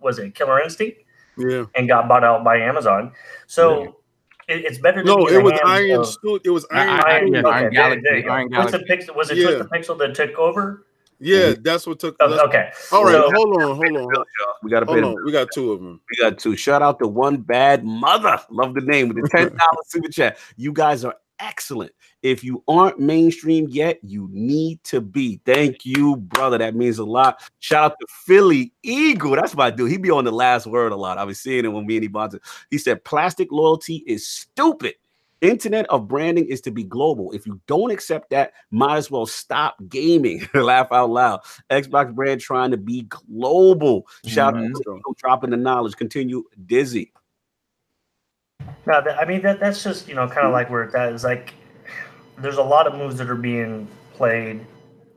was it Killer Instinct, Yeah. and got bought out by Amazon. So it, it's better. To No, be it was hands Iron of- It was I- Iron. I- Iron, yeah, okay, Iron Galaxy, there you go. Iron Twisted Pixel was it Yeah. Twisted Pixel that took over? yeah, that's what took. Oh, that's- okay. All right, So- hold on, hold on, We got to pay. hold We got two of them. We got two. Shout out to one bad mother. Love the name with the ten dollars super chat. You guys are excellent. If you aren't mainstream yet, you need to be. Thank you, brother. That means a lot. Shout out to Philly Eagle. That's my dude. He be on the last word a lot. I was seeing it when me and he bought it. He said, "Plastic loyalty is stupid." Internet of branding is to be global. If you don't accept that, might as well stop gaming. (laughs) Laugh out loud. Xbox brand trying to be global. Shout Mhm. out to Eagle dropping the knowledge. Continue dizzy. No, that, I mean that that's just you know kind of like where that is like. There's a lot of moves that are being played.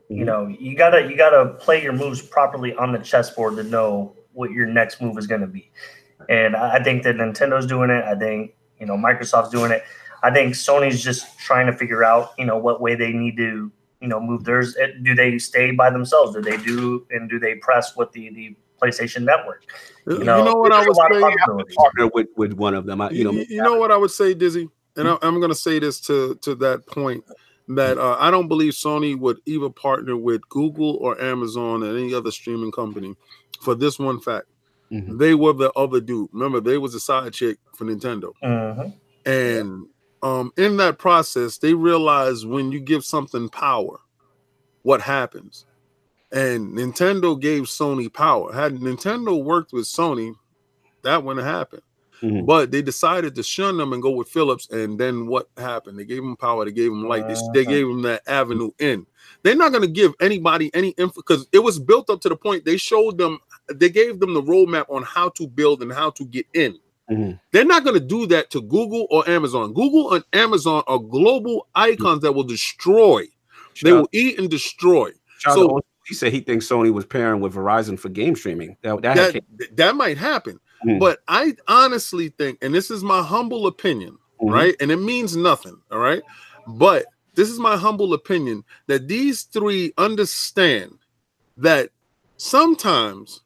You Mhm. know, you gotta you gotta play your moves properly on the chessboard to know what your next move is going to be. And I I think that Nintendo's doing it. I think you know Microsoft's doing it. I think Sony's just trying to figure out you know what way they need to you know move theirs. Do they stay by themselves? Do they do and do they press with the the PlayStation Network? You You know, know, what I there's a would say? Partner with, with one of them. I, you know, you, you know what I would say, Dizzy, and I, I'm going to say this to to that point that uh, I don't believe Sony would either partner with Google or Amazon or any other streaming company for this one fact. Mhm. They were the other dude. Remember, they was a side chick for Nintendo, Mhm. and um, in that process, they realized when you give something power, what happens. And Nintendo gave Sony power. Had Nintendo worked with Sony, that wouldn't happen. Mhm. But they decided to shun them and go with Philips. And then what happened? They gave him power. They gave him light. They, they Uh-huh. gave him that avenue in. They're not going to give anybody any info because it was built up to the point they showed them, they gave them the roadmap on how to build and how to get in. Mhm. They're not going to do that to Google or Amazon. Google and Amazon are global icons that will destroy. They Shout- will eat and destroy. so- he said he thinks Sony was pairing with Verizon for game streaming. That, that, That that might happen. Mhm. But I honestly think, and this is my humble opinion, Mhm. right? And it means nothing, all right? But this is my humble opinion that these three understand that sometimes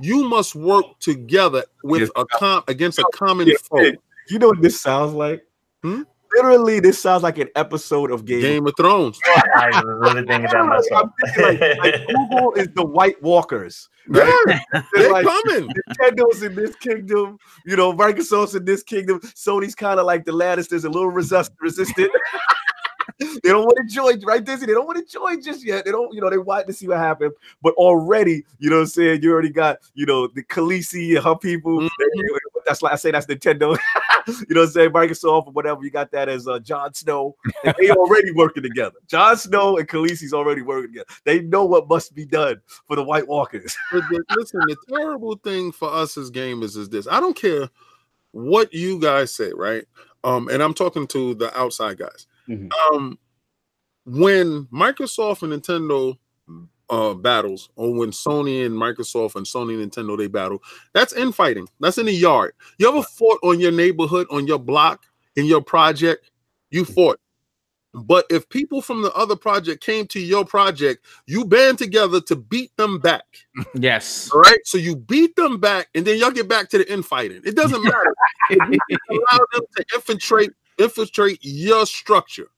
you must work together with Yes. a com against a (laughs) common foe. You know what this sounds like? Hmm? Literally, this sounds like an episode of Game. Game of Thrones. (laughs) I really thinking that myself. I'm thinking like, like (laughs) Google is the White Walkers. Yeah, They're (laughs) they're like, coming. Nintendo's in this kingdom, you know, Microsoft's in this kingdom. Sony's kind of like the Lannisters, a little resist- resistant. they don't want to join, right, Disney? They don't want to join just yet. They don't, you know, they want to see what happens. But already, you know what I'm saying? You already got, you know, the Khaleesi and her people. Mhm. That's like I say that's Nintendo. You know what I'm saying? Microsoft or whatever. You got that as uh, Jon Snow. And they already working together. Jon Snow and Khaleesi's already working together. They know what must be done for the White Walkers. (laughs) But the- listen, the terrible thing for us as gamers is this. I don't care what you guys say, right? Um, and I'm talking to the outside guys. Mhm. Um, when Microsoft and Nintendo uh battles, or when Sony and Microsoft and Sony and Nintendo they battle, that's infighting. That's in the yard. You ever fought on your neighborhood, on your block, in your project? You fought. But if people from the other project came to your project, you band together to beat them back. (laughs) Yes. All right. So you beat them back, and then y'all get back to the infighting. It doesn't (laughs) matter. Allow them to infiltrate infiltrate your structure.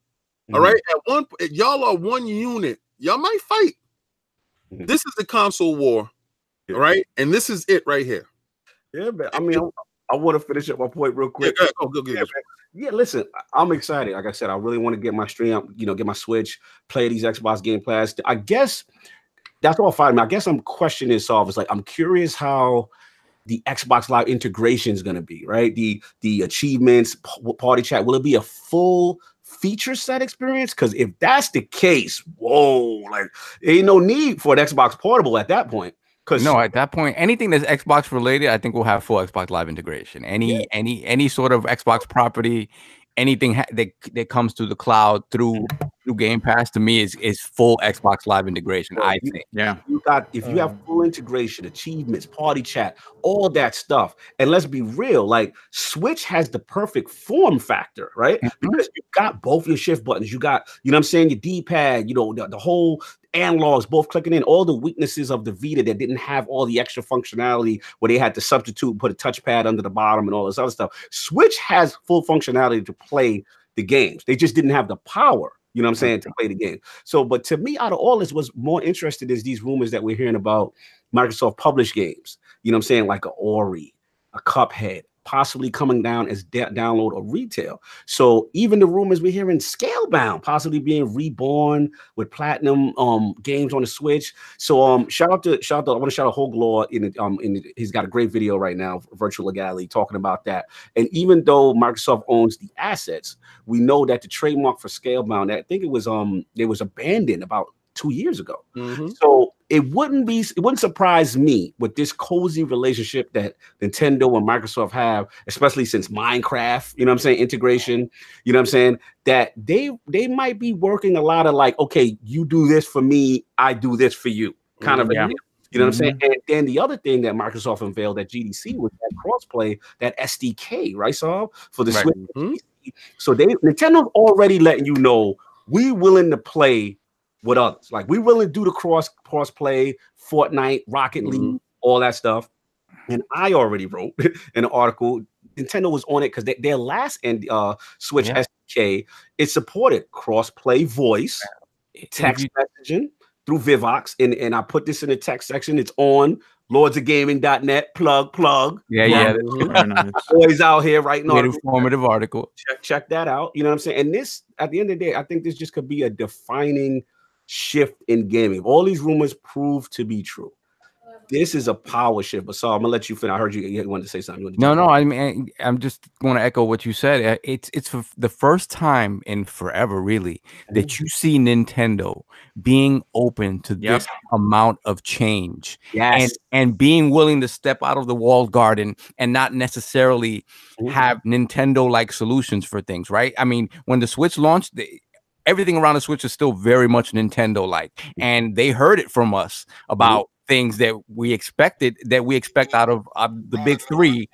All right. At one y'all are one unit. Y'all might fight. Mhm. This is the console war right? and this is it right here. Yeah, man. I mean, I, I want to finish up my point real quick. Yeah, go, go, go, yeah, yeah, listen, I'm excited. Like I said, I really want to get my stream, you know, get my Switch, play these Xbox Game Pass. I guess that's all fine. I guess I'm questioning solve. It's like I'm curious how the Xbox Live integration is going to be, right? The the achievements, party chat. Will it be a full feature set experience? Because if that's the case, whoa, like ain't no need for an Xbox Portable at that point. Because no, at that point, anything that's Xbox related, I think we'll have full Xbox Live integration. Any yeah. any any sort of Xbox property, anything ha- that that comes to the cloud through through Game Pass to me is is full Xbox Live integration. I think. Yeah. You got if you have um, full integration, achievements, party chat, all that stuff. And let's be real, like Switch has the perfect form factor, right? Mm-hmm. Because you got both your shift buttons. You got, you know I'm saying, your D-pad, you know, the, the whole analogs both clicking in all the weaknesses of the Vita that didn't have all the extra functionality where they had to substitute put a touchpad under the bottom and all this other stuff. Switch has full functionality to play the games. They just didn't have the power you know what I'm saying, to play the game. So, but to me, out of all this, was more interested is these rumors that we're hearing about Microsoft published games. You know what I'm saying, like a Ori, a Cuphead, possibly coming down as de- download or retail. So even the rumors we're hearing Scalebound possibly being reborn with platinum um games on the Switch. So um shout out to shout out to, I want to shout out Hoglaw in the, um in the, he's got a great video right now, Virtual Legality, talking about that. And even though Microsoft owns the assets, we know that the trademark for Scalebound, I think it was um it was abandoned about two years ago. Mm-hmm. So it wouldn't be it wouldn't surprise me with this cozy relationship that Nintendo and Microsoft have, especially since Minecraft, you know what I'm saying, integration, you know what I'm saying, that they they might be working a lot of like, okay, you do this for me, I do this for you, kind mm-hmm. of yeah. You know what mm-hmm. I'm saying? Mm-hmm. And then the other thing that Microsoft unveiled at GDC was that crossplay, that SDK, right, Saul, for the right. Switch. Mm-hmm. So they Nintendo already letting you know we willing to play with others. Like we really do the cross cross play, Fortnite, Rocket League, mm-hmm. all that stuff. And I already wrote (laughs) an article. Nintendo was on it because they, their last and uh, Switch yeah. SDK it supported cross play voice, text messaging through Vivox, and and I put this in the text section. It's on lordsofgaming.net plug plug yeah yeah boys (laughs) out here right now informative article check, check that out you know what i'm saying and this at the end of the day i think this just could be a defining shift in gaming. If All these rumors prove to be true. This is a power shift. But so I'm gonna let you finish. I heard you, you wanted to say something. no, no. I mean, I'm just going to echo what you said. Uh, it's it's the first time in forever, really, that mm. you see Nintendo being open to yep. this amount of change. Yes. And and being willing to step out of the walled garden and not necessarily mm-hmm. have Nintendo like solutions for things, right? I mean, when the Switch launched, everything around the Switch is still very much Nintendo like, and they heard it from us about things that we expected that we expect out of uh, the big three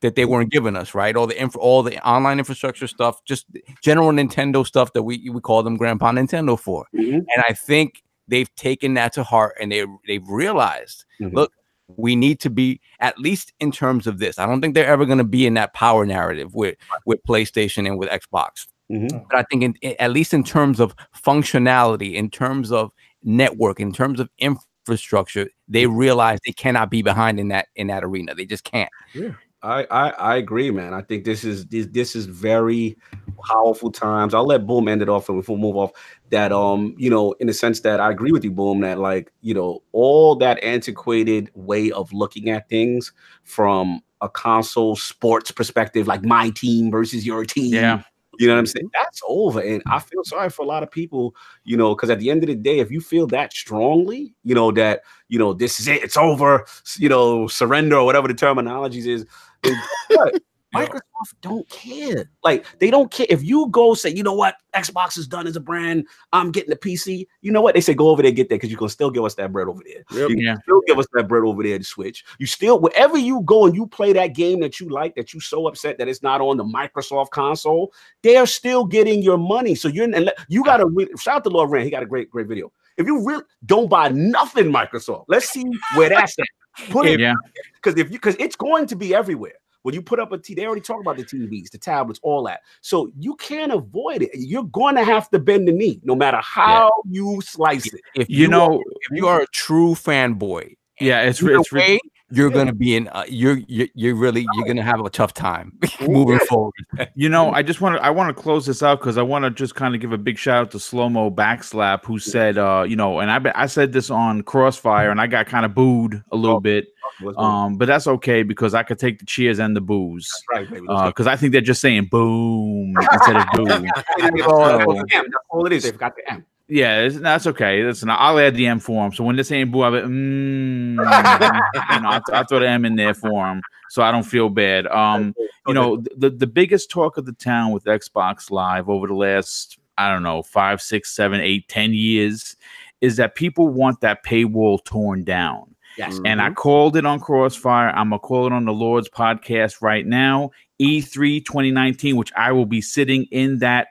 that they weren't giving us, right? All the info, all the online infrastructure stuff, just general Nintendo stuff that we we call them Grandpa Nintendo for. Mm-hmm. And I think they've taken that to heart and they they've realized, mm-hmm. look, we need to be at least in terms of this. I don't think they're ever going to be in that power narrative with with PlayStation and with Xbox. Mm-hmm. But I think, in, at least in terms of functionality, in terms of network, in terms of infrastructure, they realize they cannot be behind in that in that arena. They just can't. Yeah. I, I, I agree, man. I think this is this, this is very powerful times. I'll let Boom end it off, and we'll move off that. Um, you know, in the sense that I agree with you, Boom, that like you know all that antiquated way of looking at things from a console sports perspective, like my team versus your team. Yeah. You know what I'm saying? That's over. And I feel sorry for a lot of people, you know, because at the end of the day, if you feel that strongly, you know, that, you know, this is it, it's over, you know, surrender or whatever the terminologies is, (laughs) Microsoft don't care. Like they don't care if you go say, you know what, Xbox is done as a brand. I'm getting the PC. You know what? They say go over there, get there, because you can still give us that bread over there. Yep. You can yeah. still give us that bread over there to switch. You still wherever you go and you play that game that you like, that you so upset that it's not on the Microsoft console, they are still getting your money. So you're and you got to shout out to Lord Rand. He got a great great video. If you really don't buy nothing Microsoft, let's see where that's at. Put it, yeah, because if you because it's going to be everywhere. When you put up a T, they already talk about the TVs, the tablets, all that. So you can't avoid it. You're going to have to bend the knee, no matter how yeah. you slice it. If you, you know, are, if you are a true fanboy Yeah, it's it's way, you're gonna be in. Uh, you're, you're you're really you're gonna have a tough time (laughs) moving forward. You know, I just want to I want to close this out because I want to just kind of give a big shout out to Slow Mo Backslap who said, uh, you know, and I I said this on Crossfire and I got kind of booed a little bit, What's going on? um, but that's okay because I could take the cheers and the booze right, baby. let's because I think they're just saying boom instead of (laughs) boom. That's all it is. They forgot the M. Yeah, it's, that's okay. Listen, I'll add the M for him. So when they're saying boo, I'll be, mm, (laughs) you know, I, I throw the M in there for him, so I don't feel bad. Um, you know, the the biggest talk of the town with Xbox Live over the last, I don't know, five, six, seven, eight, ten years, is that people want that paywall torn down. Yes. And I called it on Crossfire. I'm gonna call it on the Lord's podcast right now. E E3 2019, which I will be sitting in that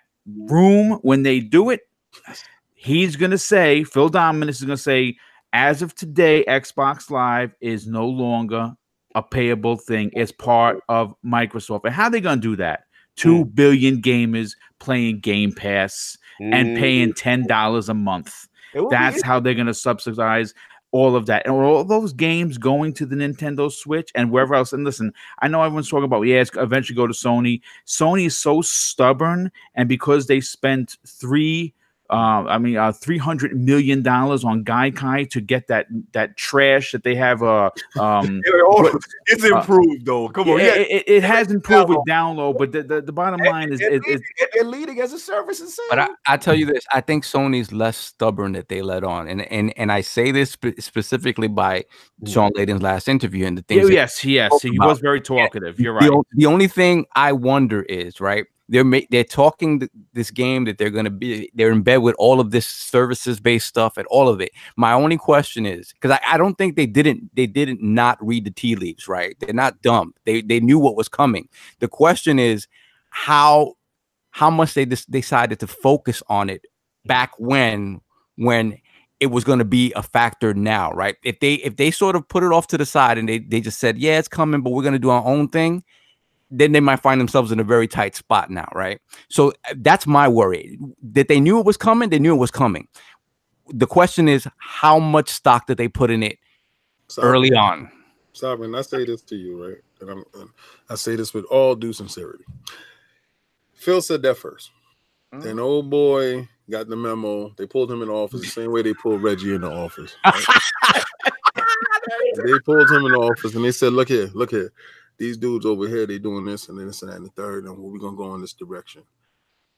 room when they do it. He's gonna say, Phil Dominus is gonna say, as of today, Xbox Live is no longer a payable thing. It's part of Microsoft. And how are they gonna do that? Two mm. billion gamers playing Game Pass and mm. paying ten dollars a month. It will be That's how they're going to subsidize all of that. And all those games going to the Nintendo Switch and wherever else. And listen, I know everyone's talking about, yeah, it's eventually go to Sony. Sony is so stubborn. And because they spent three, uh, I mean, uh, three hundred million dollars on Gaikai to get that that trash that they have. Uh, um, (laughs) Hey, hold on. It's improved though. Come on, yeah, yeah. it, it, it has improved with download, but the, the, the bottom line is, They're is, is leading- they're leading as a service and But I. I tell you this, I think Sony's less stubborn that they let on, and and and I say this spe- specifically by Shawn Layden's last interview and the yeah, things. that- yes, yes, spoke he about. was very talkative. You're right. o- the only thing I wonder is right. They're ma- they're talking th- this game that they're gonna be. They're in bed with all of this services based stuff and all of it. My only question is because I, I don't think they didn't they didn't not read the tea leaves. Right? They're not dumb. They they knew what was coming. The question is how how much they just decided to focus on it back when when it was going to be a factor now right if they if they sort of put it off to the side and they they just said yeah it's coming but we're going to do our own thing then they might find themselves in a very tight spot now right so that's my worry that they knew it was coming they knew it was coming the question is how much stock did they put in it Sovereign, early on Sovereign, I say this to you, right? And, I'm, and I say this with all due sincerity. Phil said that first. Mm. Then old boy got the memo. They pulled him in the office the same way they pulled Reggie in the office. right? (laughs) they pulled him in the office and they said, "Look here, look here. These dudes over here, they doing this and this and that and the third, and we're gonna go in this direction."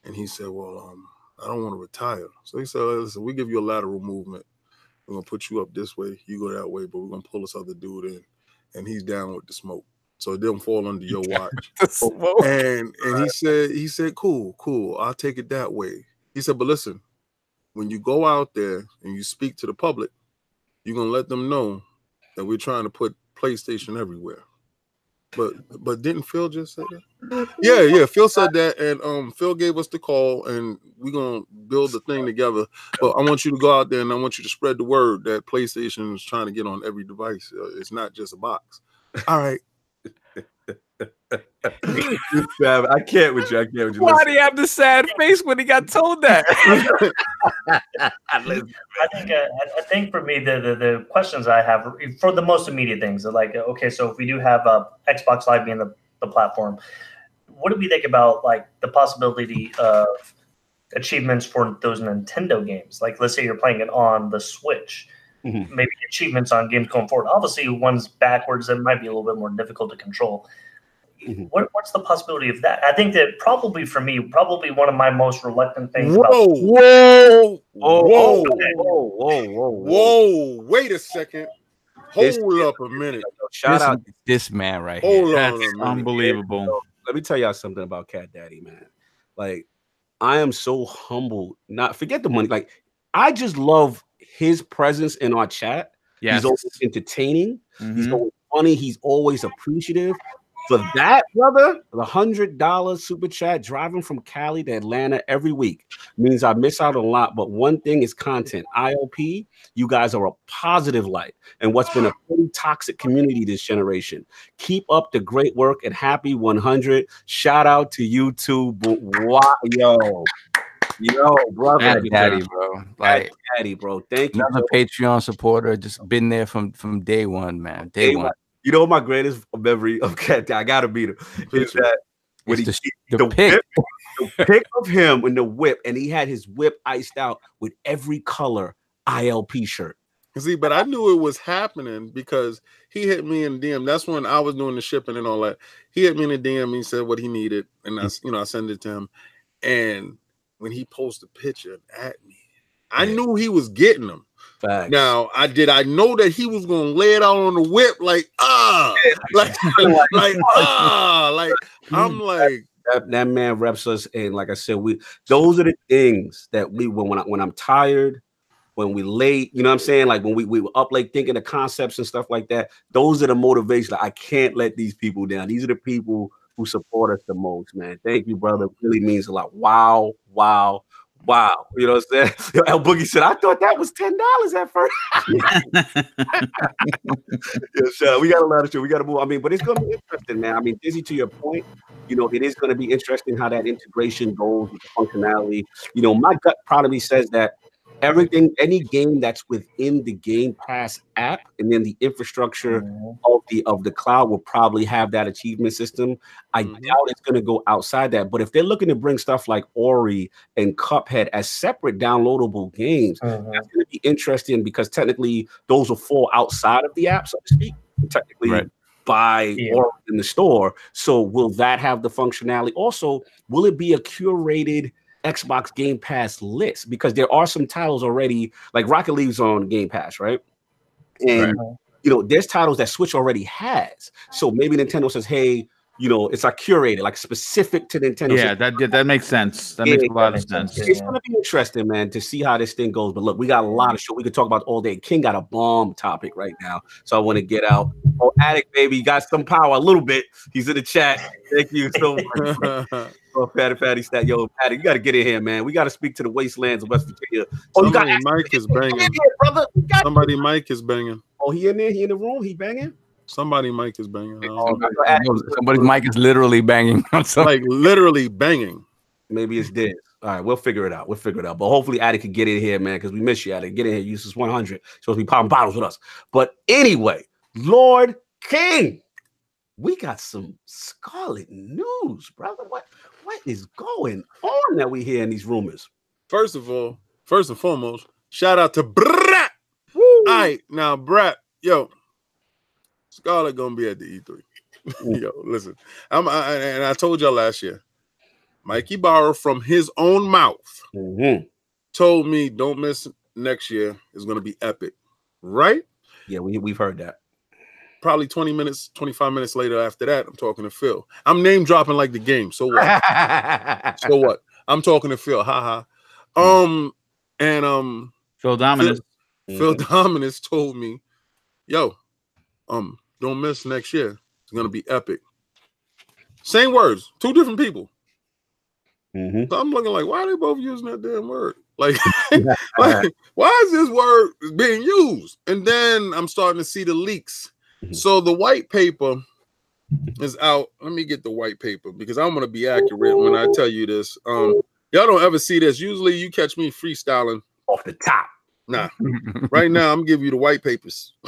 And he said, "Well, um, I don't want to retire." So he said, "Listen, we give you a lateral movement. We're gonna put you up this way, you go that way, but we're gonna pull this other dude in, and he's down with the smoke, so it didn't fall under your (laughs) watch." and and he said he said cool cool i'll take it that way he said but listen when you go out there and you speak to the public you're gonna let them know that we're trying to put playstation everywhere but but didn't phil just say that? Yeah yeah phil said that and um phil gave us the call and we're gonna build the thing together. But i want you to go out there and i want you to spread the word that playstation is trying to get on every device. Uh, it's not just a box. All right I can't with you. I can't with you. why do you have the sad face when he got told that (laughs) (laughs) I think uh, I, I think for me the, the the questions I have for the most immediate things are like okay so if we do have uh, Xbox Live being the, the platform, what do we think about like the possibility of achievements for those Nintendo games? Like let's say you're playing it on the Switch, Mhm. maybe achievements on games going forward. Obviously, one's backwards that might be a little bit more difficult to control. Mhm. What, what's the possibility of that? I think that probably for me, probably one of my most reluctant things. about whoa whoa Oh, Whoa. whoa, whoa, whoa, Whoa, wait a second. Hold This- up a minute. Shout this, out. this man right Hold here. on a That's minute. unbelievable. Let me tell y'all something about Cat Daddy, man. Like, I am so humbled. Not forget the money. Like, I just love his presence in our chat. Yes. He's always entertaining. He's Mhm. always funny. He's always appreciative. For that, brother, the hundred dollars super chat driving from Cali to Atlanta every week means I miss out a lot. But one thing is content. IOP, you guys are a positive light and what's been a pretty toxic community this generation. Keep up the great work and happy 100. Shout out to you two. Wow, yo. Yo, brother, Mad Daddy, bro. Like Daddy, bro. Thank you. another Patreon supporter, just been there from from day one, man. Day, Day one. one. You know my greatest memory of (laughs) Cat I gotta beat him. Is that when he the, the the pick. whip, the pic of him in the whip, and he had his whip iced out with every color ILP shirt. See, but I knew it was happening because he hit me in DM. That's when I was doing the shipping and all that. He hit me in the DM. He said what he needed, and I, mm. s- you know, I sent it to him. And when he posted a picture at me, I Yeah. knew he was getting them. Facts. Now, I did. I know that he was gonna lay it out on the whip, like ah, (laughs) like like ah, like I'm like that, that man reps us, and like I said, we those are the things that we when when, I, when I'm tired, when we late, you know what I'm saying? Like when we we were up late thinking of concepts and stuff like that. Those are the motivations. Like, I can't let these people down. These are the people who support us the most, man. Thank you, brother. It really means a lot. Wow, wow. Wow, you know what I'm saying? (laughs) Yo, El Boogie said, I thought that was ten dollars at first. (laughs) yeah. We got a lot of shit. We got to move. I mean, but it's gonna be interesting, man. I mean, Dizzy, to your point, you know, it is going to be interesting how that integration goes with the functionality. You know, my gut probably says that everything, any game that's within the Game Pass app, and then the infrastructure of the of the cloud will probably have that achievement system. I Mhm. doubt it's going to go outside that. But if they're looking to bring stuff like Ori and Cuphead as separate downloadable games, Mhm. that's going to be interesting because technically those will fall outside of the app, so to speak. Technically, Right. buy Yeah. or in the store. So will that have the functionality? Also, will it be a curated Xbox Game Pass list? Because there are some titles already, like Rocket League's on Game Pass, right? And Right. you know, there's titles that Switch already has. So maybe Nintendo says, hey, you know, it's like curated, like specific to Nintendo. Yeah, So that yeah, that makes sense. That makes a lot of makes sense, sense. yeah. it's gonna be interesting, man, to see how this thing goes. But look, we got a lot of shit we could talk about all day. King got a bomb topic right now, so I want to get out. Oh, Addict baby, got some power a little bit. He's in the chat. Thank you so much. (laughs) Oh, Patty, Patty, stat, yo, Patty, you got to get in here, man. We got to speak to the wastelands of West Virginia. Oh, you got somebody mic is banging. here, brother. Somebody mic is banging. Oh, he in there? He in the room? He banging? Somebody mic is banging. I don't Oh, know. I know. Somebody's mic is literally banging. Like literally banging. Maybe it's dead. All right, we'll figure it out. We'll figure it out. But hopefully, Addy can get in here, man, because we miss you, Addy. Get in here. Use this 100. Supposed to be popping bottles with us. But anyway, Lord King, we got some Scarlett news, brother. What what is going on that we hear in these rumors? First of all, first and foremost, shout out to Brat. Woo. All right, now Brat, yo, Scarlett gonna be at the E3. (laughs) yo, listen, I'm I, and I told y'all last year, Mike Ybarra from his own mouth Mhm. told me don't miss next year is gonna be epic, right? Yeah, we, we've heard that. Probably 20 minutes, 25 minutes later after that, I'm talking to Phil. I'm name dropping like the game. So what? (laughs) so what? I'm talking to Phil. Ha ha. Um, and um, Phil Dominus. Phil Dominus told me, "Yo, um, don't miss next year. It's gonna be epic." Same words, two different people. Mhm. So I'm looking like, why are they both using that damn word? Like, (laughs) (laughs) like, why is this word being used? And then I'm starting to see the leaks. Mhm. So the white paper is out. Let me get the white paper because I'm gonna be accurate when I tell you this. Um, y'all don't ever see this. Usually, you catch me freestyling. Off the top. Nah, (laughs) right now I'm giving you the white papers (laughs)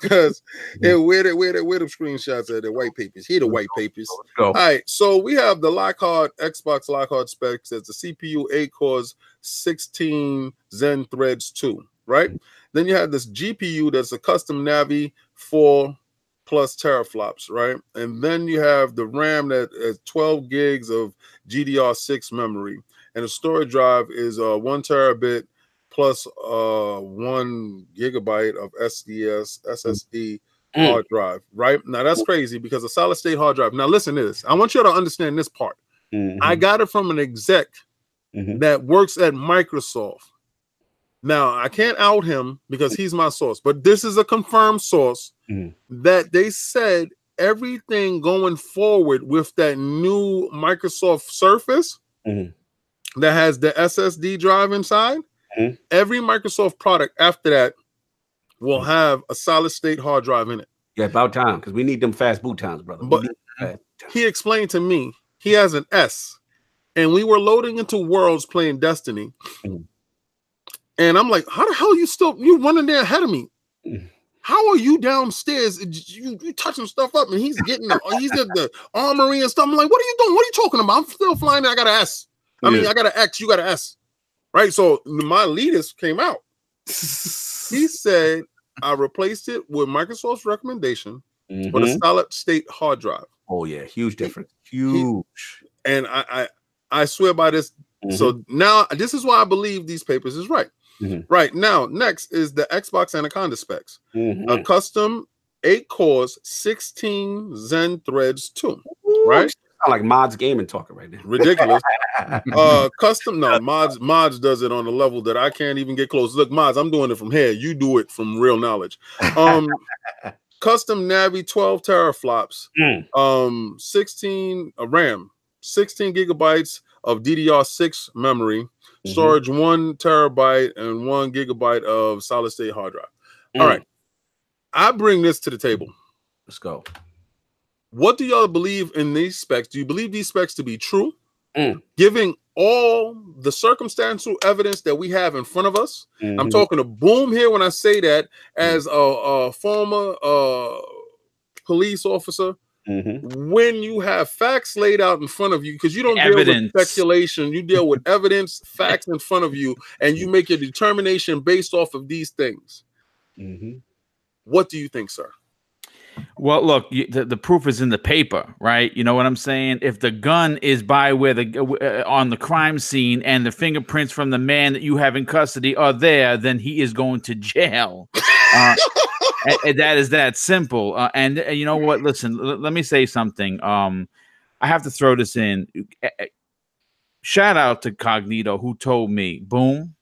because yeah, where the where the where the screenshots at the white papers? Here the white papers. All right, so we have the Lockhart Xbox Lockhart specs. It's the CPU 8 cores, 16 Zen threads, 2, right? Then you have this GPU that's a custom Navi 4 plus teraflops, right? And then you have the RAM that is 12 gigs of GDR6 memory, and the storage drive is uh, one terabit plus uh, one gigabyte of SDS SSD Mm. hard drive, right? Now that's crazy because a solid state hard drive. Now listen to this. I want you to understand this part. Mhm. I got it from an exec Mhm. that works at Microsoft. Now I can't out him because he's my source, but this is a confirmed source Mhm. that they said everything going forward with that new Microsoft Surface Mhm. that has the SSD drive inside. Mhm. Every Microsoft product after that will have a solid state hard drive in it. Yeah, about time because we need them fast boot times, brother. But- he explained to me he has an S and we were loading into worlds playing Destiny. Mhm. And I'm like, how the hell you still you running there ahead of me? Mhm. How are you downstairs? You, you touching stuff up, and he's getting the, (laughs) he's at the armory and stuff. I'm like, what are you doing? What are you talking about? I'm still flying. I got an S. I mean, I got an X. You got an S, right? So my leaders came out. (laughs) He said I replaced it with Microsoft's recommendation for the Mhm. solid state hard drive, Oh yeah, huge difference. Huge. and I I, I swear by this Mhm. So now this is why I believe these papers is right. Mhm. Right now, next is the Xbox Anaconda specs. A custom eight cores, 16 Zen threads too. Ooh, right? Sound like mods gaming talking right now. Ridiculous. (laughs) uh custom no mods mods does it on a level that I can't even get close. Look, mods, I'm doing it from here. You do it from real knowledge. Um (laughs) custom Navi 12 teraflops, Mm. um 16 uh, RAM, 16 gigabytes of DDR6 memory, Mhm. storage one terabyte and one gigabyte of solid state hard drive. All Mm. right. I bring this to the table. Let's go. What do y'all believe in these specs? Do you believe these specs to be true? Mm. Giving all the circumstantial evidence that we have in front of us. I'm Mhm. talking to boom here when I say that as a, a former uh, police officer. Mhm. When you have facts laid out in front of you, because you don't Evidence. deal with speculation, you deal with (laughs) evidence, facts in front of you, and you make your determination based off of these things. Mhm. What do you think, sir? Well, look, you, the, the proof is in the paper, right? You know what I'm saying? If the gun is by where the uh, on the crime scene and the fingerprints from the man that you have in custody are there, then he is going to jail. (laughs) Uh, and, and that is that simple. Uh, and uh, you know what? Listen, l- let me say something. Um, I have to throw this in. Uh, uh, Shout out to Cognito who told me, "Boom,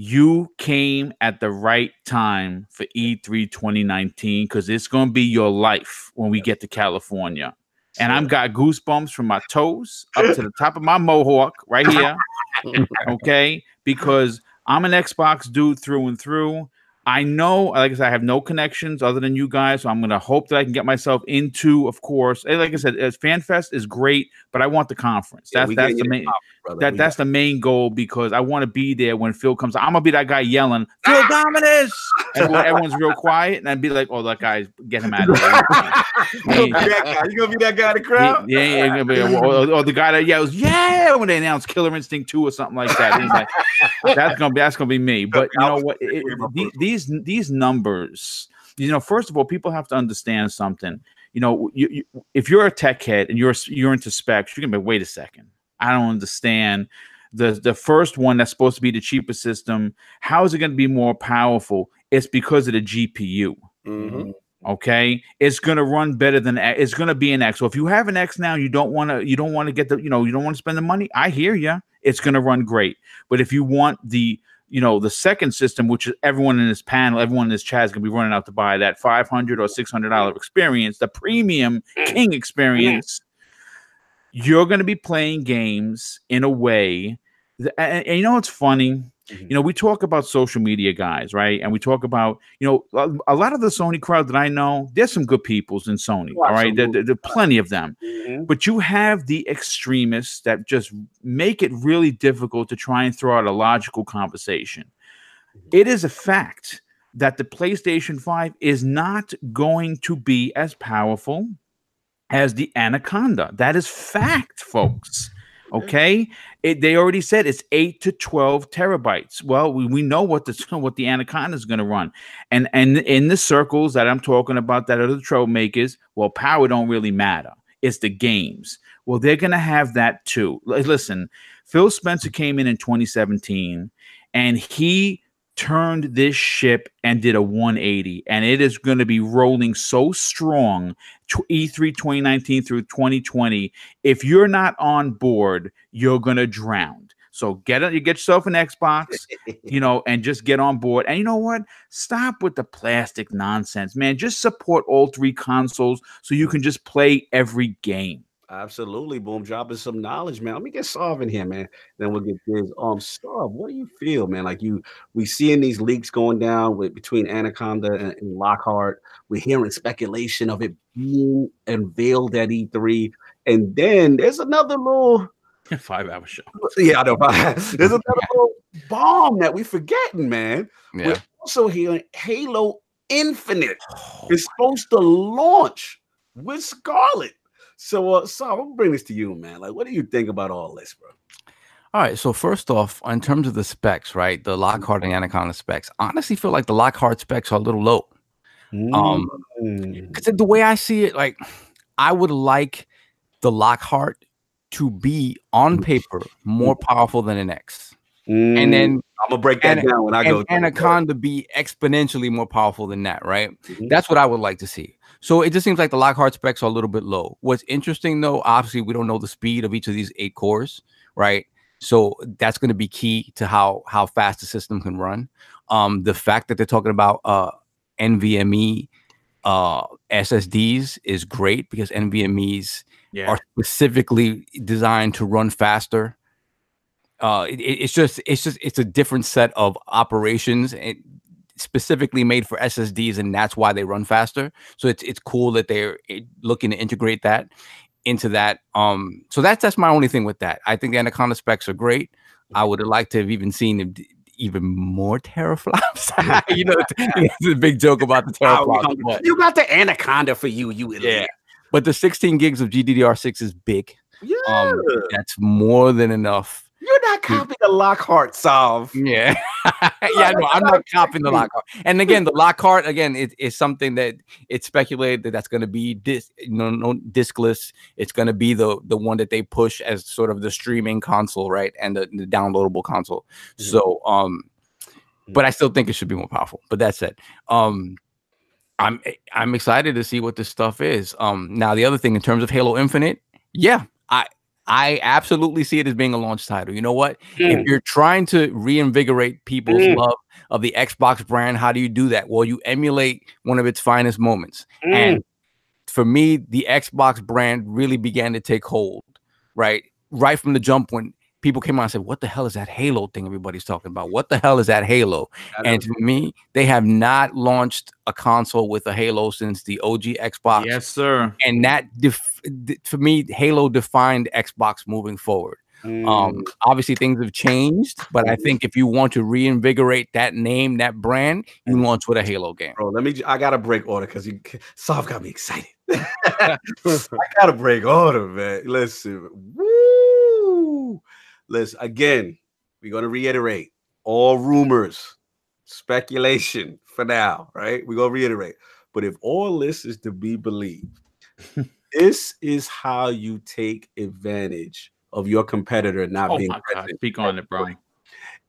you came at the right time for E E3 2019 because it's going to be your life when we get to California. And I'm got goosebumps from my toes up to the top of my mohawk right here. (laughs) okay, because I'm an Xbox dude through and through. I know, like I said, I have no connections other than you guys, so I'm going to hope that I can get myself into. Of course, and like I said, as FanFest is great, but I want the conference. Yeah, That's we that's the main that We that's the main goal because I want to be there when Phil comes. I'm gonna be that guy yelling Phil (laughs) Dominus, and everyone's real quiet, and I'd be like, "Oh, that guy, get him out of here." You gonna (laughs) be that guy? Gonna be that guy in the crowd? Yeah, yeah, yeah, yeah, or, or the guy that yells "Yeah" when they announce Killer Instinct Two or something like that. He's like, (laughs) "That's gonna be that's gonna be me." But you know what? It- it- these these numbers, you know, first of all, people have to understand something. You know, you, you, if you're a tech head and you're you're into specs, you're gonna be wait a second. I don't understand the the first one that's supposed to be the cheapest system. How is it going to be more powerful? It's because of the GPU. Mhm. Okay, it's going to run better than X- it's going to be an X. So if you have an X now, you don't want to you don't want to get the you know you don't want to spend the money. I hear you. It's going to run great. But if you want the you know the second system, which is everyone in this panel, everyone in this chat is going to be running out to buy that five hundred or six hundred dollar experience, the premium mm. King experience. You're going to be playing games in a way, that, and, and you know what's funny? Mhm. You know, we talk about social media guys, right? And we talk about, you know, a, lot of the Sony crowd that I know, there's some good peoples in Sony, Oh, all right? There, there, there are plenty of them. Mhm. But you have the extremists that just make it really difficult to try and throw out a logical conversation. It is a fact that the PlayStation 5 is not going to be as powerful as the Anaconda. That is fact, folks. Okay, it, they already said it's eight to twelve terabytes. Well, we, we know what the (laughs) what the Anaconda is going to run, and and in the circles that I'm talking about that are the troublemakers. Well, power don't really matter. It's the games. Well, they're going to have that too. Listen, Phil Spencer came in in 2017, and he turned this ship and did a 180 and it is going to be rolling so strong tw- E E3 2019 through 2020 if you're not on board you're going to drown. So get it you get yourself an Xbox (laughs) you know and just get on board. And you know what? Stop with the plastic nonsense man. Just support all three consoles so you can just play every game Absolutely, boom, dropping some knowledge, man. Let me get in here, man. Then we'll get this. Um, Sarv, what do you feel, man? Like you, we seeing these leaks going down with between Anaconda and, and Lockhart. We're hearing speculation of it being unveiled at E3, and then there's another little (laughs) Five hour show. Yeah, I know. (laughs) There's another (laughs) little bomb that we forgetting, man. Yeah. We're also hearing Halo Infinite is supposed to launch with Scarlett. So, uh, so I'm gonna bring this to you, man. Like, what do you think about all this, bro? All right. So first off, in terms of the specs, right? The Lockhart and Anaconda specs, I honestly feel like the Lockhart specs are a little low. Um, Mm. Because the way I see it, like I would like the Lockhart to be on paper more powerful than an X, and Mm. then I'm gonna break that and- down when I go. and Anaconda be exponentially more powerful than that, right? Mhm. That's what I would like to see. So it just seems like the Lockhart specs are a little bit low. What's interesting though, obviously, we don't know the speed of each of these eight cores, right? So that's going to be key to how how fast the system can run. Um, the fact that they're talking about uh, NVMe uh, SSDs is great because NVMe's Yeah. are specifically designed to run faster. Uh, it- it- it's just it's just it's a different set of operations and specifically made for SSDs, and that's why they run faster. So it's it's cool that they're eh, looking to integrate that into that. Um, so that's that's my only thing with that. I think the Anaconda specs are great. I would have liked to have even seen even more (laughs) teraflops. you know, it's a big joke about the (laughs) teraflops. You got the Anaconda for you, you yeah, idiot. but the 16 gigs of GDDR6 is big. Yeah. Um, that's more than enough. You're not copying the Lockhart solve. Yeah, (laughs) yeah. No, I'm not copying the Lockhart. And again, the Lockhart again it is something that it's speculated that that's going to be dis, no, no discless. It's going to be the the one that they push as sort of the streaming console, right, and the, the downloadable console. Mhm. So, um, but I still think it should be more powerful. But that's it. Um, I'm I'm excited to see what this stuff is. Um, now the other thing in terms of Halo Infinite, yeah, I I absolutely see it as being a launch title. You know what? If you're trying to reinvigorate people's Mm. love of the Xbox brand, how do you do that? Well, you emulate one of its finest moments. Mm. And for me, the Xbox brand really began to take hold, right? Right from the jump when people came out and said, What the hell is that Halo thing everybody's talking about? What the hell is that Halo? And to me, they have not launched a console with a Halo since the OG Xbox. Yes, sir. And that, def- for me, Halo defined Xbox moving forward. Mm. Um, obviously things have changed, but I think if you want to reinvigorate that name, that brand, you launch with a Halo game. Bro, let me. I got to break order because you Soft got me excited. (laughs) I got to break order, man. Listen, woo. Listen again. We're gonna reiterate all rumors, speculation for now, right? We're gonna reiterate. But if all this is to be believed, (laughs) this is how you take advantage of your competitor not Oh being my God. Speak on it, bro.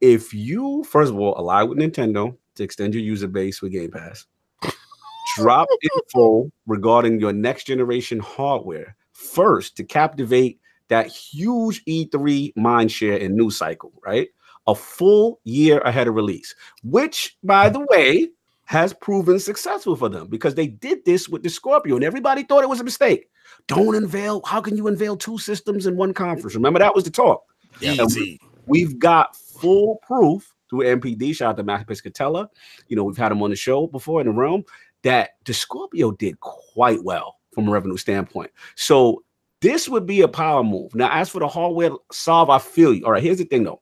if you first of all ally with Nintendo to extend your user base with Game Pass, (laughs) drop info regarding your next generation hardware first to captivate that huge E3 mindshare and news cycle, right? A full year ahead of release, which, by the way, has proven successful for them because they did this with the Scorpio and everybody thought it was a mistake. Don't unveil. How can you unveil two systems in one conference? Remember that was the talk. Easy. We've got full proof through NPD. Shout out to Matt Piscatella. You know, we've had him on the show before in the realm that the Scorpio did quite well from a revenue standpoint. So this would be a power move. Now, as for the hardware solve, I feel you. All right, here's the thing though.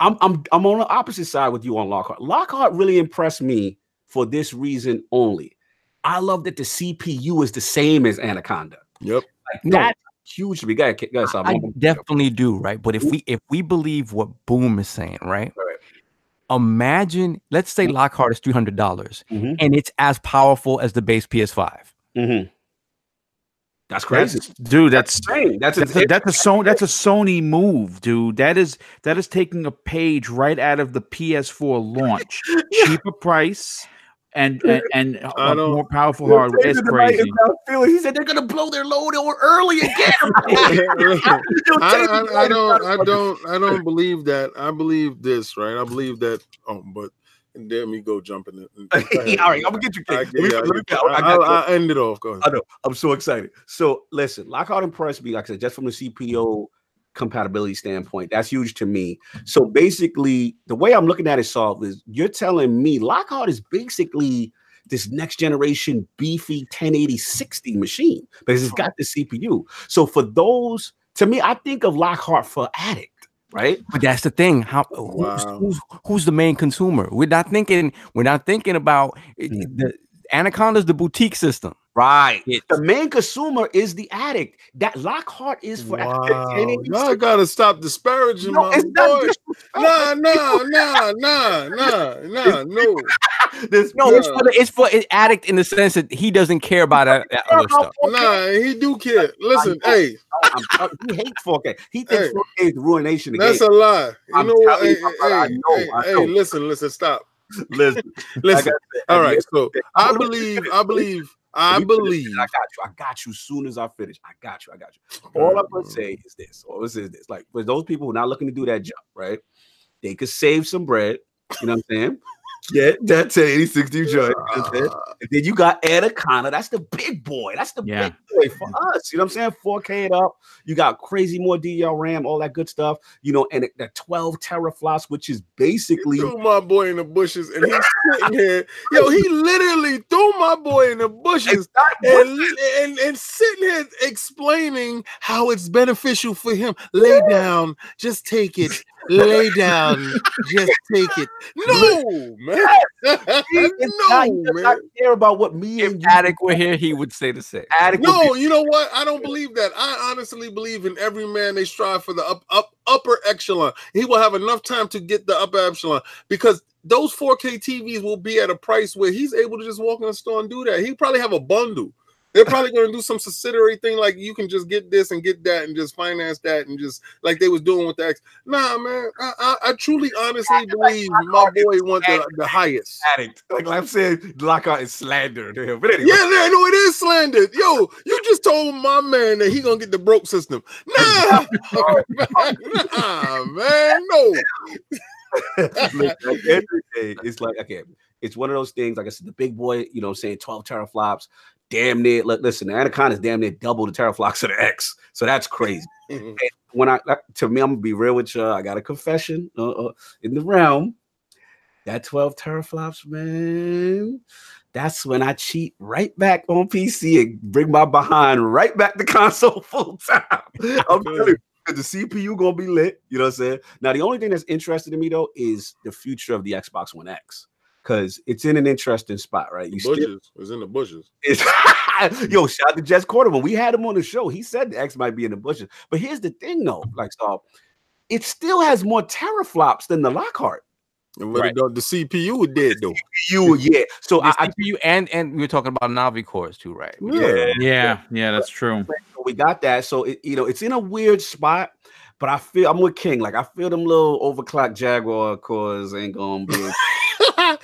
I'm I'm I'm on the opposite side with you on Lockhart. Lockhart really impressed me for this reason only. I love that the CPU is the same as Anaconda. Yep. Like No. that's huge to me. Go ahead, go ahead, Saab. I definitely do, right? But if we if we believe what Boom is saying, right? Right. Imagine, let's say Lockhart is three hundred dollars, Mhm. and it's as powerful as the base PS5. Mm-hmm. That's crazy. That's, dude, that's insane. That's, that's a, that's a Sony that's a Sony move, dude. That is that is taking a page right out of the PS4 launch. (laughs) Cheaper price and and, and a I don't- more powerful hardware. It's crazy. He said they're gonna blow their load or early again. (laughs) (laughs) I, I, I don't I don't I don't believe that. I believe this, right? I believe that oh but and damn you go jumping in. Go (laughs) ahead. All right, I'm gonna get you. I. Let me- yeah, me- I, I. I, I end it off. Go ahead. I know. I'm so excited. So listen, Lockhart impressed me, like I said, just from the CPU compatibility standpoint. That's huge to me. So basically, the way I'm looking at it, solve is you're telling me Lockhart is basically this next generation beefy 1080 60 machine because it's got the CPU. So for those To me, I think of Lockhart for addict, right? But that's the thing. How who's, Wow. who's, who's the main consumer? We're not thinking. We're not thinking about it- Mm. the Anaconda's the boutique system. Right. It's- The main consumer is the addict. That Lockhart is for Wow. entertaining. Y'all gotta stop disparaging No, my it's not boy. disrespect. Nah, nah, nah, nah, nah, nah, no. (laughs) This- No, it's for the, it's for an addict in the sense that he doesn't care about that, that other (laughs) stuff. Nah, he do care. Listen, hey, I'm, I'm, he hates 4K. He thinks Hey. 4K is ruination. that's game. a lie. You I'm know what? telling Hey, brother, I hey, know, hey, I hey, listen, listen, stop. (laughs) Listen, Listen. I All got- right, so I believe, I believe, I You finish believe. I got you. I got you. Soon as I finish, I got you. I got you. All I'm gonna say is this. All this is this. Like for those people who are not looking to do that jump, right? They could save some bread. You know what I'm saying? Get that 1080 joint. You know what I'm saying? Ah. And then you got Anaconda. That's the big boy. That's the Yeah. big boy for us. You know what I'm saying? 4K it up. You got crazy more DDR RAM, all that good stuff. You know, and the 12 teraflops, which is basically threw my boy in the bushes, and he's sitting here. Yo, he literally threw my boy in the bushes and, and and sitting here explaining how it's beneficial for him. Lay down, just take it. Lay down, just take it. No, man. (laughs) It's no, does man. not care about what me If and you addict were here, he would say the same. addict would No, you know what? I don't believe that. I honestly believe in every man they strive for the up, up upper echelon. He will have enough time to get the upper echelon because those 4K TVs will be at a price where he's able to just walk in the store and do that. He probably have a bundle. They're probably going to do some subsidiary thing like you can just get this and get that and just finance that and just like they was doing with the X. Nah, man, I, I, I truly honestly believe my boy want the, the highest. addict. Like, like I'm saying, Lockhart is slander to him. But anyway, Yeah, yeah, no, it is slandered. Yo, you just told my man that he gonna get the broke system. Nah, (laughs) (laughs) nah, man, no. (laughs) Look, at the end of the day, it's like okay, it's one of those things. Like I said, the big boy, you know, saying 12 teraflops, damn near. Look, listen, the Anaconda is damn near double the teraflops of the X, so that's crazy. (laughs) When I to me, I'm gonna be real with you. I got a confession uh, uh, in the realm. That 12 teraflops, man. That's when I cheat right back on PC and bring my behind right back to console (laughs) full time. (laughs) I'm telling you, 'cause the CPU gonna be lit. You know what I'm saying? Now, the only thing that's interested in me though is the future of the Xbox One X. Cause it's in an interesting spot, right? You still, bushes was in the bushes. it's, (laughs) yo, shout out to Jez Corden. When we had him on the show, he said the X might be in the bushes. But here's the thing, though, like so, it still has more teraflops than the Lockhart. And what Right. it the CPU was dead though. You, yeah. So I, The I CPU and and we were talking about Navi cores too, right? yeah. Yeah, yeah, that's true. So we got that. So it, you know, it's in a weird spot. But I feel I'm with King. Like I feel them little overclocked Jaguar cores ain't gonna be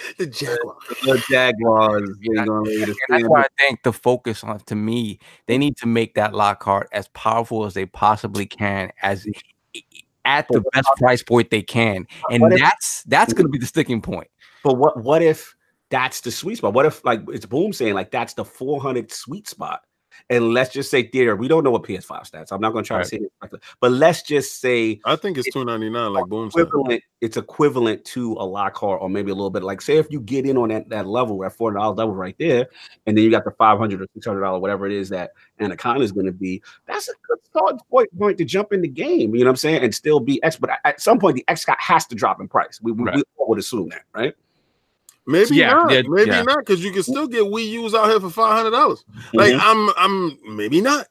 (laughs) the Jaguars. The And that's why I think the focus on to me, they need to make that Lockhart as powerful as they possibly can, as mm. at the best price point they can, and if- that's that's going to be the sticking point. But what what if that's the sweet spot? What if like it's boom saying like that's the 400 sweet spot? And let's just say theater, we don't know what PS5 stats. I'm not gonna try Right. to say it, but let's just say I think it's two ninety nine, like Boom said. equivalent, it's equivalent to a Lockhart or maybe a little bit like say if you get in on that, that level at four dollars level right there, and then you got the 500 or 600 dollar whatever it is that Anaconda is going to be, that's a good start point, point to jump in the game. You know what I'm saying? And still be X, but at some point the X got has to drop in price. We, we, Right. we all would assume that, right? Maybe Yeah, not. yeah, maybe yeah. not, because you can still get Wii U's out here for five hundred dollars. Like Mhm. I'm, I'm maybe not.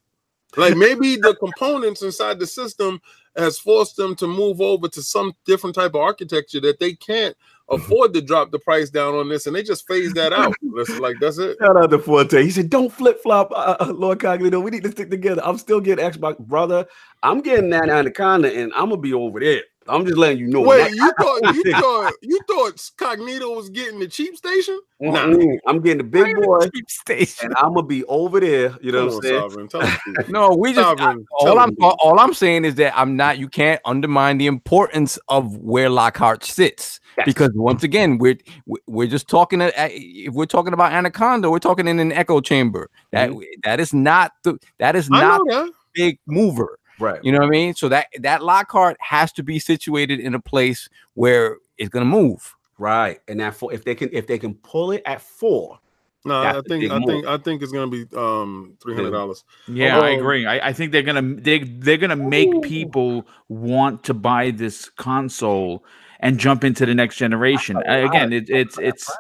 Like maybe the components inside the system has forced them to move over to some different type of architecture that they can't afford to drop the price down on this, and they just phase that out. (laughs) That's like that's it. Shout out to Forte. He said, "Don't flip flop, uh, uh, Lord Cognito. We need to stick together." I'm still getting Xbox, brother. I'm getting that Anaconda, and I'm gonna be over there. I'm just letting you know. Wait, you thought (laughs) you thought you thought Cognito was getting the cheap station? Nah. I'm getting the big boy, Cheap station. and I'm gonna be over there. You know Come what I'm saying? Sovereign. Tell us the truth. (laughs) No, we just Sovereign, all I'm all, all I'm saying is that I'm not. You can't undermine the importance of where Lockhart sits Yes. because once again, we're we- we're just talking. uh, If we're talking about Anaconda, we're talking in an echo chamber. That that is not the that is not that. a big mover. Right. You know what I mean? So that that Lockhart has to be situated in a place where it's gonna move. Right. And that four, if they can, if they can pull it at four, No, I think I move. think I think it's gonna be um three hundred dollars. Yeah, I Um, agree. I, I think they're gonna they they're gonna make people want to buy this console and jump into the next generation. Again, it, it's it's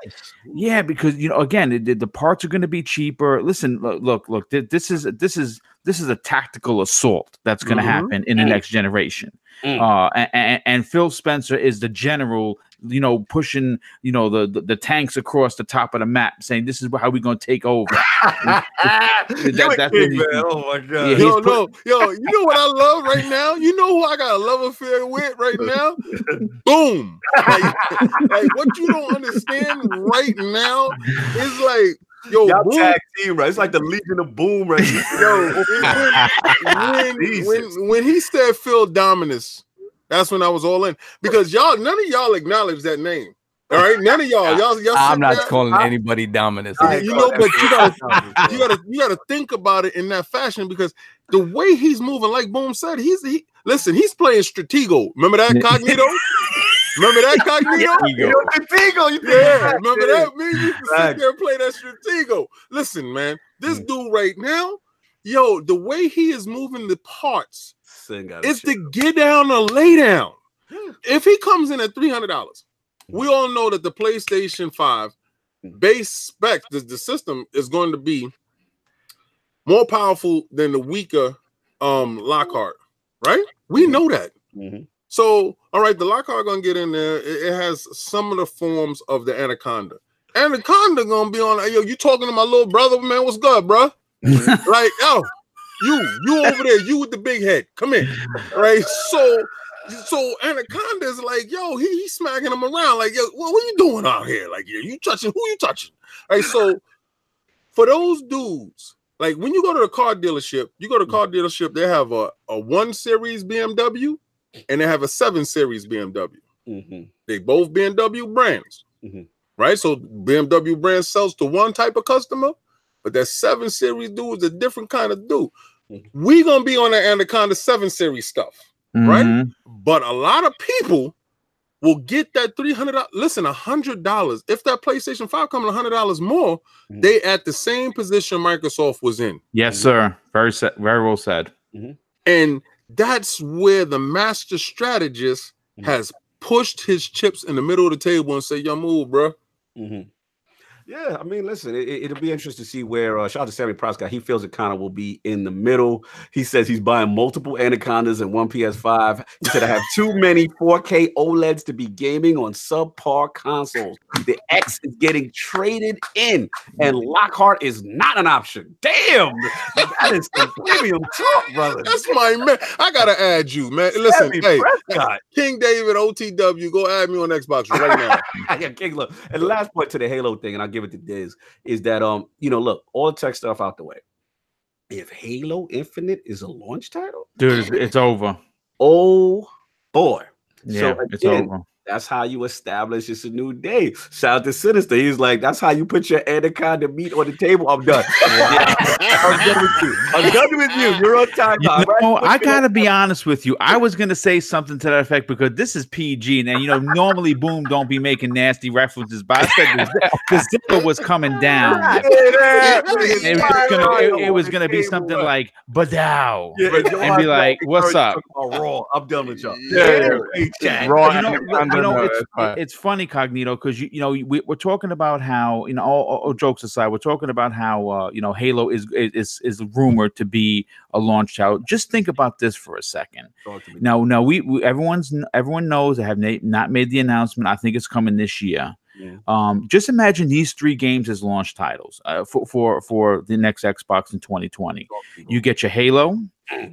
yeah because you know again it, the parts are going to be cheaper. Listen, look, look, look. This is this is this is a tactical assault that's going to Mhm. happen in the Mm. next generation. Mm. Uh, and, and Phil Spencer is the general, you know, pushing you know the, the the tanks across the top of the map, saying this is how we're going to take over. (laughs) that- that's king, what he's- man. Oh my god. Yeah, Yo, no, yo, you know what I love right now? You know who I got a love affair with right now? (laughs) Boom. Like, like what you don't understand right now is like, yo, Y'all boom, tag team, right? It's like the Legion of Boom, right? yo, (laughs) when, when, when, when he said Phil Dominus, that's when I was all in because y'all, none of y'all acknowledge that name. All right, none of y'all, y'all, y'all. I'm not there- calling anybody Dominus. I- you know, but you gotta, (laughs) you gotta you gotta think about it in that fashion because the way he's moving, like Boom said, he's he listen, he's playing Stratego. Remember that Cognito? (laughs) Remember that Cognito? You know, Contigo, you think Yeah, that, remember yeah. that? Me you can sit there and play that Stratego. Listen, man, this Mm. dude right now, yo, the way he is moving the parts, Sin gotta it's the get down or lay down. If he comes in at three hundred dollars, we all know that the PlayStation Five base spec, the, the system is going to be more powerful than the weaker um Lockhart, right? We know that. Mhm. So, all right, the Lockhart gonna get in there. It, it has some of the forms of the Anaconda. Anaconda gonna be on. Yo, you talking to my little brother, man? What's good, bro? (laughs) like, yo, you, you over there, you with the big head. Come in, right? So, so Anaconda is like, yo, he, he's smacking him around, like, yo, what, what you doing out here? Like, you, you touching? Who you touching? Right. So, for those dudes, like when you go to the car dealership, you go to the car dealership, they have a, a one series BMW and they have a seven series BMW. Mhm. They both BMW brands, Mhm. right? So BMW brand sells to one type of customer, but that seven series dude is a different kind of dude. Mhm. We gonna be on the Anaconda seven series stuff, right? Mhm. But a lot of people will get that three hundred. Listen, a hundred dollars. If that PlayStation Five coming a hundred dollars more, Mhm. they at the same position Microsoft was in. Yes, sir. Very sa- very well said. And that's where the master strategist Mhm. has pushed his chips in the middle of the table and say, Yo, move, bro. Mhm. Yeah, I mean, listen, it, will be interesting to see where uh, shout out to Sammy Prescott. He feels it kind of will be in the middle. He says he's buying multiple Anacondas and one PS5. He said I have too many 4K OLEDs to be gaming on subpar consoles. The X is getting traded in, and Lockhart is not an option. Damn, that is some premium talk, brother. That's my man. I gotta add you, man. Listen, Sammy hey, Prescott. King David OTW, go add me on Xbox right now. (laughs) yeah, King, look. And the last point to the Halo thing, and I'll give it to Diz, is that um, you know, look, all the tech stuff out the way. If Halo Infinite is a launch title, Dude, it's, it's over. oh boy. Yeah, so it's over. That's how you establish it's a new day. Shout out to Sinister. He's like, that's how you put your anaconda meat on the table. I'm done. (laughs) I'm done with you. I'm done with you. You're on time. You All right? know, I gotta be honest with you. I was gonna say something to that effect because this is PG, and you know, normally Boom don't be making nasty references, but I said the, the zipper was coming down. (laughs) It was gonna, it, it was gonna be something like "Badow," Yeah, and and be like, "What's up?" Raw. I'm done with y'all. Yeah, Jack. Raw you know, Anaconda, you know no, it's, fine. it's funny, Cognito, because you you know we, we're talking about how you know all, all- jokes aside, we're talking about how uh, you know Halo is is is rumored to be a launch title. Just think about this for a second. Talk to me. No, no, we, we everyone's everyone knows. I have na- not made the announcement. I think it's coming this year. Yeah. Um, just imagine these three games as launch titles uh, for for for the next Xbox in 2020. Talk to me. You get your Halo,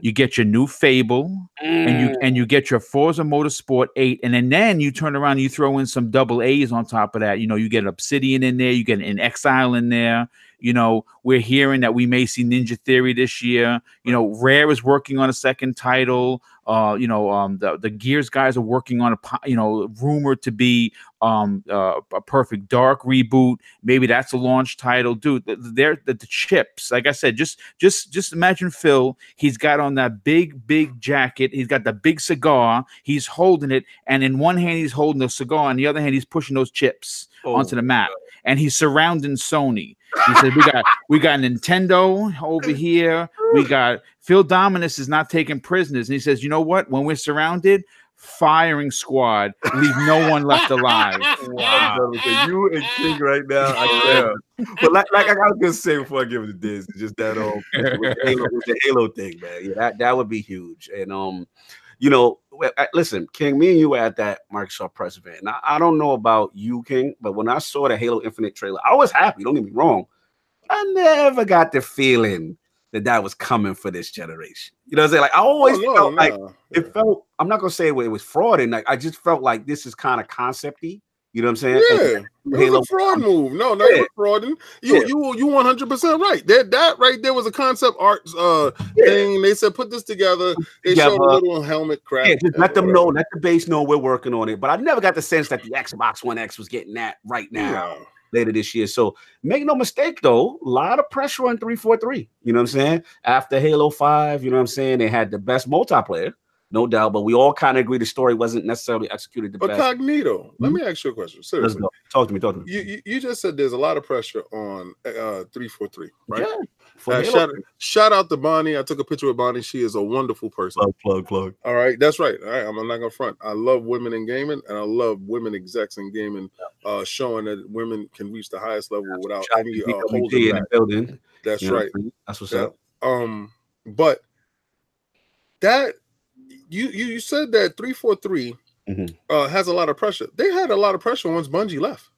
you get your new Fable, and you and you get your Forza Motorsport 8, and then then you turn around and you throw in some double A's on top of that. You know, you get Obsidian in there, you get an inXile in there. You know, we're hearing that we may see Ninja Theory this year. You know, Rare is working on a second title. Uh, you know, um, the the Gears guys are working on a you know rumored to be um uh, a Perfect Dark reboot. Maybe that's a launch title, dude. th- They're the, the chips. Like I said, just just just imagine Phil. He's got on that big big jacket. He's got the big cigar. He's holding it, and in one hand he's holding the cigar, and the other hand he's pushing those chips Oh, onto the map, and he's surrounding Sony. He said we got we got Nintendo over here. We got Phil Dominus is not taking prisoners, and he says, you know what? When we're surrounded, firing squad, leave no one left alive. (laughs) Wow, you and King right now. I am. But like, like I was gonna say before I give it to this, just that um with the Halo, with the Halo thing, man. Yeah, that, that would be huge. And um, you know, listen, King, me and you were at that Microsoft press event. Now I don't know about you, King, but when I saw the Halo Infinite trailer, I was happy. Don't get me wrong. I never got the feeling that that was coming for this generation. You know what I'm saying? Like I always oh, felt no. like it felt. I'm not gonna say it was fraud, and like I just felt like this is kind of concepty. You know what I'm saying? Yeah, it was a fraud move. No, no, yeah. frauding. You, yeah. you, you, 100 percent right. That that right there was a concept art uh yeah. thing. They said put this together. They showed a little helmet crack. Yeah, just let them know, let the base know we're working on it. But I never got the sense that the Xbox One X was getting that right now later this year. So make no mistake, though, a lot of pressure on 343. You know what I'm saying? After Halo 5, you know what I'm saying? They had the best multiplayer no doubt. But we all kind of agree the story wasn't necessarily executed the but best. Cognito, mm-hmm. let me ask you a question. Seriously, talk to me. Talk to me. You, you, you just said there's a lot of pressure on uh, three four three, right? Yeah. Uh, shout, shout out to Bonnie. I took a picture with Bonnie. She is a wonderful person. Plug, plug, plug. All right, that's right. All right, I'm not gonna front. I love women in gaming, and I love women execs in gaming, uh, showing that women can reach the highest level without shout any uh, holding back. Building. That's you right. That's what's yeah. up. Um, but that you you, you said that 343 mm-hmm. uh, has a lot of pressure. They had a lot of pressure once Bungie left.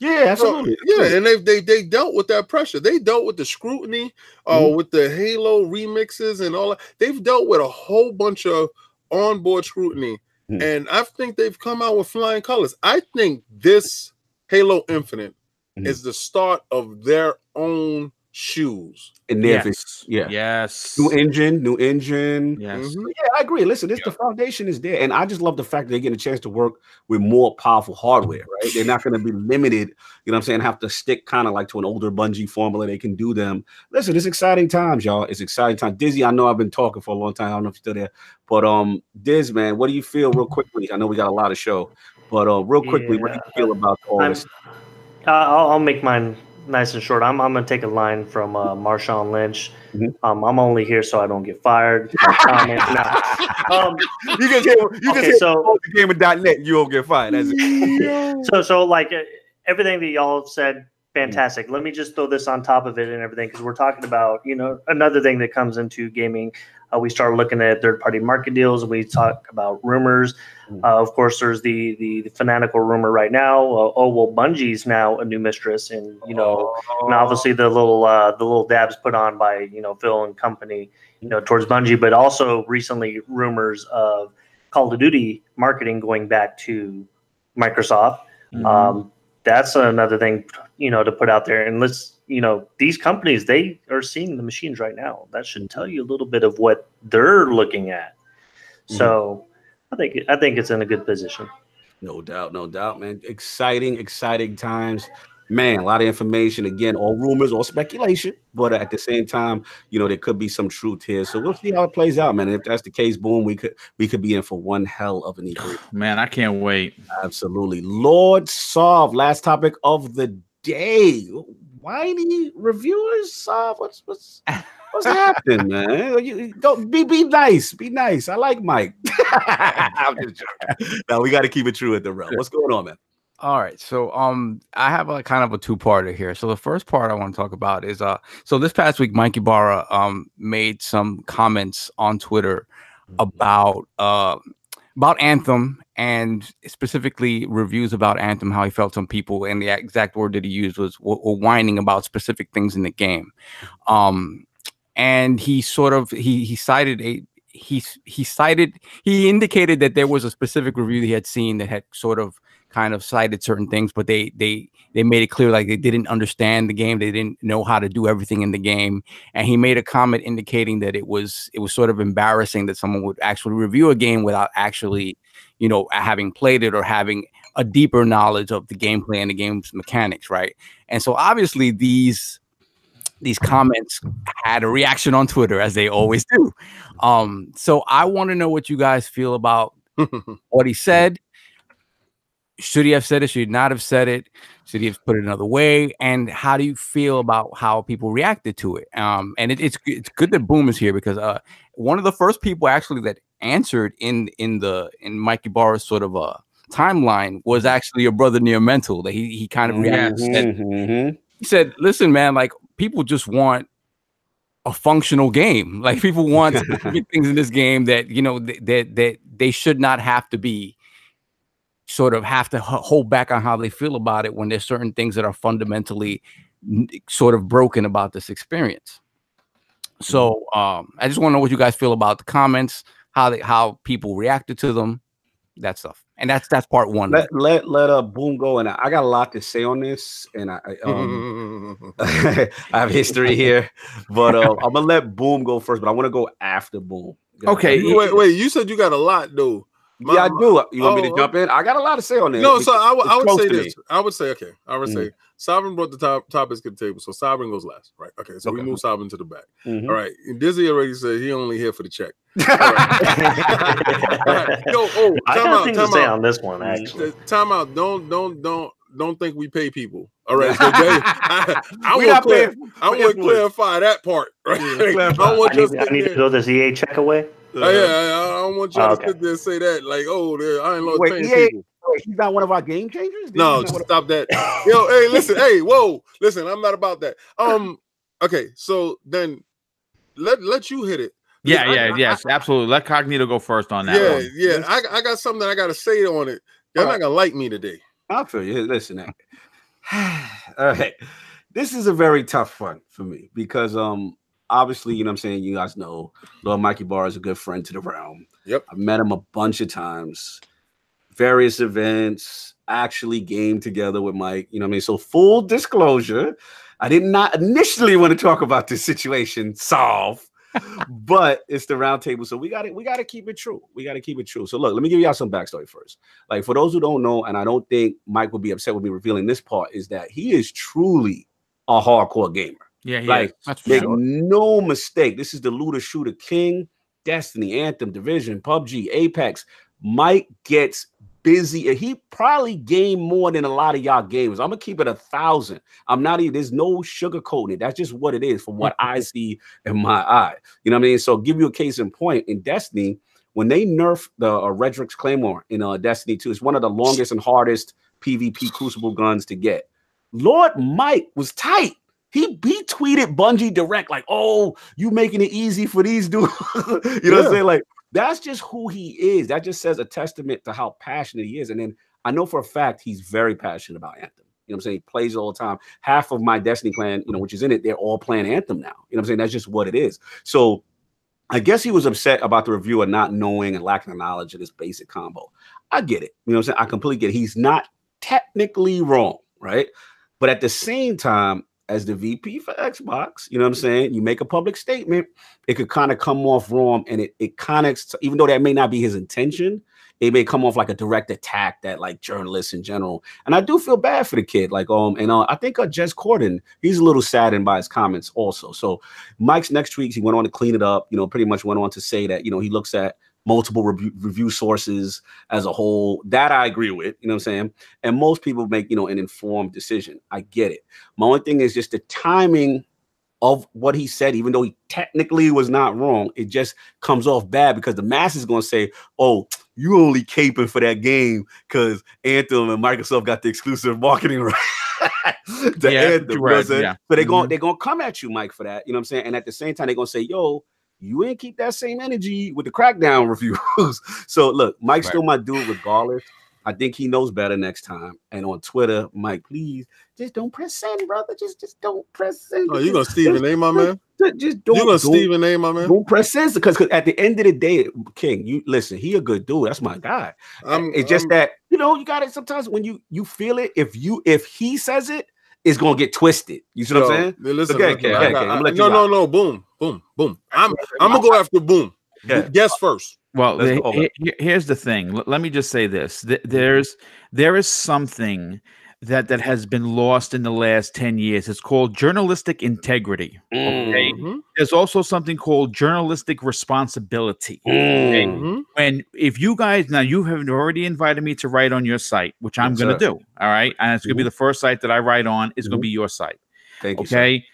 Yeah, absolutely. So, yeah, and they, they they dealt with that pressure. They dealt with the scrutiny, uh, mm-hmm. with the Halo remixes and all that. They've dealt with a whole bunch of onboard scrutiny, mm-hmm. and I think they've come out with flying colors. I think this Halo Infinite mm-hmm. is the start of their own shoes. And yes. yeah. Yes. New engine, new engine. Yes. Mm-hmm. Yeah, I agree. Listen, this yeah. the foundation is there. And I just love the fact that they get a chance to work with more powerful hardware, right? They're not going to be limited, you know what I'm saying, have to stick kind of like to an older Bungie formula. They can do them. Listen, it's exciting times, y'all. It's exciting time. Dizzy, I know I've been talking for a long time. I don't know if you're still there. But um, Diz, man, what do you feel real quickly? I know we got a lot of show, but uh, real quickly, yeah. what do you feel about all I'm, this? I'll, I'll make mine nice and short. I'm, I'm gonna take a line from uh, Marshawn Lynch. Mm-hmm. Um, I'm only here so I don't get fired. (laughs) um, you can say you okay, can so net. You won't get fired. That's it. (laughs) so so like uh, everything that y'all said, fantastic. Let me just throw this on top of it and everything because we're talking about you know another thing that comes into gaming uh, we start looking at third party market deals. We talk about rumors. Mm. Uh, of course, there's the, the, the fanatical rumor right now. Uh, oh well, Bungie's now a new mistress, and you know, and obviously the little uh, the little dabs put on by you know Phil and company, you know, towards Bungie, but also recently rumors of Call of Duty marketing going back to Microsoft. Mm-hmm. Um, that's another thing, you know, to put out there. And let's you know these companies they are seeing the machines right now. That should tell you a little bit of what they're looking at. Mm-hmm. so i think i think it's in a good position. No doubt no doubt man. Exciting exciting times. Man a lot of information. Again all rumors all speculation but at the same time you know there could be some truth here. So we'll see how it plays out man. If that's the case boom we could we could be in for one hell of an evening (sighs) man i can't wait. Absolutely. Lord solve last topic of the day whiny reviewers? Uh, what's what's (laughs) what's happening, man? You, go be be nice, be nice. I like Mike. (laughs) I'm just joking. Now we got to keep it true at the realm. What's going on, man? All right, so um, I have a kind of a two-parter here. So the first part I want to talk about is uh, so this past week, Mike Ybarra um made some comments on Twitter mm-hmm. about uh about Anthem and specifically reviews about Anthem, how he felt some people, and the exact word that he used was were whining about specific things in the game. Um, and he sort of he he cited a he he cited he indicated that there was a specific review he had seen that had sort of kind of cited certain things, but they they they made it clear like they didn't understand the game, they didn't know how to do everything in the game, and he made a comment indicating that it was it was sort of embarrassing that someone would actually review a game without actually, you know, having played it or having a deeper knowledge of the gameplay and the game's mechanics, right? And so obviously these these comments had a reaction on Twitter as they always do. Um, so I want to know what you guys feel about (laughs) what he said should he have said it? Should he not have said it? Should he have put it another way? And how do you feel about how people reacted to it? Um, and it, it's it's good that Boom is here because uh, one of the first people actually that answered in in the in Mikey Barr's sort of a timeline was actually your brother near mental that he he kind of reacted. Said, Mhm. he said, "Listen, man, like people just want a functional game. Like people want (laughs) things in this game that you know that that, that they should not have to be." Sort of have to h- hold back on how they feel about it when there's certain things that are fundamentally n- sort of broken about this experience. So um, I just want to know what you guys feel about the comments, how they, how people reacted to them, that stuff, and that's that's part one. Let let let uh boom go, and I, I got a lot to say on this, and I I, (laughs) um, (laughs) I have history here, but uh, I'm gonna let boom go first, but I want to go after boom. Okay, wait, wait. You said you got a lot though. My- yeah, I do. You want me to oh, jump in? I got a lot to say on this. No, so I, would- it's I would close say to me. this. I would say okay. I would say Sovereign brought the top topics to the table, so Sovereign goes last, right? Okay, so we move Sovereign to the back. Mhm. All right, and Dizzy already said he only here for the check. (laughs) (laughs) All right. Yo, oh, I time got out, things to time say out. on this one, actually. Uh, Time out. Don't don't don't don't think we pay people. All right, so (laughs) Jay, I, I want not to I want to clarify that part. Right? clarify. I want I you need, to I need to throw this EA check away. Oh, yeah, I, I don't want you Oh, to sit there and say that like, oh, there- I ain't lost Wait, paying EA people. He's not one of our game changers. No, He's just not stop that. (laughs) Yo, hey, listen, hey, whoa, listen, I'm not about that. Um, okay, so then let let you hit it. Yeah, I- yeah, I- yes, absolutely. Let Cognito go first on that yeah, one. yeah. I, I got something that I gotta say on it. Y'all All not gonna like me today. I feel you. Listen, (sighs) all right. This is a very tough one for me because um obviously, you know what I'm saying, you guys know Lord Mikey Barr is a good friend to the realm. Yep. I've met him a bunch of times, various events, actually game together with Mike. You know what I mean? So full disclosure, I did not initially want to talk about this situation solve. (laughs) but it's the round table, so we got it, we got to keep it true. We got to keep it true. So look, let me give y'all some backstory first. Like for those who don't know, and I don't think Mike will be upset with me revealing this part, is that he is truly a hardcore gamer. Yeah, he Like. Make sure. no mistake, this is the looter shooter king, Destiny, Anthem, Division, PUBG, Apex. Mike gets busy, and he probably game more than a lot of y'all gamers. I'm gonna keep it a thousand. I'm not even. There's no sugarcoating it. That's just what it is from what I (laughs) see in my eye. You know what I mean? So give you a case in point in Destiny. When they nerfed the uh, Redrix Claymore in uh, Destiny 2, it's one of the longest and hardest PvP Crucible guns to get. Lord Mike was tight. He he tweeted Bungie direct, like, oh, you making it easy for these dudes. (laughs) you know what I'm saying? Like, that's just who he is. That just says a testament to how passionate he is. And then I know for a fact he's very passionate about Anthem. You know what I'm saying? He plays it all the time. Half of my Destiny clan, you know, which is in it, they're all playing Anthem now. You know what I'm saying? That's just what it is. So I guess he was upset about the reviewer not knowing and lacking the knowledge of this basic combo. I get it. You know what I'm saying? I completely get it. He's not technically wrong, right? But at the same time, as the VP for Xbox, you know what I'm saying? You make a public statement, it could kind of come off wrong. And it, it kind of, even though that may not be his intention, it may come off like a direct attack that like journalists in general. And I do feel bad for the kid. Like, um, and uh, I think uh, Jez Corden, he's a little saddened by his comments also. So Mike's next tweets, he went on to clean it up, you know, pretty much went on to say that, you know, he looks at multiple review, review sources as a whole. That I agree with, you know what I'm saying? And most people make, you know, an informed decision. I get it. My only thing is just the timing of what he said, even though he technically was not wrong, it just comes off bad because the mass is going to say, oh, you only caping for that game because Anthem and Microsoft got the exclusive marketing (laughs) right. to Yeah, Anthem, you're you know right, yeah. So they're going Mhm. they're gonna come at you, Mike, for that. You know what I'm saying? And at the same time, they're gonna say, yo, you ain't keep that same energy with the crackdown (laughs) reviews. so look, Mike's Right. still my dude regardless. I think he knows better next time. And on Twitter, Mike, please just don't press send, brother. Just just don't press send. Oh, you gonna Stephen A, my man? Just, just don't, You gonna Stephen A, my man? don't press send because at the end of the day, King, you listen, he a good dude. That's my guy. I'm, it's just I'm- that you know you got it sometimes when you you feel it. If you if he says it, it's gonna get twisted. You see what I'm saying? Listen, Okay, listen, okay, I okay, got- okay, I'm gonna let no, you no, no, boom, boom, boom. I'm I'm gonna go after boom. Yeah. Guess first. Well, the- go over he- he- here's the thing. Let me just say this: mm-hmm. there's there is something that that has been lost in the last 10 years. It's called journalistic integrity. Okay. Mhm. There's also something called journalistic responsibility. Okay? Mhm. When if you guys now you have already invited me to write on your site, which I'm Yes, gonna sir. do. All right. And it's gonna be the first site that I write on is gonna Mhm. be your site. Thank you. sir. Okay.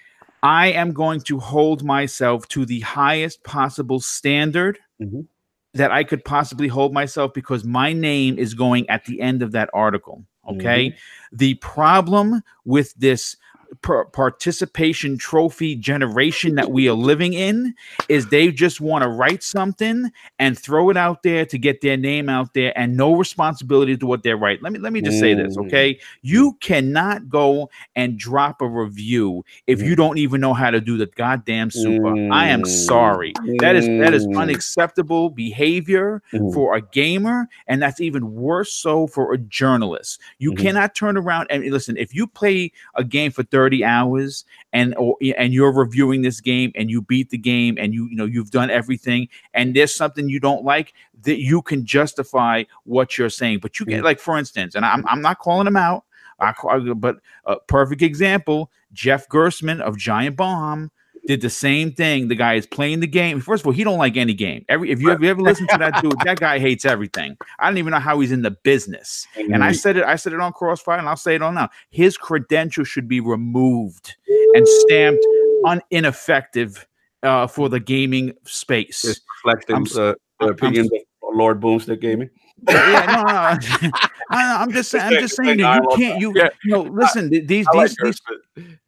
I am going to hold myself to the highest possible standard Mhm. that I could possibly hold myself because my name is going at the end of that article. Okay. Mm-hmm. The problem with this participation trophy generation that we are living in is they just want to write something and throw it out there to get their name out there and no responsibility to what they're. Let me let me just say this, Mm. okay? You cannot go and drop a review if you don't even know how to do the goddamn super. I am Mm. sorry. That is that is Mm. unacceptable behavior for a gamer, and that's even worse so for a journalist. You Mhm. cannot turn around and listen. If you play a game for thirty hours and or and you're reviewing this game and you beat the game and you you know you've done everything and there's something you don't like that you can justify what you're saying. But you get mm. like for instance, and I'm I'm not calling him out. I, but a perfect example, Jeff Gerstmann of Giant Bomb did the same thing. The guy is playing the game. First of all, he don't like any game. Every if you ever, you ever listen to that dude, that guy hates everything. I don't even know how he's in the business. And I said it, I said it on Crossfire, and I'll say it on now. His credentials should be removed and stamped un ineffective uh, for the gaming space. It's reflecting I'm the I'm- opinion that Lord Boomstick me. Yeah, no, no. (laughs) I, am just saying. I'm just saying that you can't. You, Yeah. you know, listen. th- These, I like these, these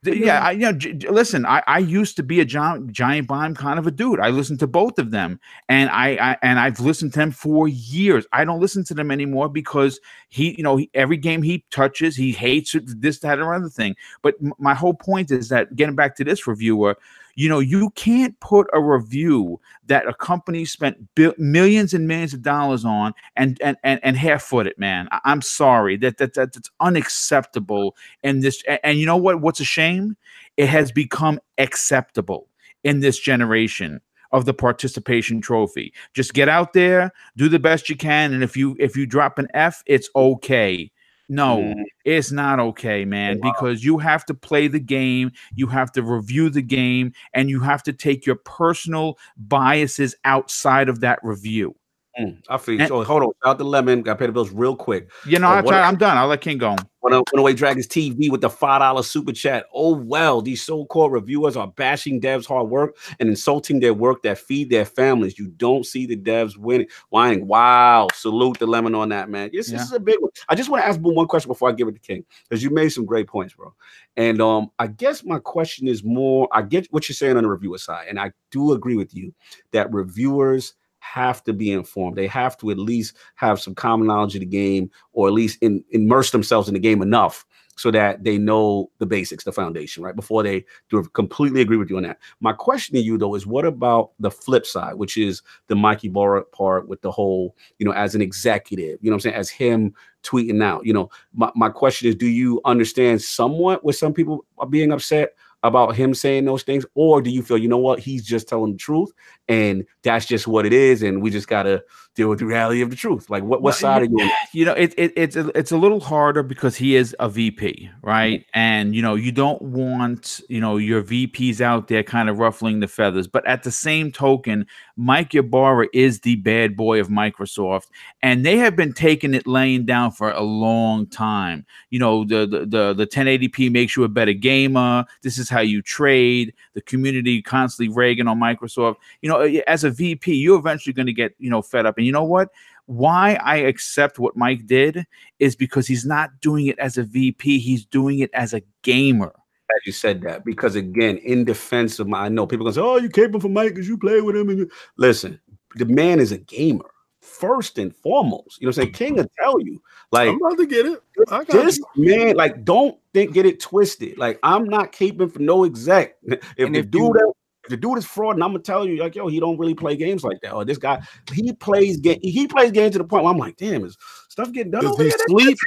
Gerstmann. Yeah, I, you know, j- j- listen, I, I used to be a giant, giant bomb kind of a dude. I listened to both of them, and I, I and I've listened to them for years. I don't listen to them anymore because he, you know, he, every game he touches, he hates it, this, that, or other thing. But m- my whole point is that getting back to this reviewer, you know, you can't put a review that a company spent millions and millions of dollars on and and and, and half foot it, man. I, am sorry that, that that that's unacceptable in this. a- And, you know what? What's a shame? It has become acceptable in this generation of the participation trophy. Just get out there, do the best you can, and if you if you drop an F, it's okay. No, Mm. it's not okay, man, because you have to play the game, you have to review the game, and you have to take your personal biases outside of that review. Mm, I feel you. Hold on. Shout out to Lemon. Got to pay the bills real quick. You know, Uh, I I'm done. I'll let King go. When away Dragons TV with the five dollar super chat. Oh well, these so-called reviewers are bashing devs' hard work and insulting their work that feed their families. You don't see the devs winning, whining. Wow, salute the lemon on that, man. This, this is a big one. I just want to ask one question before I give it to King because you made some great points, bro. And um, I guess my question is more. I get what you're saying on the reviewer side, and I do agree with you that reviewers have to be informed. They have to at least have some common knowledge of the game, or at least in, immerse themselves in the game enough so that they know the basics, the foundation, right? Before they do. Completely agree with you on that. My question to you though is what about the flip side, which is the Mike Ybarra part with the whole, you know, as an executive, you know I'm saying, as him tweeting out. You know, my, my question is, do you understand somewhat what some people being upset about him saying those things, or do you feel, you know what, he's just telling the truth and that's just what it is, and we just gotta deal with the reality of the truth? Like, what what Well, side are you on? (laughs) you know it, it it's a, it's a little harder because he is a VP, right? Mm-hmm. And you know you don't want you know your VPs out there kind of ruffling the feathers, but at the same token, Mike Ybarra is the bad boy of Microsoft, and they have been taking it laying down for a long time. You know the the the, the 1080p makes you a better gamer. This is how you trade. The community constantly ragging on Microsoft. You know, Eh, as a VP, you're eventually going to get you know fed up, and you know what? why I accept what Mike did is because he's not doing it as a VP, he's doing it as a gamer. As you said that, because again, in defense of my, I know people gonna say, "Oh, you caping for Mike because you play with him." And you listen, the man is a gamer first and foremost. You know, what I'm saying King will tell you, like I'm about to get it. I got this you. man, like, don't think get it twisted. Like, I'm not caping for no exec. (laughs) If And the dude, you- that- if the dude is fraud, and I'm gonna tell you, like, yo, he don't really play games like that. Or this guy, he plays game, he plays games to the point where I'm like, damn, is stuff getting done? Does over he here? (laughs) sleep?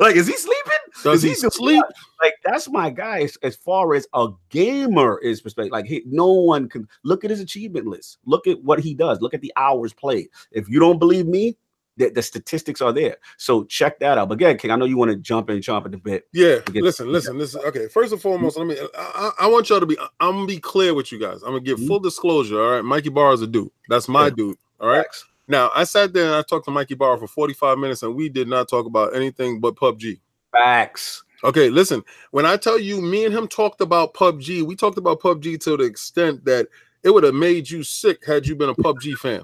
like, is he sleeping? Does Is he doing sleep? like that's my guy as, as far as a gamer is perspective. Like he, no one can look at his achievement list. Look at what he does. Look at the hours played. If you don't believe me, the, the statistics are there. So check that out. But again, King, I know you want to jump in and chomp at the bit. Yeah, listen, listen, listen. Okay, first and foremost, let me. I, I want y'all to be. I'm gonna be clear with you guys. I'm gonna give Mhm. full disclosure. All right, Mikey Barr is a dude. That's my Yeah. dude. All right. Now I sat there and I talked to Mikey Barr for 45 minutes, and we did not talk about anything but PUBG. Facts. Okay, listen. When I tell you, me and him talked about PUBG. We talked about PUBG to the extent that it would have made you sick had you been a PUBG fan.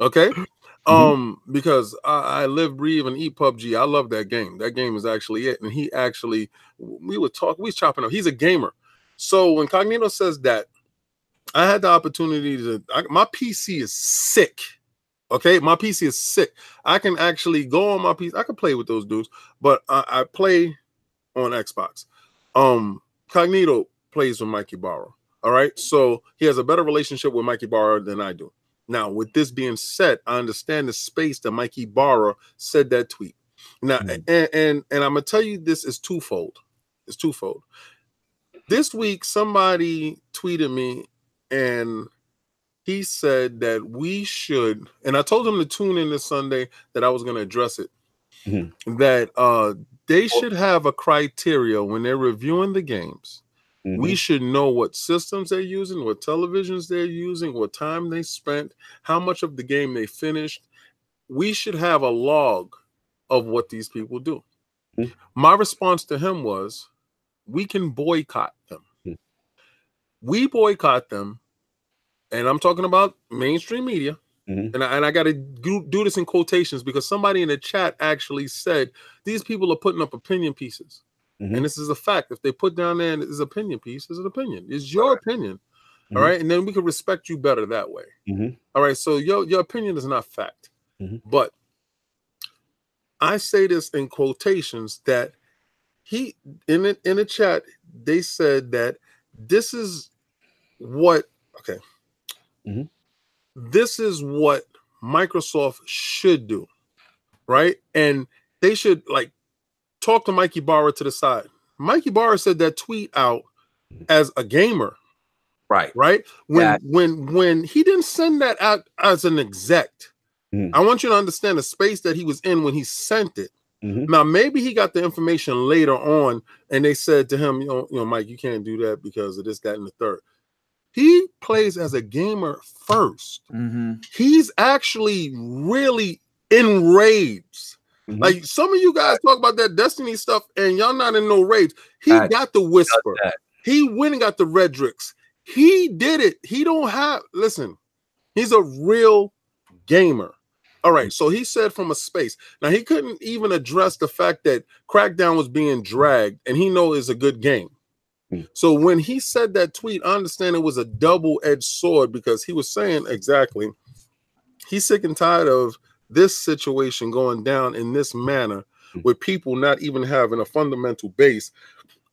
Okay. Um, because I, I live, breathe, and eat PUBG. I love that game. That game is actually it. And he actually, we would talk, we was chopping up. He's a gamer. So when Cognito says that, I had the opportunity to. I, my PC is sick. Okay, my PC is sick. I can actually go on my PC. I can play with those dudes, but I, I play on Xbox. Um, Cognito plays with Mike Ybarra. All right, so he has a better relationship with Mike Ybarra than I do. Now, with this being said, I understand the space that Mike Ybarra said that tweet. Now, Mhm. and, and and I'm gonna tell you this is twofold. It's twofold. This week, somebody tweeted me and he said that we should, and I told him to tune in this Sunday that I was going to address it. Mhm. That uh they should have a criteria when they're reviewing the games. We Mhm. should know what systems they're using, what televisions they're using, what time they spent, how much of the game they finished. We should have a log of what these people do. Mhm. My response to him was, we can boycott them. Mhm. We boycott them, and I'm talking about mainstream media. Mhm. And I, and I got to do, do this in quotations because somebody in the chat actually said these people are putting up opinion pieces. Mhm. And this is a fact. If they put down there and it's opinion piece, it's an opinion. It's your opinion. All Mhm. right. And then we can respect you better that way. Mhm. All right. So your your opinion is not fact. Mhm. But I say this in quotations that he in it in the chat, they said that this is what okay. Mhm. This is what Microsoft should do. Right. And they should like talk to Mike Ybarra to the side. Mike Ybarra said that tweet out as a gamer, Right. right? When Yeah. when when he didn't send that out as an exec. Mhm. I want you to understand the space that he was in when he sent it. Mhm. Now maybe he got the information later on, and they said to him, you know, you know, Mike, you can't do that because of this, that, and the third. He plays as a gamer 1st Mhm. He's actually really in Mhm. Like some of you guys talk about that Destiny stuff, and y'all not in no rage. He Facts. got the whisper. He went and got the Redrix. He did it. He don't have. Listen, he's a real gamer. All right. So he said from a space. Now he couldn't even address the fact that Crackdown was being dragged, and he know is a good game. Hmm. So when he said that tweet, I understand it was a double-edged sword because he was saying exactly he's sick and tired of this situation going down in this manner Hmm. with people not even having a fundamental base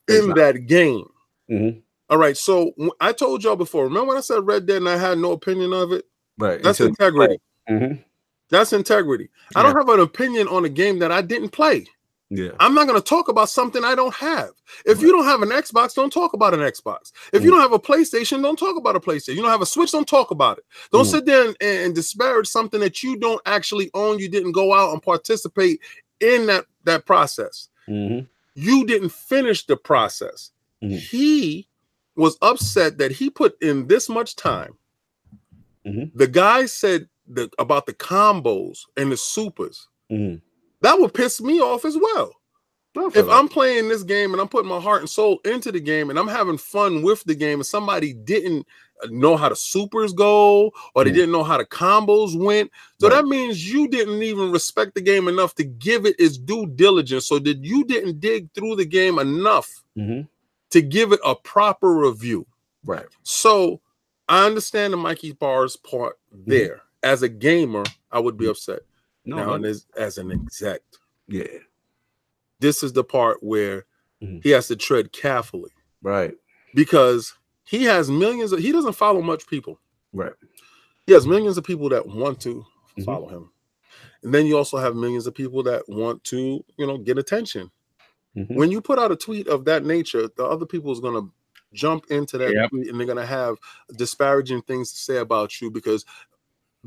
in Exactly. that game. Mhm. All right. So I told y'all before. Remember when I said Red Dead and I had no opinion of it? Right. That's Until- integrity. Mhm. That's integrity. I don't have an opinion on a game that I didn't play. Yeah. I'm not going to talk about something I don't have. If you don't have an Xbox, don't talk about an Xbox. If you Mm. don't have a PlayStation, don't talk about a PlayStation. You don't have a Switch, don't talk about it. Don't Mm. sit there and, and disparage something that you don't actually own. You didn't go out and participate in that that process. Mhm. You didn't finish the process. Mhm. He was upset that he put in this much time. Mhm. The guy said the, about the combos and the supers. Mhm. That would piss me off as well. If. I'm playing this game and I'm putting my heart and soul into the game and I'm having fun with the game and somebody didn't know how the supers go or they Mm. didn't know how the combos went, so Right. that means you didn't even respect the game enough to give it its due diligence. So that you didn't dig through the game enough Mhm. to give it a proper review. Right. So I understand the Mikey Bars part there. As a gamer, I would be upset. No. now, no. as, as an exact. Yeah. this is the part where Mhm. he has to tread carefully Right. because he has millions of he doesn't follow much people. Right. He has millions of people that want to Mhm. follow him. And then you also have millions of people that want to, you know, get attention. Mhm. When you put out a tweet of that nature, the other people is going to jump into that Yep. tweet and they're going to have disparaging things to say about you because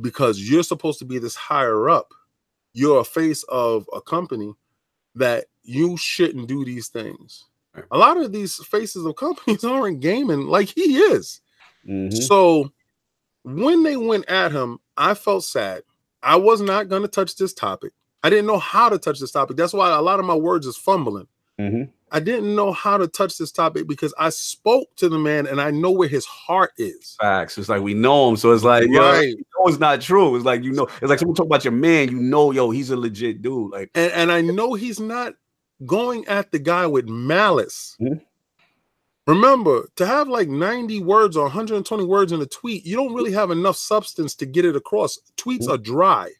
because you're supposed to be this higher up you're a face of a company that you shouldn't do these things. A lot of these faces of companies (laughs) aren't gaming like he is. Mhm. So when they went at him, I felt sad. I was not going to touch this topic. I didn't know how to touch this topic. That's why a lot of my words is fumbling. Mhm. I didn't know how to touch this topic because I spoke to the man and I know where his heart is. Facts. It's like we know him, so it's like, yo, you know it's not true. It's like you know, it's like someone talk about your man. You know, yo, he's a legit dude. Like, And, and I know he's not going at the guy with malice. Mhm. Remember, to have like 90 words or 120 words in a tweet, you don't really have enough substance to get it across. Tweets Mhm. are dry.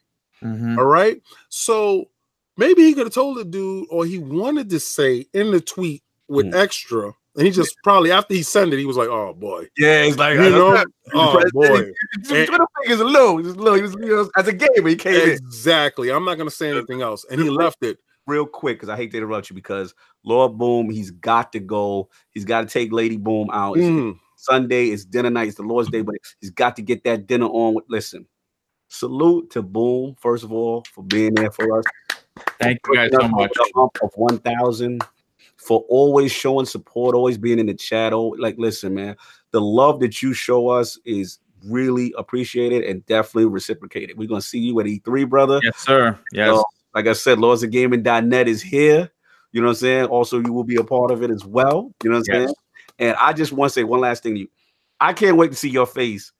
Mhm. All right. So maybe he could have told the dude, or he wanted to say in the tweet with Mm. extra. And he just probably after he sent it, he was like, "Oh boy, yeah, it's like you know, (laughs) oh boy." Twitter fingers a little, just a little. He was, know, as a gamer, he came in Exactly. I'm not gonna say anything else, and he left it. real quick because I hate to interrupt you because Lord Boom, he's got to go. He's got to take Lady Boom out. Mhm. Sunday, it's dinner night, it's the Lord's Day, but he's got to get that dinner on. With, listen, salute to Boom first of all for being there for us. Thank you guys so much. Of one thousand for always showing support, always being in the chat. Oh, like listen, man, the love that you show us is really appreciated and definitely reciprocated. We're gonna see you at E3, brother. Yes, sir. Yes. So, like I said, Lords of Gaming.net is here. You know what I'm saying? Also, you will be a part of it as well. You know what I'm Yes. saying? And I just want to say one last thing to you. I can't wait to see your face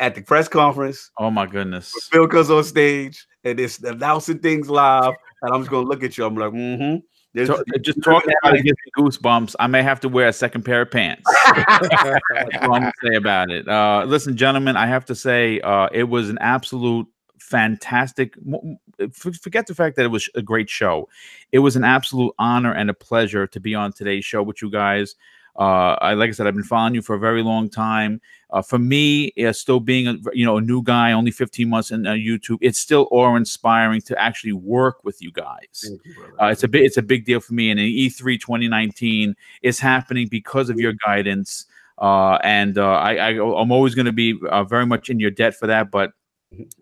at the press conference. Oh my goodness. Phil comes on stage and it's announcing things live. And I'm just gonna look at you. I'm like, mm-hmm. There's So, just talking about it gives me goosebumps. I may have to wear a second pair of pants. (laughs) That's all I'm gonna say about it. Uh, listen, gentlemen, I have to say uh, it was an absolute fantastic. m- m- f- Forget the fact that it was a great show. It was an absolute honor and a pleasure to be on today's show with you guys. Uh, I like I said, I've been following you for a very long time. Uh, for me, uh, still being a you know a new guy, only 15 months in uh, YouTube, it's still awe inspiring to actually work with you guys. Uh, it's a big it's a big deal for me. And in E E3 2019 is happening because of your guidance. Uh, and uh, I, I I'm always going to be uh, very much in your debt for that. But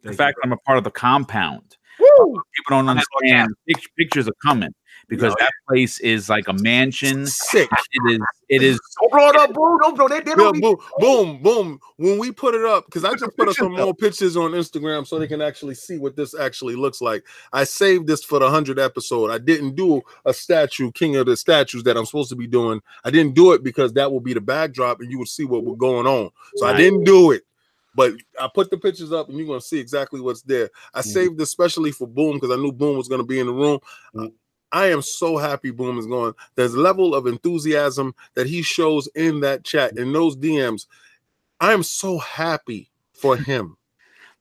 the fact that I'm a part of the compound, people don't I'm not gonna understand. Pictures are coming because Yeah. that place is like a mansion. Sick. It is. It is. (laughs) Don't blow it up, bro. Don't blow. They, they Yeah, don't boom, (laughs) boom, boom. When we put it up, because I just put up some (laughs) more pictures on Instagram so they can actually see what this actually looks like. I saved this for the hundred episode. I didn't do a statue, King of the Statues, that I'm supposed to be doing. I didn't do it because that will be the backdrop and you would see what was going on. So I didn't do it. But I put the pictures up and you're gonna see exactly what's there. I Mhm. saved especially for Boom because I knew Boom was gonna be in the room. Mhm. I am so happy Boom is going. There's a level of enthusiasm that he shows in that chat in those DMs. I am so happy for (laughs) him.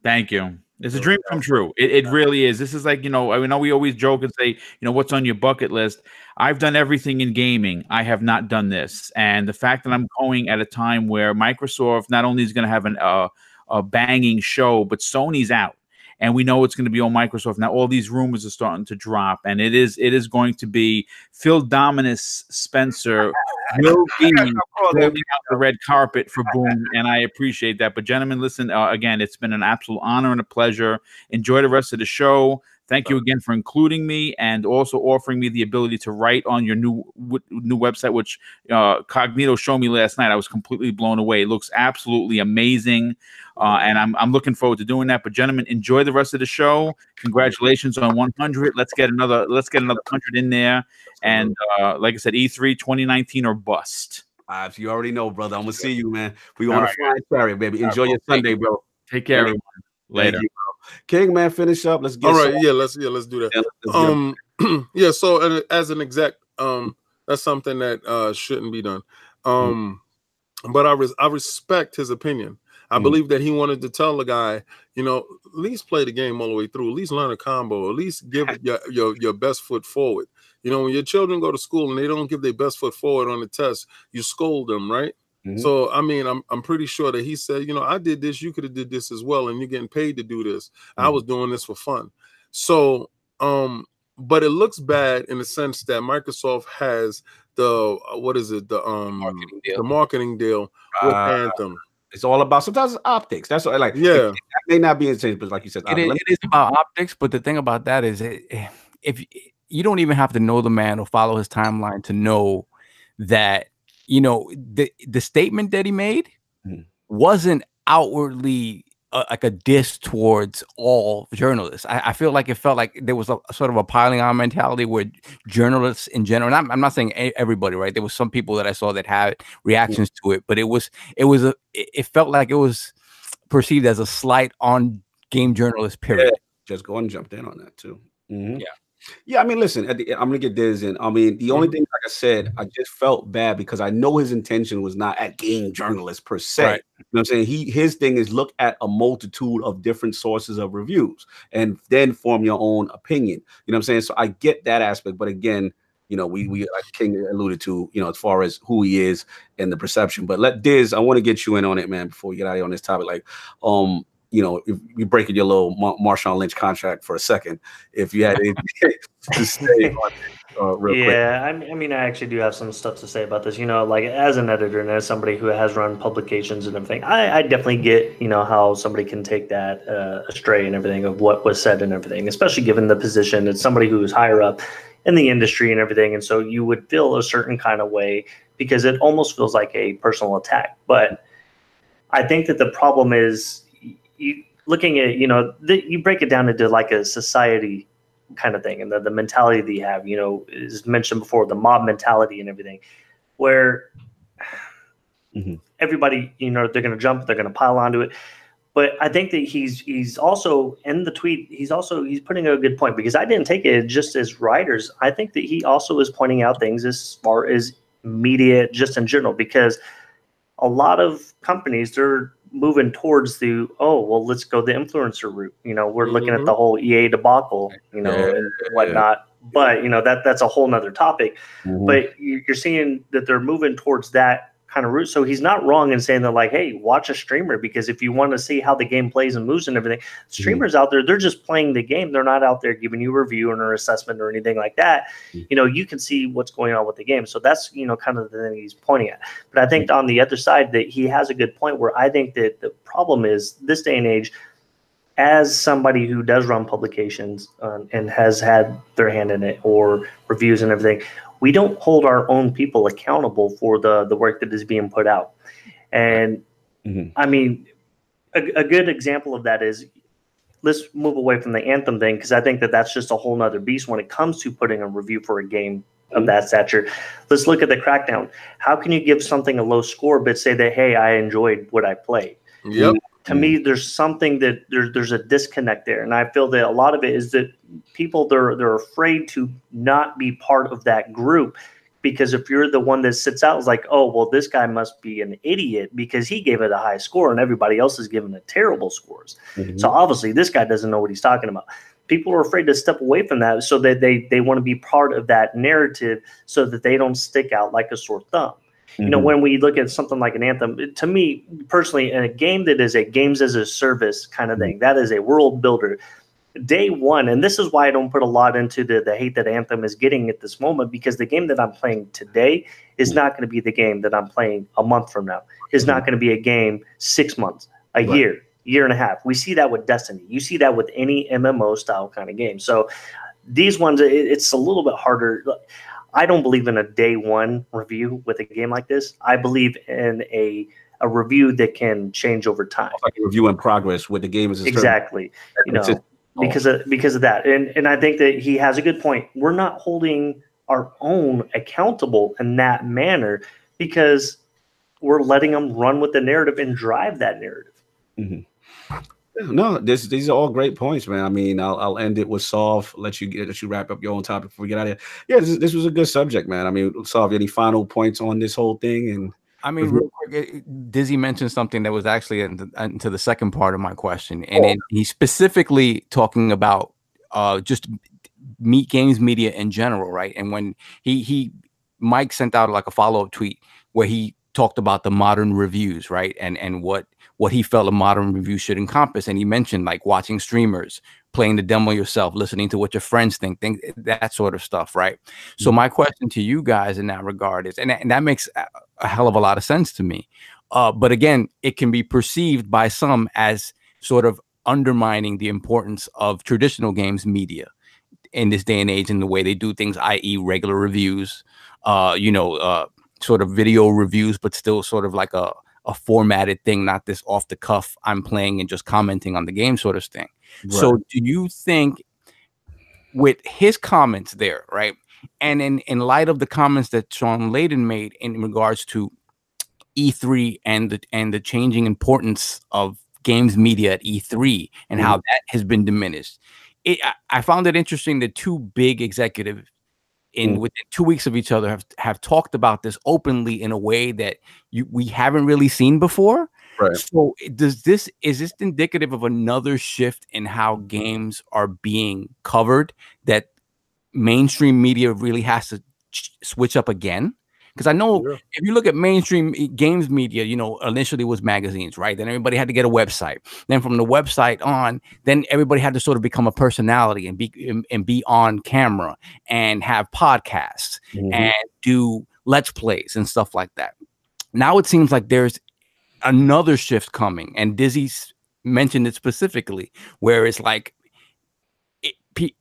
Thank you. It's a dream come true. It, it really is. This is like, you know, I know we always joke and say, you know, what's on your bucket list? I've done everything in gaming. I have not done this. And the fact that I'm going at a time where Microsoft not only is going to have an, uh, a banging show, but Sony's out. And we know it's going to be on Microsoft. Now all these rumors are starting to drop, and it is it is going to be Phil Dominus Spencer (laughs) will be rolling out the red carpet for Boom, and I appreciate that. But gentlemen, listen uh, again. It's been an absolute honor and a pleasure. Enjoy the rest of the show. Thank you again for including me and also offering me the ability to write on your new w- new website, which uh, Cognito showed me last night. I was completely blown away. It looks absolutely amazing, uh, and I'm I'm looking forward to doing that. But gentlemen, enjoy the rest of the show. Congratulations on 100. Let's get another let's get another 100 in there. And uh, like I said, E3 2019 or bust. If you already know, brother, I'm gonna see you, man. We want right, to fly baby. Enjoy your Sunday, bro. Take care, Thank everyone. Thank Later. You, bro. King, man, finish up. Let's get All right, some- yeah, let's yeah, let's do that. yeah, let's- let's Um, (clears throat) yeah. So as an exec, um, that's something that uh shouldn't be done. Um, but I res- I respect his opinion. I Mm. believe that he wanted to tell the guy, you know, at least play the game all the way through. At least learn a combo. At least give (laughs) your your your best foot forward. You know, when your children go to school and they don't give their best foot forward on the test, you scold them, right? Mhm. So I mean, I'm I'm pretty sure that he said, you know, I did this, you could have did this as well, and you're getting paid to do this. I Mhm. was doing this for fun. So um, but it looks bad in the sense that Microsoft has the uh, what is it, the um Marketing deal. the marketing deal with Uh, Anthem. it's all about sometimes it's optics. That's what I like. Yeah. That may not be insane, but like you said, it, is, it is about optics. But the thing about that is, it, if you don't even have to know the man or follow his timeline to know that you know the the statement that he made mm-hmm. wasn't outwardly uh, like a diss towards all journalists. I, I, feel like it felt like there was a, a, sort of a piling on mentality where journalists in general. I'm, I'm, not saying everybody, right? There was some people that I saw that had reactions to it, but it was it was a it felt like it was perceived as a slight on game journalist. Period. Yeah. Just go and jumped in on that too. Mm-hmm. Yeah. Yeah, I mean, listen, the, I'm gonna get Diz in. I mean, the only mm-hmm. thing, like I said, I just felt bad because I know his intention was not at game journalists per se. Right. You know what I'm saying? He his thing is look at a multitude of different sources of reviews and then form your own opinion. You know what I'm saying? So I get that aspect, but again, you know, we we like King alluded to, you know, as far as who he is and the perception. But let Diz, I want to get you in on it, man, before we get out of here on this topic. Like, um, you know, if you're breaking your little Mar- Marshawn Lynch contract for a second, if you had (laughs) to say (laughs) on uh, yeah, I mean, I mean, I actually do have some stuff to say about this. You know, like as an editor and as somebody who has run publications and everything, I, I definitely get, you know, how somebody can take that uh, astray and everything of what was said and everything, especially given the position. It's somebody who is higher up in the industry and everything, and so you would feel a certain kind of way because it almost feels like a personal attack. But I think that the problem is you looking at you know the, you break it down into like a society kind of thing and the, the mentality that you have you know is mentioned before the mob mentality and everything where mm-hmm. everybody you know they're going to jump they're going to pile onto it but i think that he's he's also in the tweet he's also he's putting a good point because i didn't take it just as writers i think that he also is pointing out things as far as media just in general because a lot of companies they're moving towards the oh well let's go the influencer route you know we're mm-hmm. looking at the mm-hmm. whole ea debacle you know yeah, and whatnot yeah. but you know that that's a whole nother topic mm-hmm. but you're seeing that they're moving towards that kind of route. So he's not wrong in saying that, like, hey, watch a streamer because if you want to see how the game plays and moves and everything, mm-hmm. streamers mm-hmm. out there, they're just playing the game. They're not out there giving you a review or an assessment or anything like that. Mm-hmm. You know, you can see what's going on with the game. So that's, you know, kind of the thing he's pointing at. But I think mm-hmm. on the other side that he has a good point where I think that the problem is this day and age, as somebody who does run publications um, and has had their hand in it or reviews and everything, we don't hold our own people accountable for the the work that is being put out. And mm-hmm. I mean, a, a, good example of that is let's move away from the anthem thing because I think that that's just a whole nother beast when it comes to putting a review for a game of that stature. Let's look at the crackdown. How can you give something a low score but say that hey, I enjoyed what I played? Yep to me mm. there's something that there's there's a disconnect there and i feel that a lot of it is that people they're they're afraid to not be part of that group because if you're the one that sits out it's like oh well this guy must be an idiot because he gave it a high score and everybody else is giving it terrible scores mm-hmm. so obviously this guy doesn't know what he's talking about people are afraid to step away from that so that they they want to be part of that narrative so that they don't stick out like a sore thumb Mm-hmm. You know, mm-hmm. when we look at something like an anthem, to me personally, in a game that is a games as a service kind of thing, mm-hmm. that is a world builder. Day one, and this is why I don't put a lot into the, the hate that Anthem is getting at this moment, because the game that I'm playing today is not going to be the game that I'm playing a month from now. Is not going to be a game six months, a right. year, year and a half. We see that with Destiny. You see that with any MMO style kind of game. So these ones, it, it's a little bit harder. I don't believe in a day one review with a game like this. I believe in a a review that can change over time. Like a review in progress with the game is exactly. You know, because of because of that, and and I think that he has a good point. We're not holding our own accountable in that manner because we're letting them run with the narrative and drive that narrative. Mm-hmm. No, this these are all great points, man. I mean, I'll, I'll end it with Solve. Let you get let you wrap up your own topic before we get out of here. Yeah, this, this was a good subject, man. I mean, Solve, any final points on this whole thing? And I mean, real quick, Dizzy mentioned something that was actually into, into the second part of my question, and oh. he's specifically talking about uh, just meet games media in general, right? And when he he Mike sent out like a follow up tweet where he talked about the modern reviews, right? And and what what he felt a modern review should encompass. And he mentioned like watching streamers, playing the demo yourself, listening to what your friends think, think that sort of stuff, right? Mm-hmm. So my question to you guys in that regard is, and, and that makes a hell of a lot of sense to me. Uh, but again, it can be perceived by some as sort of undermining the importance of traditional games media in this day and age in the way they do things, i.e., regular reviews, uh, you know, uh, sort of video reviews, but still sort of like a, a formatted thing, not this off the cuff, I'm playing and just commenting on the game sort of thing. Right. So, do you think with his comments there, right? And in, in light of the comments that Shawn Layden made in regards to E3 and the and the changing importance of games media at E3 and mm-hmm. how that has been diminished. It, I, I, found it interesting that two big executives in mm-hmm. within two weeks of each other have have talked about this openly in a way that you we haven't really seen before. Right. So does this is this indicative of another shift in how games are being covered that mainstream media really has to switch up again? Because I know yeah. if you look at mainstream games media, you know, initially was magazines, right? Then everybody had to get a website. Then from the website on, then everybody had to sort of become a personality and be and, and be on camera and have podcasts mm-hmm. and do let's plays and stuff like that. Now it seems like there's another shift coming, and Dizzy mentioned it specifically, where it's like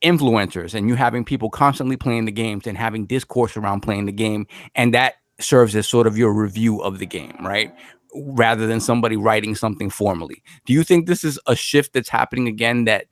influencers and you having people constantly playing the games and having discourse around playing the game and that serves as sort of your review of the game right? Rather than somebody writing something formally. Do you think this is a shift that's happening again that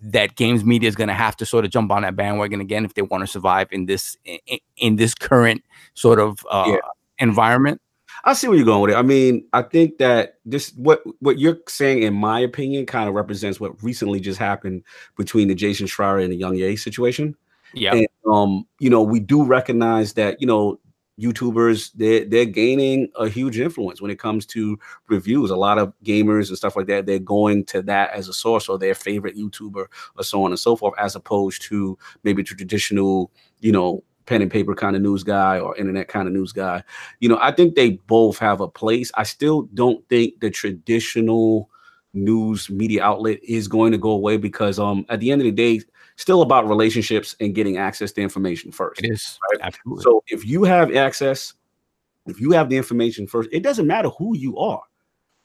that games media is going to have to sort of jump on that bandwagon again if they want to survive in this in, in this current sort of uh, yeah. environment I see where you're going with it. I mean, I think that this what what you're saying, in my opinion, kind of represents what recently just happened between the Jason Schreier and the YongYea situation. Yeah. Um, you know, we do recognize that, you know, YouTubers they're they're gaining a huge influence when it comes to reviews. A lot of gamers and stuff like that, they're going to that as a source or their favorite YouTuber or so on and so forth, as opposed to maybe traditional, you know, pen and paper kind of news guy or internet kind of news guy. You know, I think they both have a place. I still don't think the traditional news media outlet is going to go away because um at the end of the day still about relationships and getting access to information first. It is. Right? Absolutely. So if you have access, if you have the information first, it doesn't matter who you are.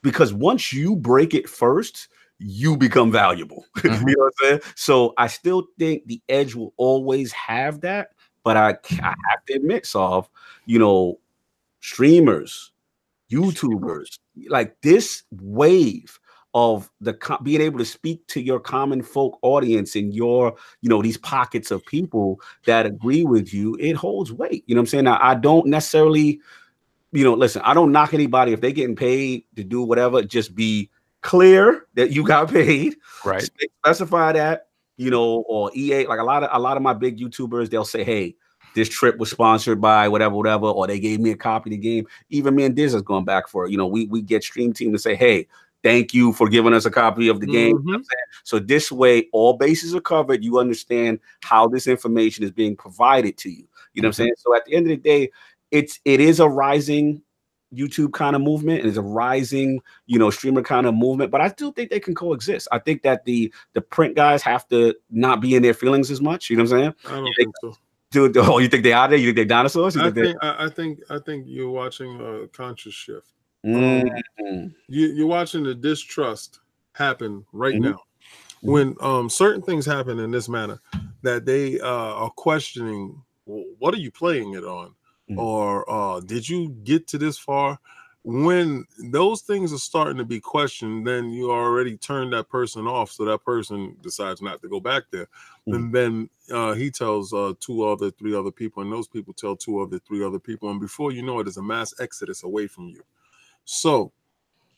Because once you break it first, you become valuable. (laughs) Mm-hmm. you know what I'm saying? So I still think the edge will always have that. But I, I have to admit, Solve, you know, streamers, YouTubers, like this wave of the being able to speak to your common folk audience and your you know these pockets of people that agree with you it holds weight you know what i'm saying? Now i don't necessarily you know listen i don't knock anybody. If they're getting paid to do whatever just be clear that you got paid. Right. Specify that you know, or EA, like a lot of a lot of my big YouTubers, they'll say, Hey, this trip was sponsored by whatever, whatever, or they gave me a copy of the game. Even me and Diz is going back for it. You know, we we get Stream Team to say, Hey, thank you for giving us a copy of the game. Mm-hmm. You know so this way, all bases are covered. You understand how this information is being provided to you. You know mm-hmm. what I'm mm-hmm. saying? So at the end of the day, it's it is a rising YouTube kind of movement and is a rising, you know, streamer kind of movement. But I still think they can coexist. I think that the the print guys have to not be in their feelings as much. You know what I'm saying? I don't think so. Dude, oh, you think they are there? You think they're dinosaurs? You I think, I, I, think I think you're watching a conscious shift. Mm-hmm. Um, you, are watching the distrust happen right mm-hmm. now. When um, certain things happen in this manner, that they uh, are questioning, well, what are you playing it on? Mm-hmm. or uh, did you get to this far? When those things are starting to be questioned, then you already turn that person off, so that person decides not to go back there. Mm-hmm. And then uh, he tells uh, two other, three other people, and those people tell two other, three other people, and before you know it, there's a mass exodus away from you. So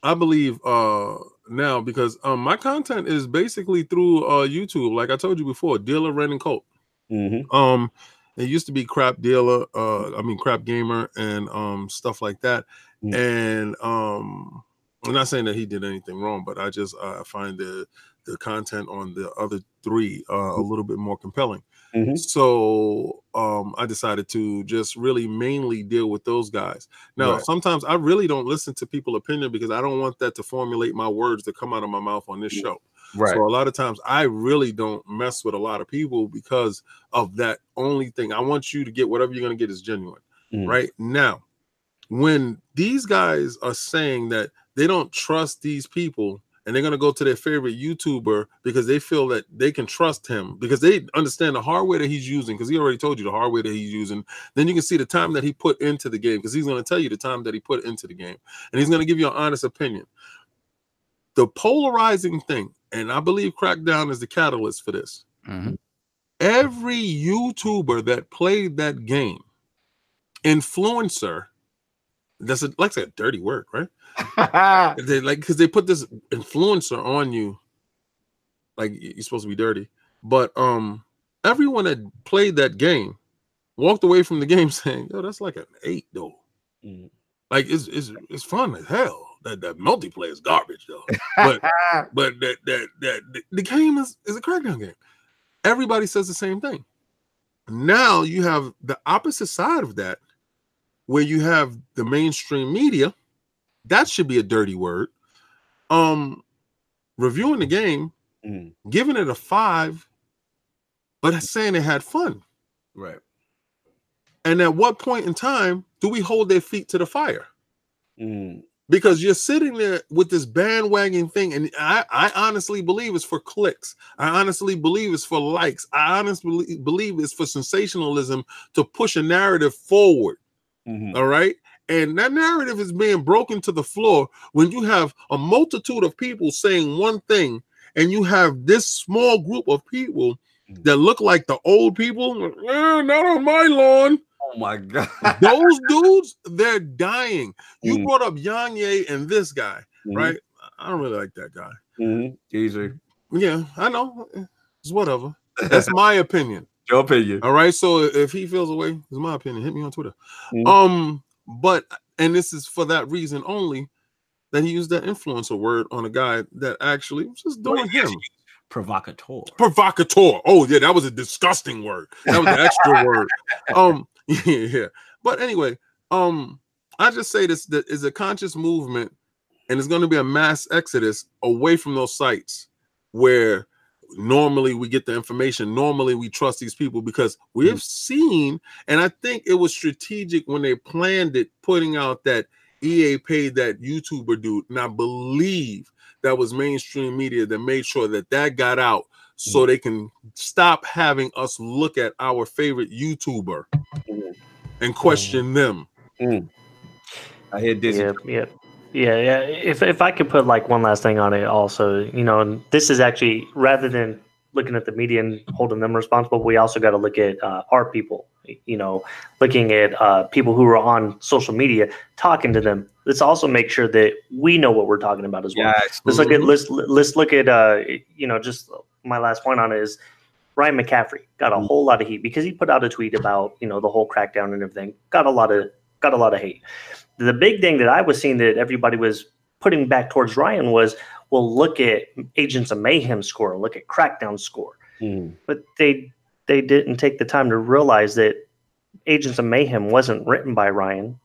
I believe uh now because um my content is basically through uh YouTube, like I told you before, dealer, rent, and coat. Mm-hmm. Um, it used to be crap dealer, uh, I mean crap gamer and um stuff like that. Mm-hmm. And um I'm not saying that he did anything wrong, but I just uh, find the the content on the other three uh, a mm. little bit more compelling. Mm-hmm. So um, I decided to just really mainly deal with those guys. Now, right. sometimes I really don't listen to people' opinion because I don't want that to formulate my words that come out of my mouth on this show. Right. So a lot of times I really don't mess with a lot of people because of that only thing. I want you to get whatever you're going to get is genuine. Mm. Right now, when these guys are saying that they don't trust these people and they're going to go to their favorite YouTuber because they feel that they can trust him because they understand the hardware that he's using because he already told you the hardware that he's using. Then you can see the time that he put into the game because he's going to tell you the time that he put into the game and he's going to give you an honest opinion. The polarizing thing, and I believe Crackdown is the catalyst for this. Mhm. Every YouTuber that played that game, influencer, that's a, like a dirty word, right? (laughs) they like because they put this influencer on you like you're supposed to be dirty but um everyone that played that game walked away from the (laughs) game saying yo that's like an eight though Mm. like it's it's, it's fun as hell that that multiplayer is garbage though. But (laughs) but that that that the, the game is is a crackdown game. Everybody says the same thing. Now you have the opposite side of that where you have the mainstream media. That should be a dirty word. Um reviewing the game Mm. giving it a five but saying it had fun. Right. and at what point in time do we hold their feet to the fire? Mm. Because you're sitting there with this bandwagon thing and I, I honestly believe it's for clicks. I honestly believe it's for likes. I honestly believe it's for sensationalism to push a narrative forward Mhm. all right? And that narrative is being broken to the floor when you have a multitude of people saying one thing and you have this small group of people that look like the old people "Eh, not on my lawn Oh my god. those dudes they're dying you Mm. brought up YongYea and this guy Mhm. right i don't really like that guy Mhm. Easy. yeah i know it's whatever that's (laughs) my opinion Your opinion. all right so if he feels away it's my opinion hit me on twitter Mhm. um but and this is for that reason only that he used that influencer word on a guy that actually was just doing Wait, (laughs) him Provocateur. provocateur oh yeah that was a disgusting word that was an extra word (laughs) um yeah, (laughs) yeah but anyway um i just say this that is a conscious movement and it's going to be a mass exodus away from those sites where normally we get the information normally we trust these people because we have seen and i think it was strategic when they planned it putting out that ea paid that youtuber dude and i believe that was mainstream media that made sure that that got out so they can stop having us look at our favorite youtuber. And question them I hear Dizzy. Yeah, yeah, yeah, yeah. If if I could put like one last thing on it, also, you know, and this is actually rather than looking at the media and holding them responsible, we also got to look at uh, our people. You know, looking at uh, people who are on social media, talking to them. Let's also make sure that we know what we're talking about as well. Yes. Let's look at let's let's look at uh you know just my last point on it is Ryan McCaffrey got a Mm. whole lot of heat because he put out a tweet about you know the whole crackdown and everything. Got a lot of got a lot of hate. The big thing that I was seeing that everybody was putting back towards Ryan was well look at Agents of Mayhem score, look at Crackdown score, Mm. but they they didn't take the time to realize that Agents of Mayhem wasn't written by Ryan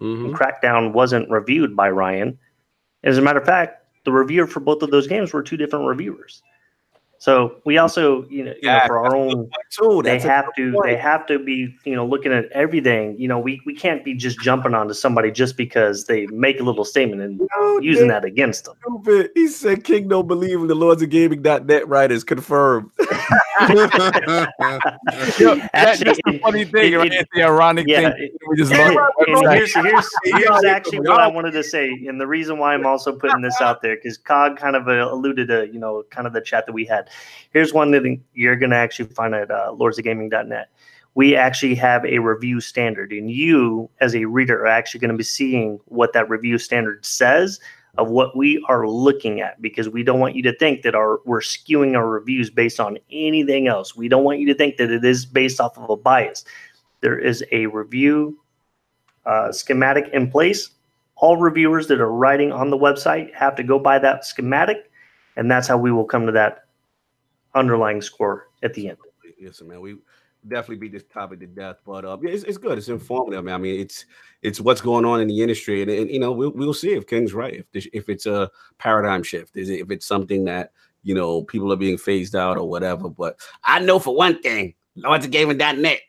Mhm. and Crackdown wasn't reviewed by Ryan. As a matter of fact, the reviewer for both of those games were two different reviewers. So we also, you know, you know for our own, Too. they have to, point. they have to be, you know, looking at everything. You know, we we can't be just jumping onto somebody just because they make a little statement and No, using that against them. Stupid. He said King don't believe in the Lords of Gaming.net writers. Confirmed. (laughs) (laughs) Yo, that- Actually, that's the funny thing, it- right? it- the ironic Yeah, thing. We just and, love it. here's, here's, here's actually what I wanted to say, and the reason why I'm also putting this out there because Cog kind of uh, alluded to, you know, kind of the chat that we had. Here's one that you're going to actually find at uh, lordsofgaming.net. We actually have a review standard, and you, as a reader, are actually going to be seeing what that review standard says of what we are looking at because we don't want you to think that our we're skewing our reviews based on anything else. We don't want you to think that it is based off of a bias. There is a review uh, schematic in place. All reviewers that are writing on the website have to go by that schematic, and that's how we will come to that underlying score at the end. Listen, man, we definitely beat this topic to death, but uh, yeah, it's, it's good. It's informative. Man. I mean, it's it's what's going on in the industry, and, and you know, we'll we'll see if King's right. If this, if it's a paradigm shift, is it, if it's something that you know people are being phased out or whatever. But I know for one thing, Lords of Gaming.net,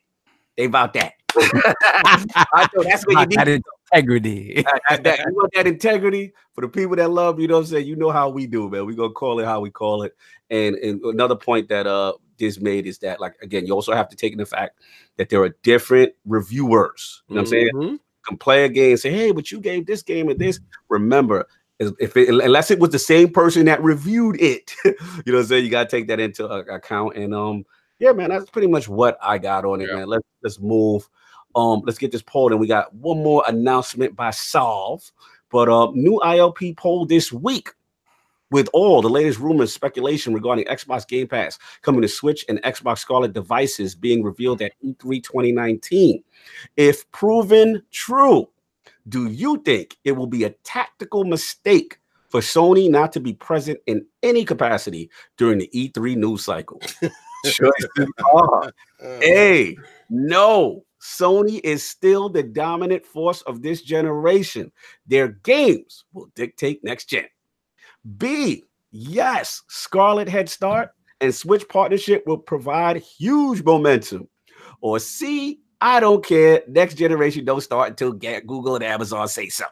they about that. (laughs) I know that's what you need. that integrity. that, that, you want that integrity for the people that love you know what I'm saying. You know how we do, man. We gonna call it how we call it. And and another point that uh this made is that like again, you also have to take in the fact that there are different reviewers. You know what I'm saying? Mhm. You can play a game, say, hey, but you gave this game and this. Remember, if it, unless it was the same person that reviewed it, (laughs) you know what I'm saying. You gotta take that into account. And um, yeah, man, that's pretty much what I got on it, Yeah. man. Let's let's move. Um, let's get this poll, and we got one more announcement by Solve. But uh, new ILP poll this week with all the latest rumors, and speculation regarding Xbox Game Pass coming to Switch and Xbox Scarlett devices being revealed at E E3 2019. If proven true, do you think it will be a tactical mistake for Sony not to be present in any capacity during the E3 news cycle? (laughs) Choices are Uh, A, no. Sony is still the dominant force of this generation. Their games will dictate next gen. B, yes, Scarlett Head Start and Switch partnership will provide huge momentum. Or C, I don't care. Next generation don't start until Google and Amazon say so.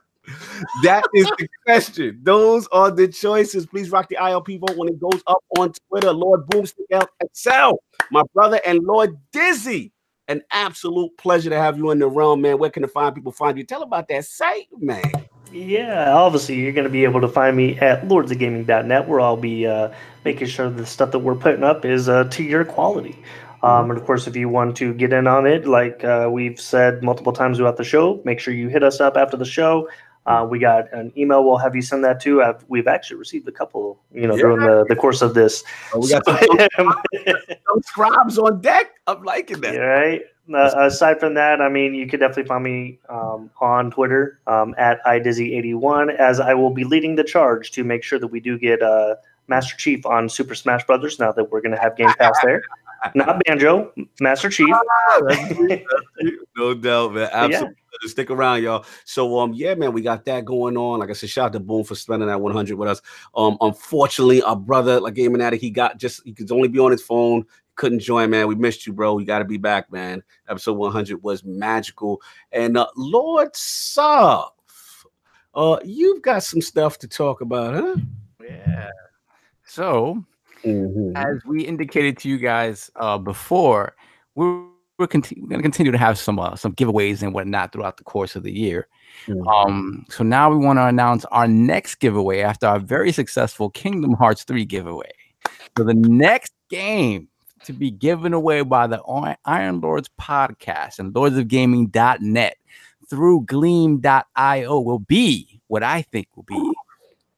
That is the (laughs) question. Those are the choices. Please rock the ILP vote when it goes up on Twitter. Lord Boomstick Excel, my brother, and Lord Dizzy. An absolute pleasure to have you in the realm, man. Where can the fine people find you? Tell about that site, man. Yeah, obviously you're going to be able to find me at lordsofgaming.net where I'll be uh, making sure the stuff that we're putting up is uh, to your quality. Um, and of course, if you want to get in on it, like uh, we've said multiple times throughout the show, make sure you hit us up after the show. Uh, we got an email. We'll have you send that to. I've, we've actually received a couple, you know, during the, the course of this. Oh, we got some, (laughs) some scribes on deck. I'm liking that. Yeah, right. Uh, aside from that, I mean, you could definitely find me um, on Twitter um, at idizzy81, as I will be leading the charge to make sure that we do get uh, Master Chief on Super Smash Brothers. Now that we're going to have Game Pass there, not Banjo, Master Chief. (laughs) no doubt, man. Absolutely. Stick around, y'all. So, um, yeah, man, we got that going on. Like I said, shout out to Boom for spending that 100 with us. Um, unfortunately, our brother, like Gaming Addict, he got just he could only be on his phone. Couldn't join, man. We missed you, bro. You got to be back, man. Episode 100 was magical. And uh, Lord Sov, uh, you've got some stuff to talk about, huh? Yeah. So, Mhm. as we indicated to you guys uh, before, we're we're, we're going to continue to have some uh, some giveaways and whatnot throughout the course of the year. Mhm. Um, so now we want to announce our next giveaway after our very successful Kingdom Hearts 3 giveaway. So the next game to be given away by the Iron Lords podcast and lordsofgaming.net through gleam.io will be what I think will be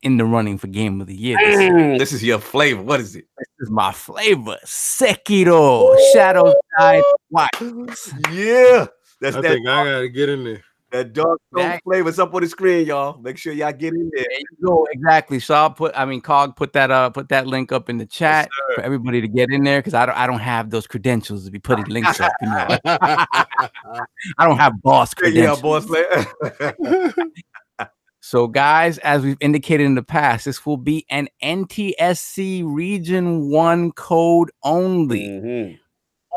in the running for game of the year. This Mm, this is your flavor. What is it? is my flavor. Sekiro Shadow Die Twice. Yeah, that's I that, think I gotta get in there. That dark That- flavor. It's up on the screen, y'all. Make sure y'all get in there. There you go. Exactly. So I'll put I mean Cog put that uh put that link up in the chat for everybody to get in there because I don't I don't have those credentials to be putting links up. You know, (laughs) I don't have boss credentials. Yeah, boss. (laughs) So, guys, as we've indicated in the past, this will be an NTSC Region 1 code only. Mhm.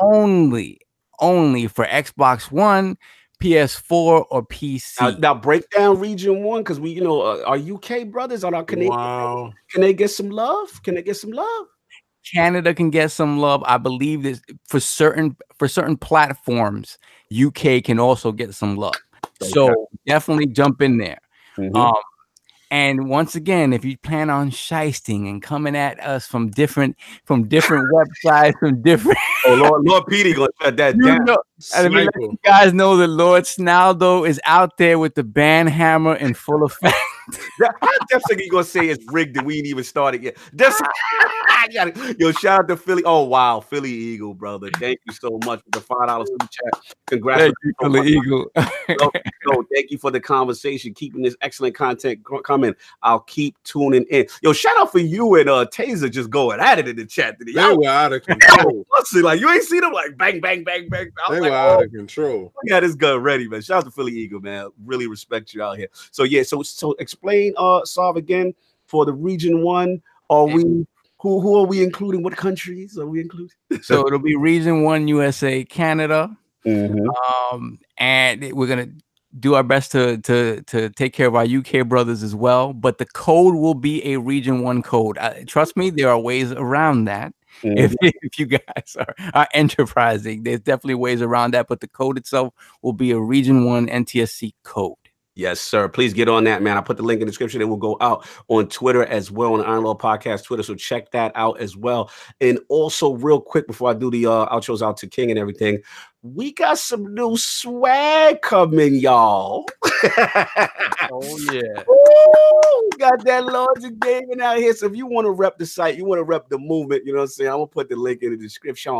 Only. Only for Xbox One, PS4, or PC. Now, now break down region one because we, you know, uh, our UK brothers on our Canadian. wow. Can they get some love? Can they get some love? Canada can get some love. I believe this for certain for certain platforms, UK can also get some love. So definitely jump in there. Mhm. Um, and once again, if you plan on shysting and coming at us from different from different websites, from different, oh, Lord, Lord Petey gonna shut that (laughs) you down. know, I mean, let you guys know that Lord Snaldo is out there with the band hammer in full effect. That- How Def Singer you gonna say it's rigged and we ain't even started yet? Def Singer- (laughs) Yo, shout out to Philly. Oh wow, Philly Eagle, brother. Thank you so much for the five dollars super chat. Congrats. Thank you, Philly Eagle. (laughs) Yo, thank you for the conversation, keeping this excellent content coming. I'll keep tuning in. Yo, shout out for you and uh Taser just going at it in the chat today. They Y'all were out of (laughs) control. busting, like you ain't seen them like bang, bang, bang, bang. They like, were oh, out of control. we got his gun ready, man. Shout out to Philly Eagle, man. Really respect you out here. So yeah, so so explain uh Sav again for the region one. Are we who who are we including? What countries are we including? (laughs) so it'll be Region One USA, Canada, Mm-hmm. um, and we're gonna do our best to to to take care of our UK brothers as well. But the code will be a region one code. Uh, trust me, there are ways around that. Mm-hmm. If, (laughs) if you guys are, are enterprising, there's definitely ways around that. But the code itself will be a region one NTSC code. Yes, sir. Please get on that, man. I put the link in the description. It will go out on Twitter as well, on the Iron Law Podcast Twitter. So check that out as well. And also, real quick, before I do the uh, outros out to King and everything, we got some new swag coming, y'all. (laughs) oh yeah. Ooh, got that Lords of Gaming out here. So if you want to rep the site, you want to rep the movement, you know what I'm saying? I'm gonna put the link in the description.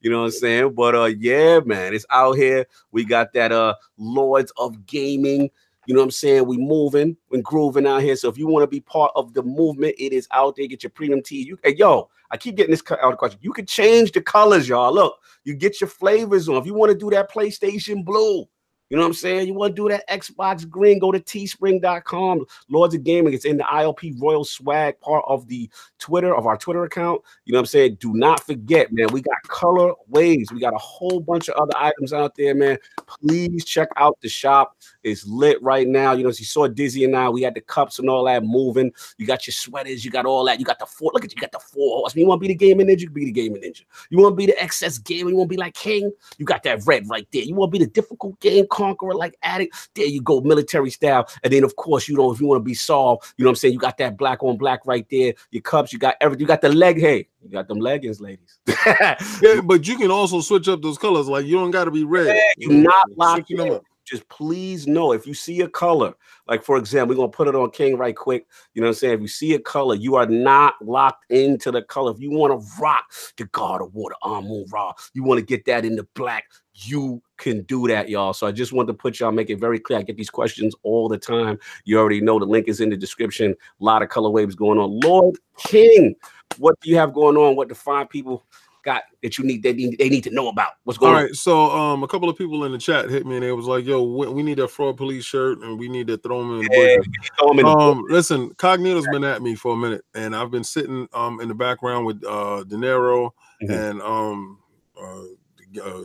You know what I'm saying? But uh yeah, man, it's out here. We got that uh Lords of Gaming. You know what I'm saying? We moving and grooving out here. So if you want to be part of the movement, it is out there. Get your premium tee. You hey, yo, I keep getting this out of question. You can change the colors, y'all. Look, you get your flavors on. If you want to do that PlayStation blue, you know what I'm saying? You want to do that Xbox green, go to teespring.com. Lords of Gaming. It's in the ILP Royal Swag part of the Twitter, of our Twitter account. You know what I'm saying? Do not forget, man, we got color waves. We got a whole bunch of other items out there, man. Please check out the shop. It's lit right now. You know, as you saw Dizzy and I, we had the cups and all that moving. You got your sweaters, you got all that. You got the four. Look at you, got the four horse. You want to be the gaming ninja? You be the gaming ninja. You want to be the excess gamer? You want to be like King? You got that red right there. You want to be the difficult game conqueror like Addict? There you go, military style. And then, of course, you know, if you want to be solved, you know what I'm saying? You got that black on black right there. Your cups, you got everything. You got the leg. Hey, you got them leggings, ladies. (laughs) yeah, but you can also switch up those colors. Like you don't got to be red. Yeah, you not locked them up just please know if you see a color, like for example, we're gonna put it on King right quick. You know what I'm saying? If you see a color, you are not locked into the color. If you want to rock the God of War, Amun Ra, you want to get that in the black, you can do that, y'all. So I just want to put y'all, make it very clear. I get these questions all the time. You already know the link is in the description. A lot of color waves going on. Lord King, what do you have going on? What the fine people got that you need they need they need to know about? What's going on? All right, so um, a couple of people in the chat hit me and they was like, "Yo, we, need a fraud police shirt and we need to throw them in." Yeah, throw them in um, listen, Cognito's been at me for a minute, and I've been sitting um in the background with uh De Niro mm-hmm. and um uh, uh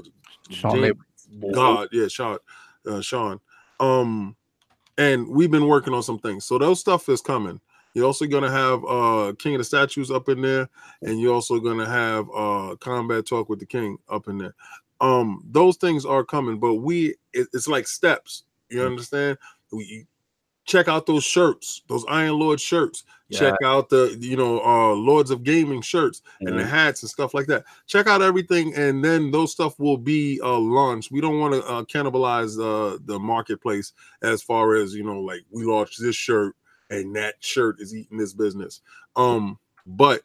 Sean God, yeah, Sean, uh, Sean, um, and we've been working on some things. So those stuff is coming. You're also gonna have uh King of the Statues up in there, and you're also gonna have uh Combat Talk with the King up in there. Um, those things are coming, but we it, it's like steps. You mm. understand? We check out those shirts, those Iron Lord shirts. Yeah. Check out the you know uh Lords of Gaming shirts mm-hmm. and the mm-hmm. hats and stuff like that. Check out everything, and then those stuff will be uh launched. We don't want to uh, cannibalize uh, the marketplace as far as you know, like we launched this shirt and that shirt is eating this business. Um, but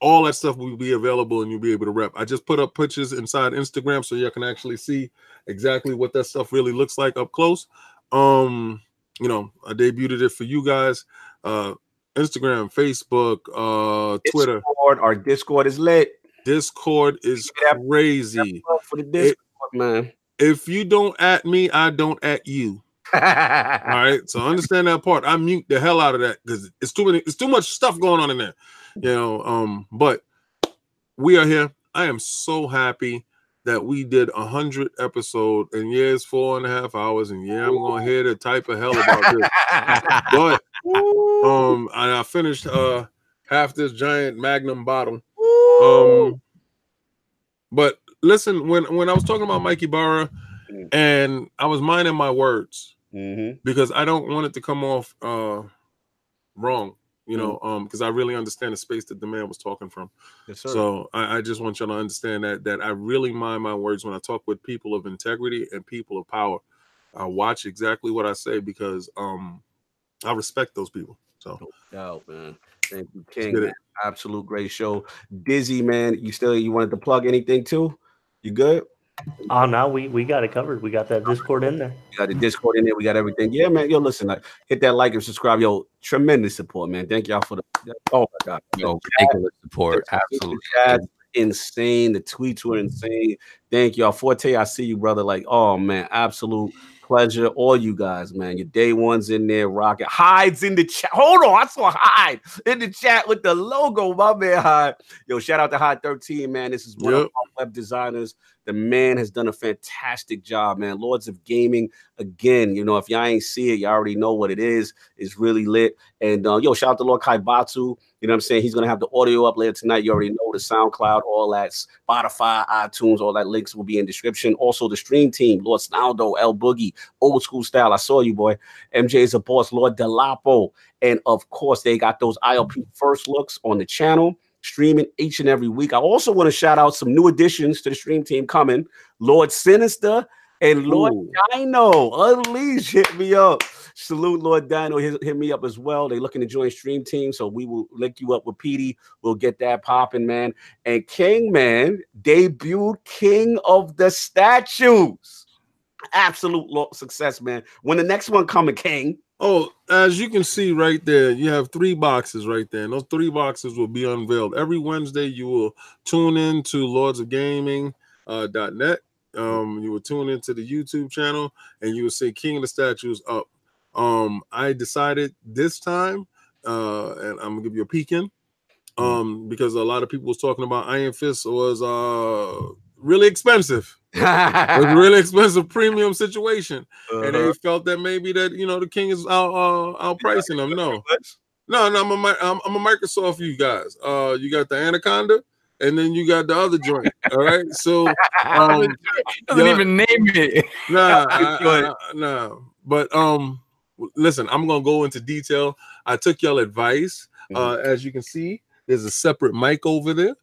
all that stuff will be available and you'll be able to rep. I just put up pictures inside Instagram so you can actually see exactly what that stuff really looks like up close. Um, you know, I debuted it for you guys. Uh Instagram, Facebook, uh Twitter. Discord, our Discord is lit. Discord is crazy. For the Discord, it, man. If you don't at me, I don't at you. All right. So understand that part. I mute the hell out of that because it's too many, it's too much stuff going on in there. You know, um, but we are here. I am so happy that we did a hundred episode and yeah, it's four and a half hours, and yeah, I'm gonna hear the type of hell about this. (laughs) but um and I finished uh half this giant magnum bottle. Um but listen, when when I was talking about Mike Ybarra mm. and I was minding my words, mm-hmm. because I don't want it to come off uh, wrong, you know, mm-hmm. um, because I really understand the space that the man was talking from. Yes, so I, I, just want y'all to understand that that I really mind my words when I talk with people of integrity and people of power. I watch exactly what I say because um, I respect those people. So, no man. Thank you, King. Absolute great show. Dizzy, man. You still you wanted to plug anything too? You good? Oh no, we we got it covered. We got that Discord in there. We got the Discord in there. We got everything. Yeah, man. Yo, listen, like, hit that like and subscribe. Yo, tremendous support, man. Thank y'all for the. Oh my god, yo, ridiculous support. Absolutely. insane. The tweets were insane. Thank y'all. Forte, I see you, brother. Like, oh man, absolute pleasure. All you guys, man. Your day ones in there rocking. Hides in the chat. Hold on. I saw Hyde in the chat with the logo. My man Hyde. Yo, shout out to Hyde 13, man. This is one yep. of our web designers. The man has done a fantastic job, man. Lords of Gaming, again, you know, if y'all ain't see it, you all already know what it is. It's really lit. And uh, yo, shout out to Lord Kaibatsu. You know what I'm saying? He's gonna have the audio up later tonight. You already know the SoundCloud, all that, Spotify, iTunes, all that links will be in description. Also, the stream team, Lord Snaldo, El Boogie, old school style. I saw you, boy. MJ is a boss, Lord Delapo. And of course, they got those ILP first looks on the channel streaming each and every week. I also want to shout out some new additions to the stream team coming. Lord Sinister and Lord Ooh. Dino. Unleash hit me up. Salute Lord Dino. Hit, hit, me up as well. They're looking to join stream team. So we will link you up with Petey. We'll get that popping, man. And King Man debuted King of the Statues. Absolute success, man. When the next one coming, King. Oh, as you can see right there, you have three boxes right there. And those three boxes will be unveiled every Wednesday. You will tune in to Lords of Gaming uh, .net. Um, you will tune into the YouTube channel and you will see King of the Statues up. Um, I decided this time, uh, and I'm gonna give you a peek in, um, because a lot of people was talking about Iron Fist was uh really expensive. It was (laughs) a really expensive premium situation, uh-huh. and they uh-huh. felt that maybe that you know the king is out uh, outpricing them. No, no, no. I'm a I'm, I'm a Microsoft. You guys, uh, you got the Anaconda, and then you got the other joint. All right, so (laughs) um, doesn't yeah, even name it. Nah, (laughs) I, I, nah. But um, listen, I'm gonna go into detail. I took y'all advice. Mm-hmm. Uh, as you can see, there's a separate mic over there.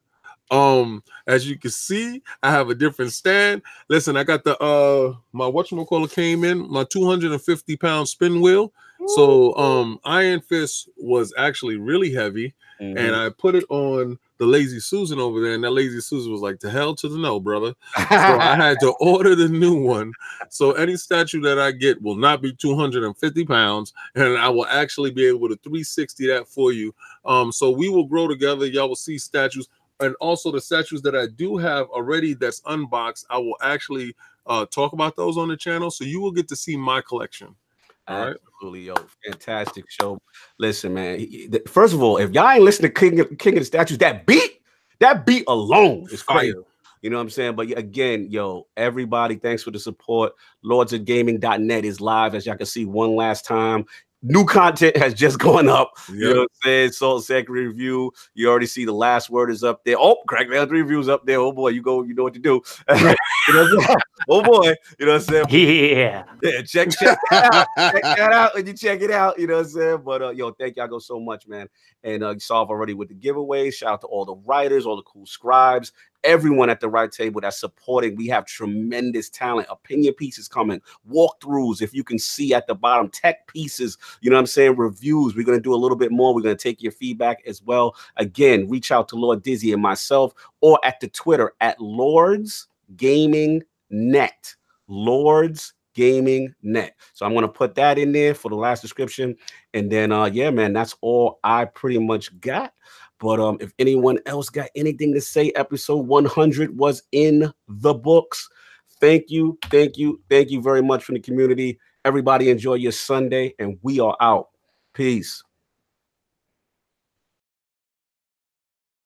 Um, as you can see, I have a different stand. Listen, I got the uh my whatchamacallit came in, my 250 pound spin wheel. So um Iron Fist was actually really heavy, mm-hmm. and I put it on the lazy Susan over there, and that lazy Susan was like, "To hell to the no, brother." so I had to (laughs) order the new one. So any statue that I get will not be 250 pounds, and I will actually be able to 360 that for you. Um, so we will grow together. Y'all will see statues and also the statues that I do have already that's unboxed, I will actually uh, talk about those on the channel. So you will get to see my collection. All right. Absolutely, yo, fantastic show. Listen, man. First of all, if y'all ain't listening to King of, King of the Statues, that beat, that beat alone is fire. You know what I'm saying? But again, yo, everybody, thanks for the support. Lordsofgaming.net is live, as y'all can see one last time new content has just (laughs) gone up. Yep. You know what I'm saying? Salt second review. You already see the last word is up there. Oh, Crack Craig Land reviews up there. Oh boy, you go, you know what to do. you (laughs) know oh boy, you know what I'm saying? (laughs) Yeah. Yeah, check, check that out. check that out and you check it out. You know what I'm saying? But uh, yo, thank y'all go so much, man. And uh, you saw already with the giveaways. Shout out to all the writers, all the cool scribes, everyone at the right table that's supporting. We have tremendous talent, opinion pieces coming, walkthroughs. If you can see at the bottom, tech pieces, you know what I'm saying? Reviews. We're going to do a little bit more. We're going to take your feedback as well. Again, reach out to Lord Dizzy and myself or at the Twitter at Lords Gaming Net. Lords gaming net so i'm going to put that in there for the last description and then uh yeah man that's all i pretty much got but um, if anyone else got anything to say, episode 100 was in the books. Thank you, thank you, thank you very much from the community. Everybody enjoy your Sunday, and we are out. Peace.